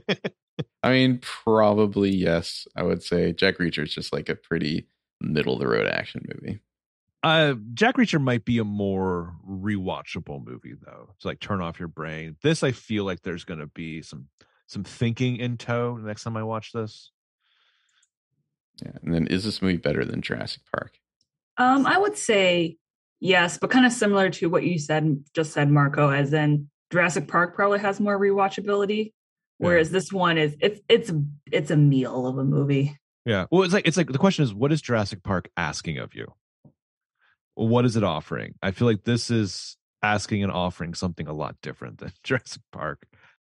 I mean, probably yes. I would say Jack Reacher is just like a pretty middle of the road action movie. Uh, Jack Reacher might be a more rewatchable movie, though. To like turn off your brain. This, I feel like there's going to be some some thinking in tow next time I watch this. Yeah. And then is this movie better than Jurassic Park? um i would say yes but kind of similar to what you said just said marco as in jurassic park probably has more rewatchability Whereas this one is it's it's it's a meal of a movie. Yeah. Well, it's like it's like the question is, what is Jurassic Park asking of you? What is it offering? I feel like this is asking and offering something a lot different than [laughs] Jurassic Park.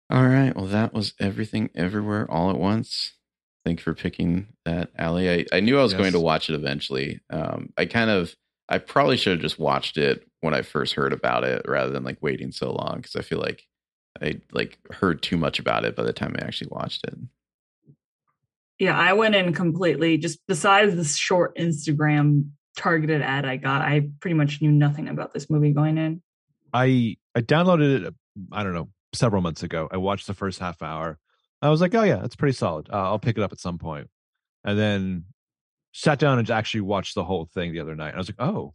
All right. Well, that was everything everywhere all at once. Thank you for picking that, Allie. I, I knew I was Yes. going to watch it eventually. Um, I kind of, I probably should have just watched it when I first heard about it rather than like waiting so long because I feel like I like heard too much about it by the time I actually watched it. Yeah, I went in completely just besides this short Instagram targeted ad I got, I pretty much knew nothing about this movie going in. I I downloaded it. I don't know several months ago. I watched the first half hour. I was like, oh yeah, it's pretty solid. Uh, I'll pick it up at some point. And then sat down and actually watched the whole thing the other night. I was like, oh,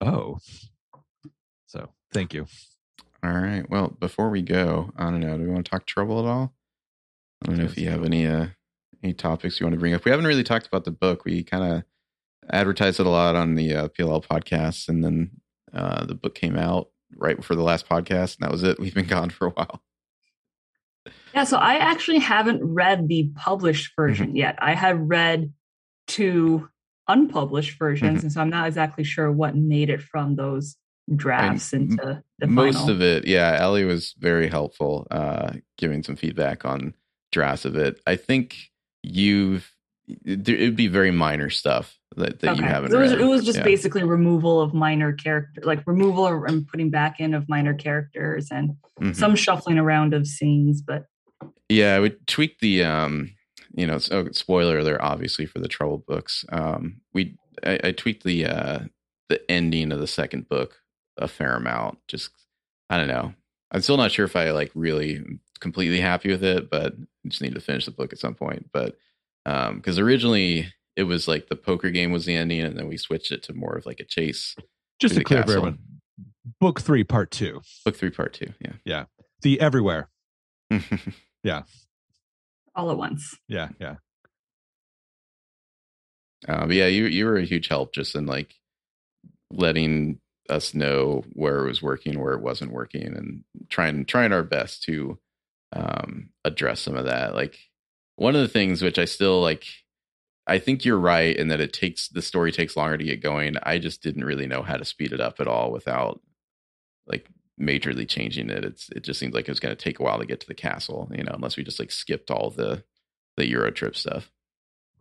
oh. So thank you. All right. Well, before we go, I don't know. Do we want to talk trouble at all? I don't know if you have any uh any topics you want to bring up. We haven't really talked about the book. We kind of advertised it a lot on the uh, PLL podcast, and then uh, the book came out right before the last podcast, and that was it. We've been gone for a while. Yeah, so I actually haven't read the published version yet. I have read two unpublished versions, and so I'm not exactly sure what made it from those drafts And into the final Most final. of it, yeah. Ellie was very helpful, uh, giving some feedback on drafts of it. I think you've it would be very minor stuff that, that you haven't It was, read. it was just Yeah. basically removal of minor character, like removal or- and putting back in of minor characters and Mhm. some shuffling around of scenes. But Yeah, I would tweak the um, you know, so spoiler there obviously for the Trouble books. Um, we I, I tweaked the uh the ending of the second book a fair amount. Just I don't know. I'm still not sure if I like really completely happy with it, but I just need to finish the book at some point. But um, because originally it was like the poker game was the ending, and then we switched it to more of like a chase. Just To to clear everyone. Book three, part two. Book three, part two. Yeah, yeah. The everywhere. [laughs] Yeah. All at once. Yeah, yeah. Uh, but yeah, you you were a huge help just in like letting us know where it was working, where it wasn't working, and trying trying our best to um, address some of that. Like one of the things which I still like, I think you're right in that it takes the story takes longer to get going. I just didn't really know how to speed it up at all without like majorly changing it. It's it just seems like it's going to take a while to get to the castle, you know, unless we just like skipped all the the Euro trip stuff.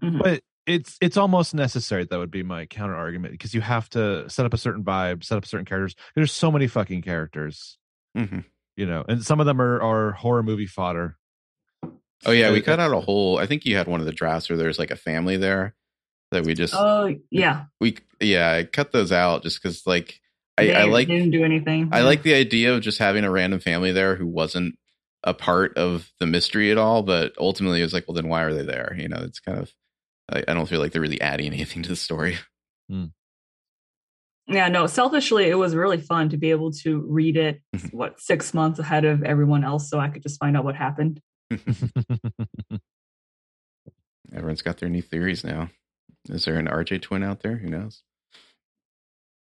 Mhm. But it's it's almost necessary. That would be my counter argument because you have to set up a certain vibe, set up certain characters. There's so many fucking characters, Mm-hmm. you know, and some of them are are horror movie fodder. Oh yeah, we cut out a whole. I think you had one of the drafts where there's like a family there that we just Oh yeah, we yeah I cut those out just because like I, they, I like didn't do anything. I like the idea of just having a random family there who wasn't a part of the mystery at all, but ultimately it was like, well, then why are they there? You know, it's kind of I, I don't feel like they're really adding anything to the story. Yeah, no, selfishly, it was really fun to be able to read it, Mhm. what, six months ahead of everyone else so I could just find out what happened. [laughs] Everyone's got their new theories now. Is there an RJ twin out there? Who knows?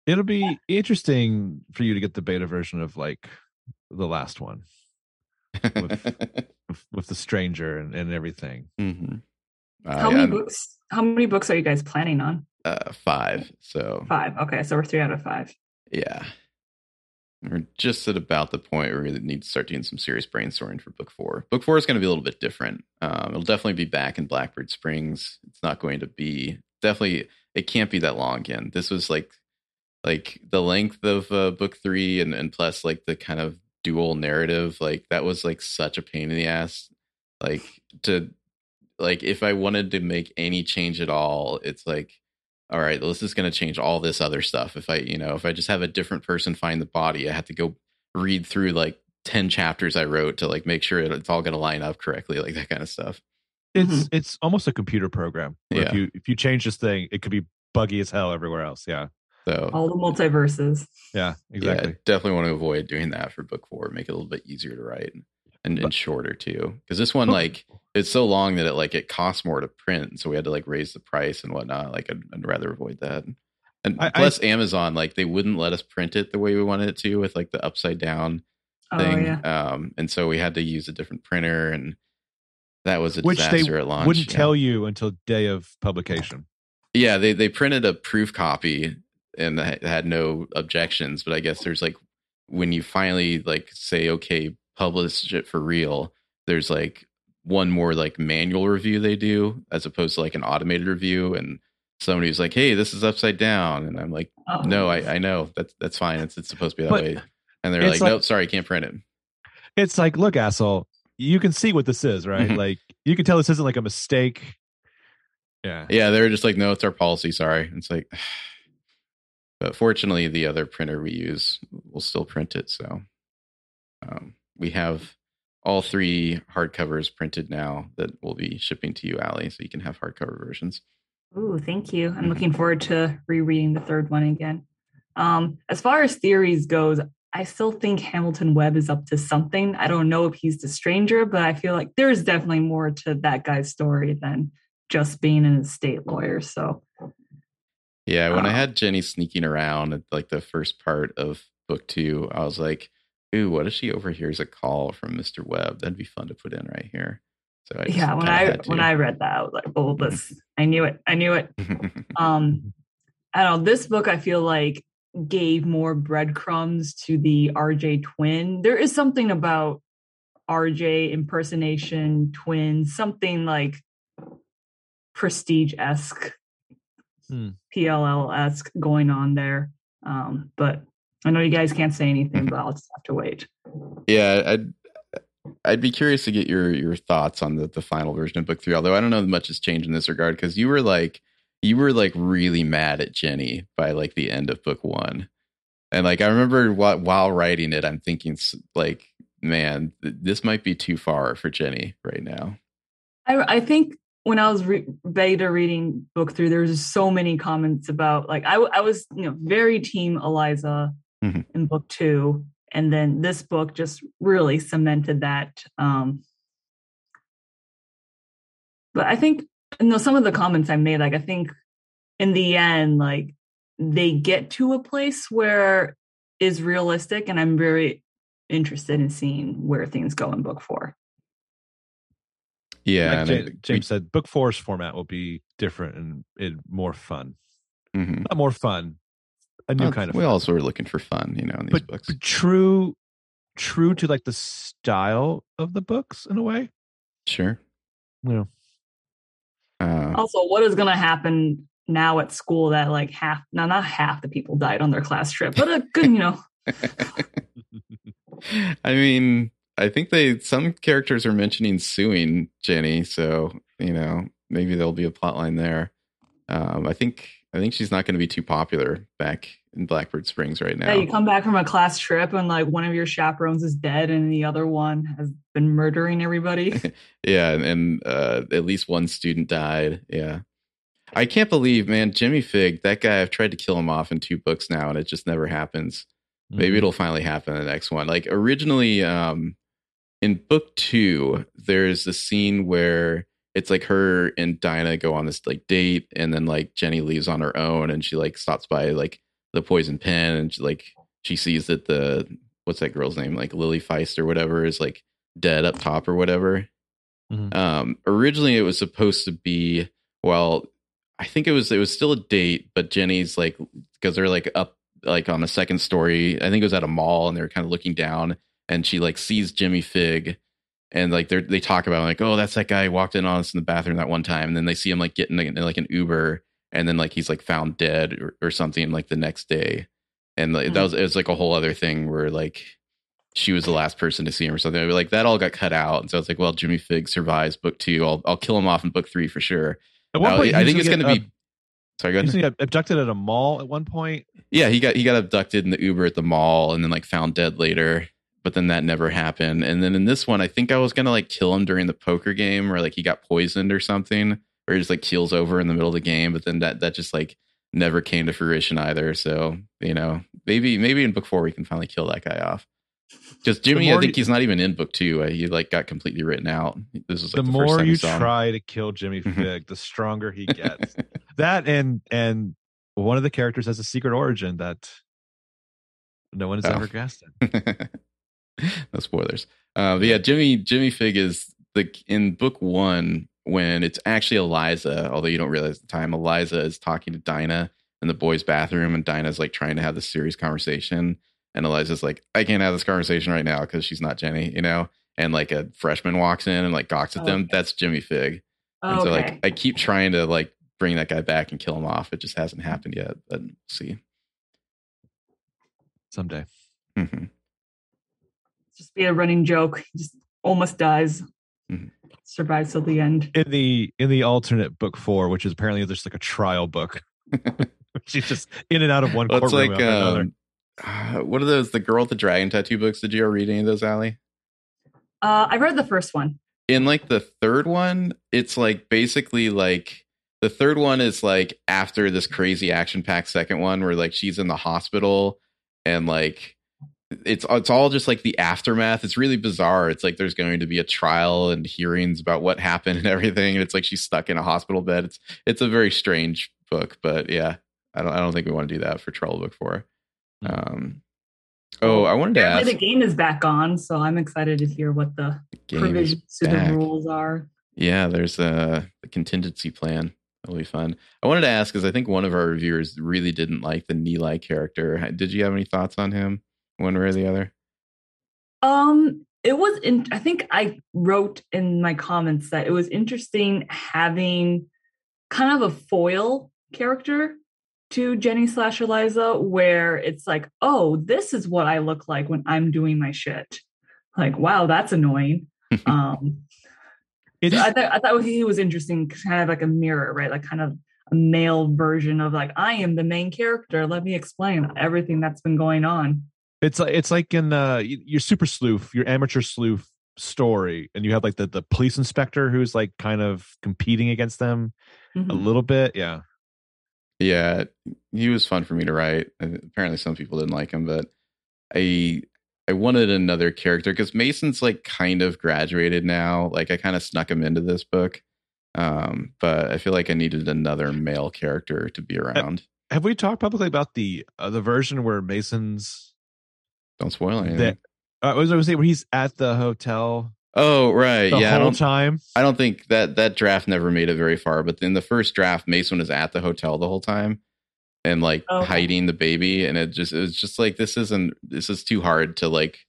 It'll be interesting for you to get the beta version of like the last one with, [laughs] with the stranger and, and everything. Mhm. Uh, how yeah, many I'm, books? How many books are you guys planning on? Uh, five. So Five. Okay, so we're three out of five. Yeah. We're just at about the point where we need to start doing some serious brainstorming for book four. Book four is going to be a little bit different. Um, it'll definitely be back in Blackbird Springs. It's not going to be definitely. It can't be that long again. This was like, like the length of uh, book three, and and plus like the kind of dual narrative. Like that was like such a pain in the ass. Like to, like if I wanted to make any change at all, it's like all right, this is going to change all this other stuff. If I, you know, if I just have a different person find the body, I have to go read through like 10 chapters I wrote to like make sure it's all going to line up correctly, like that kind of stuff. It's it's almost a computer program. where If you if you change this thing, it could be buggy as hell everywhere else. Yeah. So, All the multiverses. Yeah, yeah, exactly. definitely want to avoid doing that for book four, make it a little bit easier to write and, and shorter too. Cause this one, like, it's so long that it like it costs more to print. So we had to like raise the price and whatnot. Like, I'd, I'd rather avoid that. And I- I- plus, Amazon, like, they wouldn't let us print it the way we wanted it to with like the upside down thing. Oh, thing. yeah. Um, and so we had to use a different printer, and that was a Which they at launch. wouldn't yeah. tell you until day of publication. Yeah, they they printed a proof copy and ha- had no objections, but I guess there's like when you finally like say okay, publish it for real, there's like one more like manual review they do as opposed to like an automated review and somebody was like, "Hey, this is upside down." And I'm like, Oh. "No, I I know. That's that's fine. It's it's supposed to be that But way." And they're like, like- "Nope, sorry, can't print it." It's like, look, asshole, you can see what this is, right? Mhm. Like you can tell this isn't like a mistake. Yeah. Yeah, they're just like, "No, it's our policy, sorry." It's like [sighs] but fortunately the other printer we use will still print it, so um, we have all three hardcovers printed now that we'll be shipping to you, Allie, so you can have hardcover versions. Oh, thank you. I'm looking forward to rereading the third one again. Um, as far as theories goes, I still think Hamilton Webb is up to something. I don't know if he's the stranger, but I feel like there's definitely more to that guy's story than just being an estate lawyer. So Yeah, when I Oh. had Jenny sneaking around at like the first part of book two, I was like, "Ooh, what if she overhears a call from Mister Webb? That'd be fun to put in right here." So I yeah, when I when. I read that, I was like, oh, this I knew it. I knew it. [laughs] um i don't know this book i feel like gave more breadcrumbs to the rj twin there is something about rj impersonation twins something like prestige-esque Hmm. pll-esque going on there um but i know you guys can't say anything but i'll just have to wait yeah, I'd I'd be curious to get your your thoughts on the the final version of book three. Although I don't know that much has changed in this regard because you were like you were like really mad at Jenny by like the end of book one, and like I remember while, while writing it, I'm thinking like, man, th- this might be too far for Jenny right now. I, I think when I was re- beta reading book three, there was just so many comments about like I, I was you know very team Eliza Mhm. in book two, and then this book just really cemented that. Um, but I think you know some of the comments I made, like I think in the end, like they get to a place where is realistic, and I'm very interested in seeing where things go in book four. Yeah, like and Ja- I- James said, book four's format will be different and it more fun. we- mhm. Not more fun. A new Well, kind of we fun. also were looking for fun, you know, in these but, books. but true true to like the style of the books in a way. Sure. Yeah. Uh, Also, what is going to happen now at school that like half, now not half the people died on their class trip, but a good, you know, [laughs] I mean, I think they some characters are mentioning suing Jenny, so you know maybe there'll be a plot line there. Um, I think I think she's not going to be too popular back in Blackbird Springs right now. yeah, you come back from a class trip and like one of your chaperones is dead and the other one has been murdering everybody. [laughs] yeah, and, and uh, at least one student died. Yeah, I can't believe, man, Jimmy Fig, that guy. I've tried to kill him off in two books now, and it just never happens. maybe Mhm. it'll finally happen in the next one like originally um in book two there's the scene where it's like her and dinah go on this like date and then like jenny leaves on her own and she like stops by like the poison pen and she like she sees that the what's that girl's name like lily feist or whatever is like dead up top or whatever Mhm. um originally it was supposed to be well i think it was it was still a date but jenny's like because they're like up like on the second story. I think it was at a mall, and they're kind of looking down, and she like sees Jimmy Fig, and like they they talk about like, oh, that's that guy who walked in on us in the bathroom that one time, and then they see him like getting in like an Uber, and then like he's like found dead or, or something like the next day, and like, that mm. was it was like a whole other thing where like she was the last person to see him or something. Like that all got cut out, and so it's like, well, Jimmy Fig survives book two. I'll I'll kill him off in book three for sure. At one Now, point, I he think it's going to be. Sorry, go he ahead. used to get abducted at a mall at one point. Yeah, he got he got abducted in the Uber at the mall and then like found dead later. But then that never happened. And then in this one, I think I was gonna like kill him during the poker game, or like he got poisoned or something, or he just like keels over in the middle of the game. But then that that just like never came to fruition either. So you know, maybe maybe in book four we can finally kill that guy off. Because Jimmy, I think you- he's not even in book two. Uh, He like got completely written out. This was like the, the, first more time you we saw him. try to kill Jimmy Mhm. Fig, the stronger he gets. [laughs] that and and one of the characters has a secret origin that no one has Oh. ever guessed. It. [laughs] [laughs] no spoilers. Uh, but yeah, Jimmy Jimmy Fig is the in book one when it's actually Eliza, although you don't realize the time. Eliza is talking to Dinah in the boys' bathroom, and Dinah's like trying to have this serious conversation, and Eliza's like, "I can't have this conversation right now because she's not Jenny," you know. And like a freshman walks in and like gawks at Oh, them. okay. That's Jimmy Fig. And so like I keep trying to like bring that guy back and kill him off. It just hasn't happened yet. But we'll see. Someday. Mhm. Just be a running joke. He just almost dies, Mhm. survives till the end. In the in the alternate book four, which is apparently just like a trial book. [laughs] [laughs] She's just in and out of one Well, it's courtroom like after another. um, uh, [sighs] what are those? The girl with the dragon tattoo books. Did you ever read any of those, Allie? Uh, I read the first one. in like the third one, it's like basically like the third one is like after this crazy action packed second one where like she's in the hospital and like it's it's all just like the aftermath. It's really bizarre. It's like there's going to be a trial and hearings about what happened and everything. And it's like she's stuck in a hospital bed. It's it's a very strange book, but yeah, I don't I don't think we want to do that for Trouble Book Four. Hmm. Um, oh, I wanted to Apparently ask. the game is back on, so I'm excited to hear what the is provisions to the rules are. Yeah, there's a, a contingency plan. That'll be fun. I wanted to ask because I think one of our reviewers really didn't like the Neeli character. Did you have any thoughts on him, one way or the other? Um, it was in. I think I wrote in my comments that it was interesting having kind of a foil character to Jenny slash Eliza, where it's like, oh, this is what I look like when I'm doing my shit. Like, wow, that's annoying. [laughs] um, It's so I thought I thought he was interesting, kind of like a mirror, right? Like kind of a male version of like, I am the main character. Let me explain everything that's been going on. It's like it's like in uh your super sleuth, your amateur sleuth story, and you have like the the police inspector who's like kind of competing against them a Mhm. little bit. Yeah. Yeah, he was fun for me to write. Uh, Apparently, some people didn't like him, but I I wanted another character because Mason's like kind of graduated now. Like I kind of snuck him into this book, um, but I feel like I needed another male character to be around. Have we talked publicly about the uh, the version where Mason's Don't spoil anything. that uh, was I was saying where he's at the hotel oh, right. the yeah, I whole don't time? I don't think that that draft never made it very far. But in the first draft, Mason was at the hotel the whole time and like Oh. hiding the baby, and it just it was just like this isn't this is too hard to like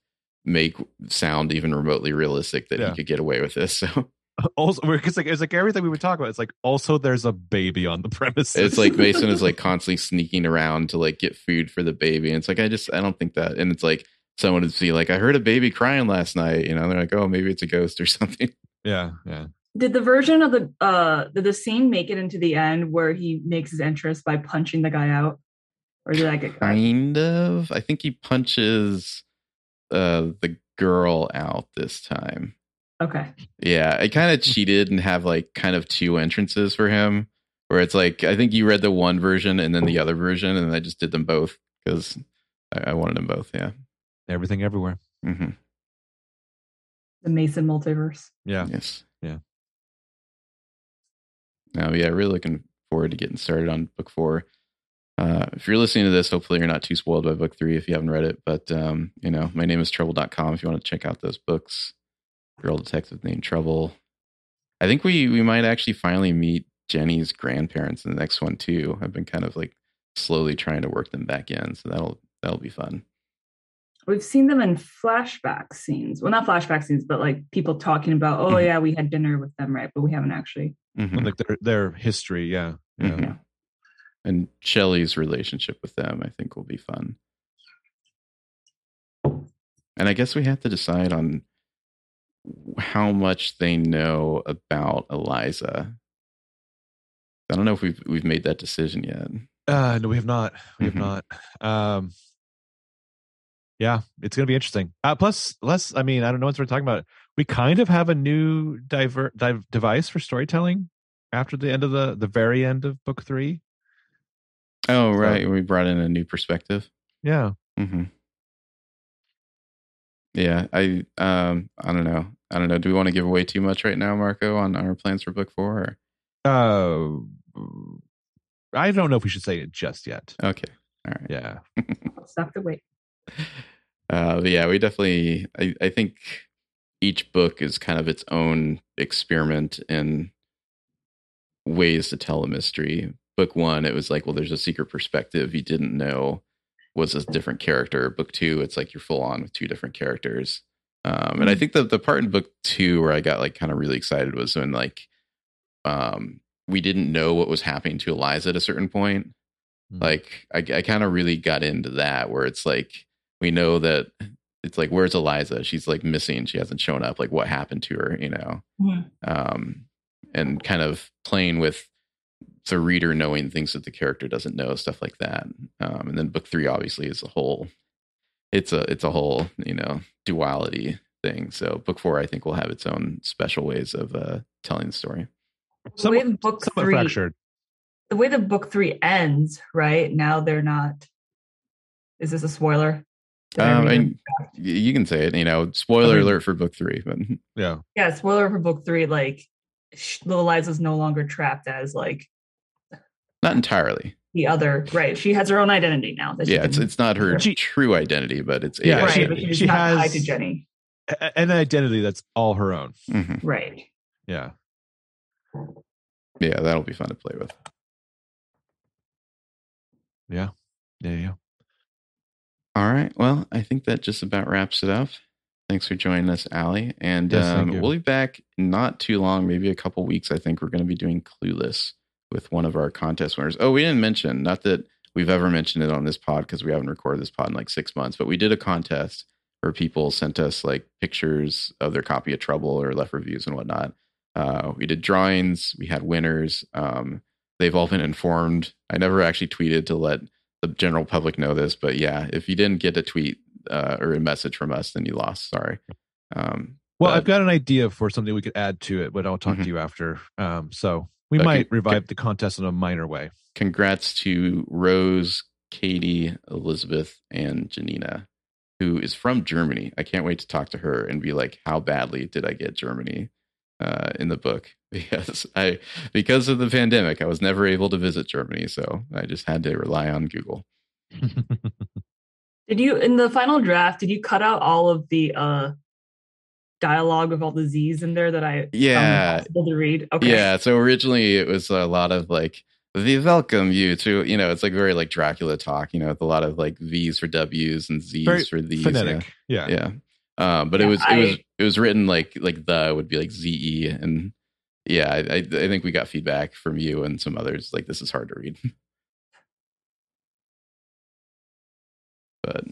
make sound even remotely realistic that Yeah. he could get away with this. [laughs] So Also, because like it's like everything we would talk about. It's like also there's a baby on the [laughs] premises. it's like Mason is like constantly sneaking around to like get food for the baby, and it's like I just I don't think that, and it's like someone would see like I heard a baby crying last night, you know, and they're like oh maybe it's a ghost or [laughs] something. yeah, yeah. Did the version of the uh did the scene make it into the end where he makes his entrance by punching the guy out? Or did I get cut? kind of. I think he punches uh the girl out this time. Okay. Yeah, I kind of cheated and have like kind of two entrances for him, where it's like I think you read the one version and then the other version, and I just did them both because I, I wanted them both. Yeah. Everything everywhere. hmm The Mason multiverse. Yeah. Yes. Yeah. Now, yeah, really looking forward to getting started on book four. Uh, if you're listening to this, hopefully you're not too spoiled by book three if you haven't read it. But, um, you know, my name is trouble.com if you want to check out those books. Girl Detective Named Trouble. I think we, we might actually finally meet Jenny's grandparents in the next one too. I've been kind of like slowly trying to work them back in. So that'll, that'll be fun. We've seen them in flashback scenes. Well, not flashback scenes, but like people talking about, oh Mhm. yeah, we had dinner with them, right? But we haven't actually. Mhm. Like their their history. Yeah. Yeah. Mhm. And Shelley's relationship with them, I think, will be fun. And I guess we have to decide on how much they know about Eliza. I don't know if we've we've made that decision yet. Uh no, we have not. We have Mhm. not. Um yeah, it's gonna be interesting. Uh plus less I mean, I don't know what we're talking about. We kind of have a new diver div- device for storytelling after the end of the the very end of book three. Oh, right. we brought in a new perspective. Yeah. hmm Yeah, I um I don't know. I don't know. Do we want to give away too much right now, Marco, on our plans for book four? Or? Uh I don't know if we should say it just yet. Okay. All right. Yeah. [laughs] Let's have to wait. Uh, but yeah, we definitely. I, I think each book is kind of its own experiment in ways to tell a mystery. Book one, it was like, well, there's a secret perspective you didn't know was a different character. Book two, it's like you're full on with two different characters. Um, and I think the the part in book two where I got like kind of really excited was when like um, we didn't know what was happening to Eliza at a certain point. Mhm. Like I, I kind of really got into that where it's like we know that it's like where's Eliza? She's like missing. She hasn't shown up. Like what happened to her? You know, Mhm. um, and kind of playing with the reader knowing things that the character doesn't know, stuff like that. Um, and then book three obviously is a whole. It's a it's a whole you know duality thing. So book four I think will have its own special ways of uh, telling the story. The way Somewhat, the book somewhat three, fractured. the way the book three ends, right now they're not. Is this a spoiler? Did I Um, and you can say it. You know, spoiler I mean- alert for book three, but [laughs] Yeah. yeah, spoiler for book three. Like, sh- little Liza's no longer trapped as like not entirely. the other. Right, she has her own identity now. That Yeah, it's it's not her She- true identity, but it's Yeah, right, she- but she's she not tied has- to Jenny. An identity that's all her own. Mhm. Right. Yeah. Yeah, that'll be fun to play with. Yeah. Yeah. You know. All right. Well, I think that just about wraps it up. Thanks for joining us, Allie. And Yes, um, we'll be back not too long, maybe a couple weeks. I think we're going to be doing Clueless with one of our contest winners. Oh, we didn't mention, not that we've ever mentioned it on this pod because we haven't recorded this pod in like six months, but we did a contest where people sent us like pictures of their copy of Trouble or left reviews and whatnot. Uh, we did drawings, we had winners. Um, they've all been informed. I never actually tweeted to let the general public know this, but yeah, if you didn't get a tweet uh, or a message from us, then you lost. Sorry. Um, Well, but- I've got an idea for something we could add to it, but I'll talk Mhm. to you after. Um, so we Okay, might good. revive the contest in a minor way. congrats to Rose, Katie, Elizabeth, and Janina, who is from Germany. I can't wait to talk to her and be like, how badly did I get Germany uh, in the book? [laughs] Because I, because of the pandemic, I was never able to visit Germany, so I just had to rely on Google. [laughs] Did you in the final draft? Did you cut out all of the uh dialogue with all the Z's in there that I Yeah. impossible to read? Okay. Yeah. So originally it was a lot of like, we welcome you to, you know, it's like very like Dracula talk, you know, with a lot of like V's for W's and Z's Very for these. Phonetic. Yeah. yeah um but it Yeah, was it was I- it was written like like the would be like ze and yeah I, I i think we got feedback from you and some others like this is hard to read [laughs] but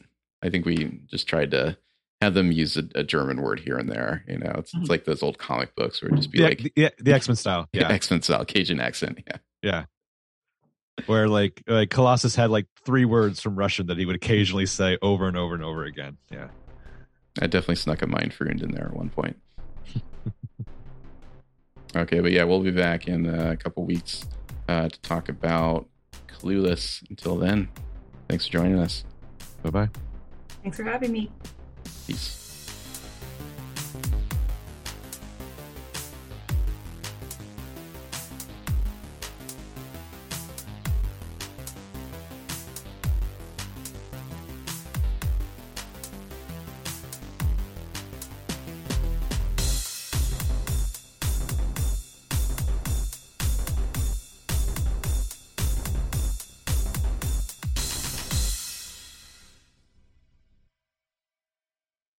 i think we just tried to have them use a, a german word here and there you know it's, it's Mhm. like those old comic books where it'd just be The, like the, yeah, the X Men style. [laughs] Yeah. x-men style cajun accent yeah Yeah. Where like like Colossus had like three words from Russian that he would occasionally say over and over and over again. Yeah. i definitely snuck a mein Freund in there at one point [laughs] okay but yeah we'll be back in uh, a couple weeks uh, to talk about clueless until then thanks for joining us Bye bye. Thanks for having me. Peace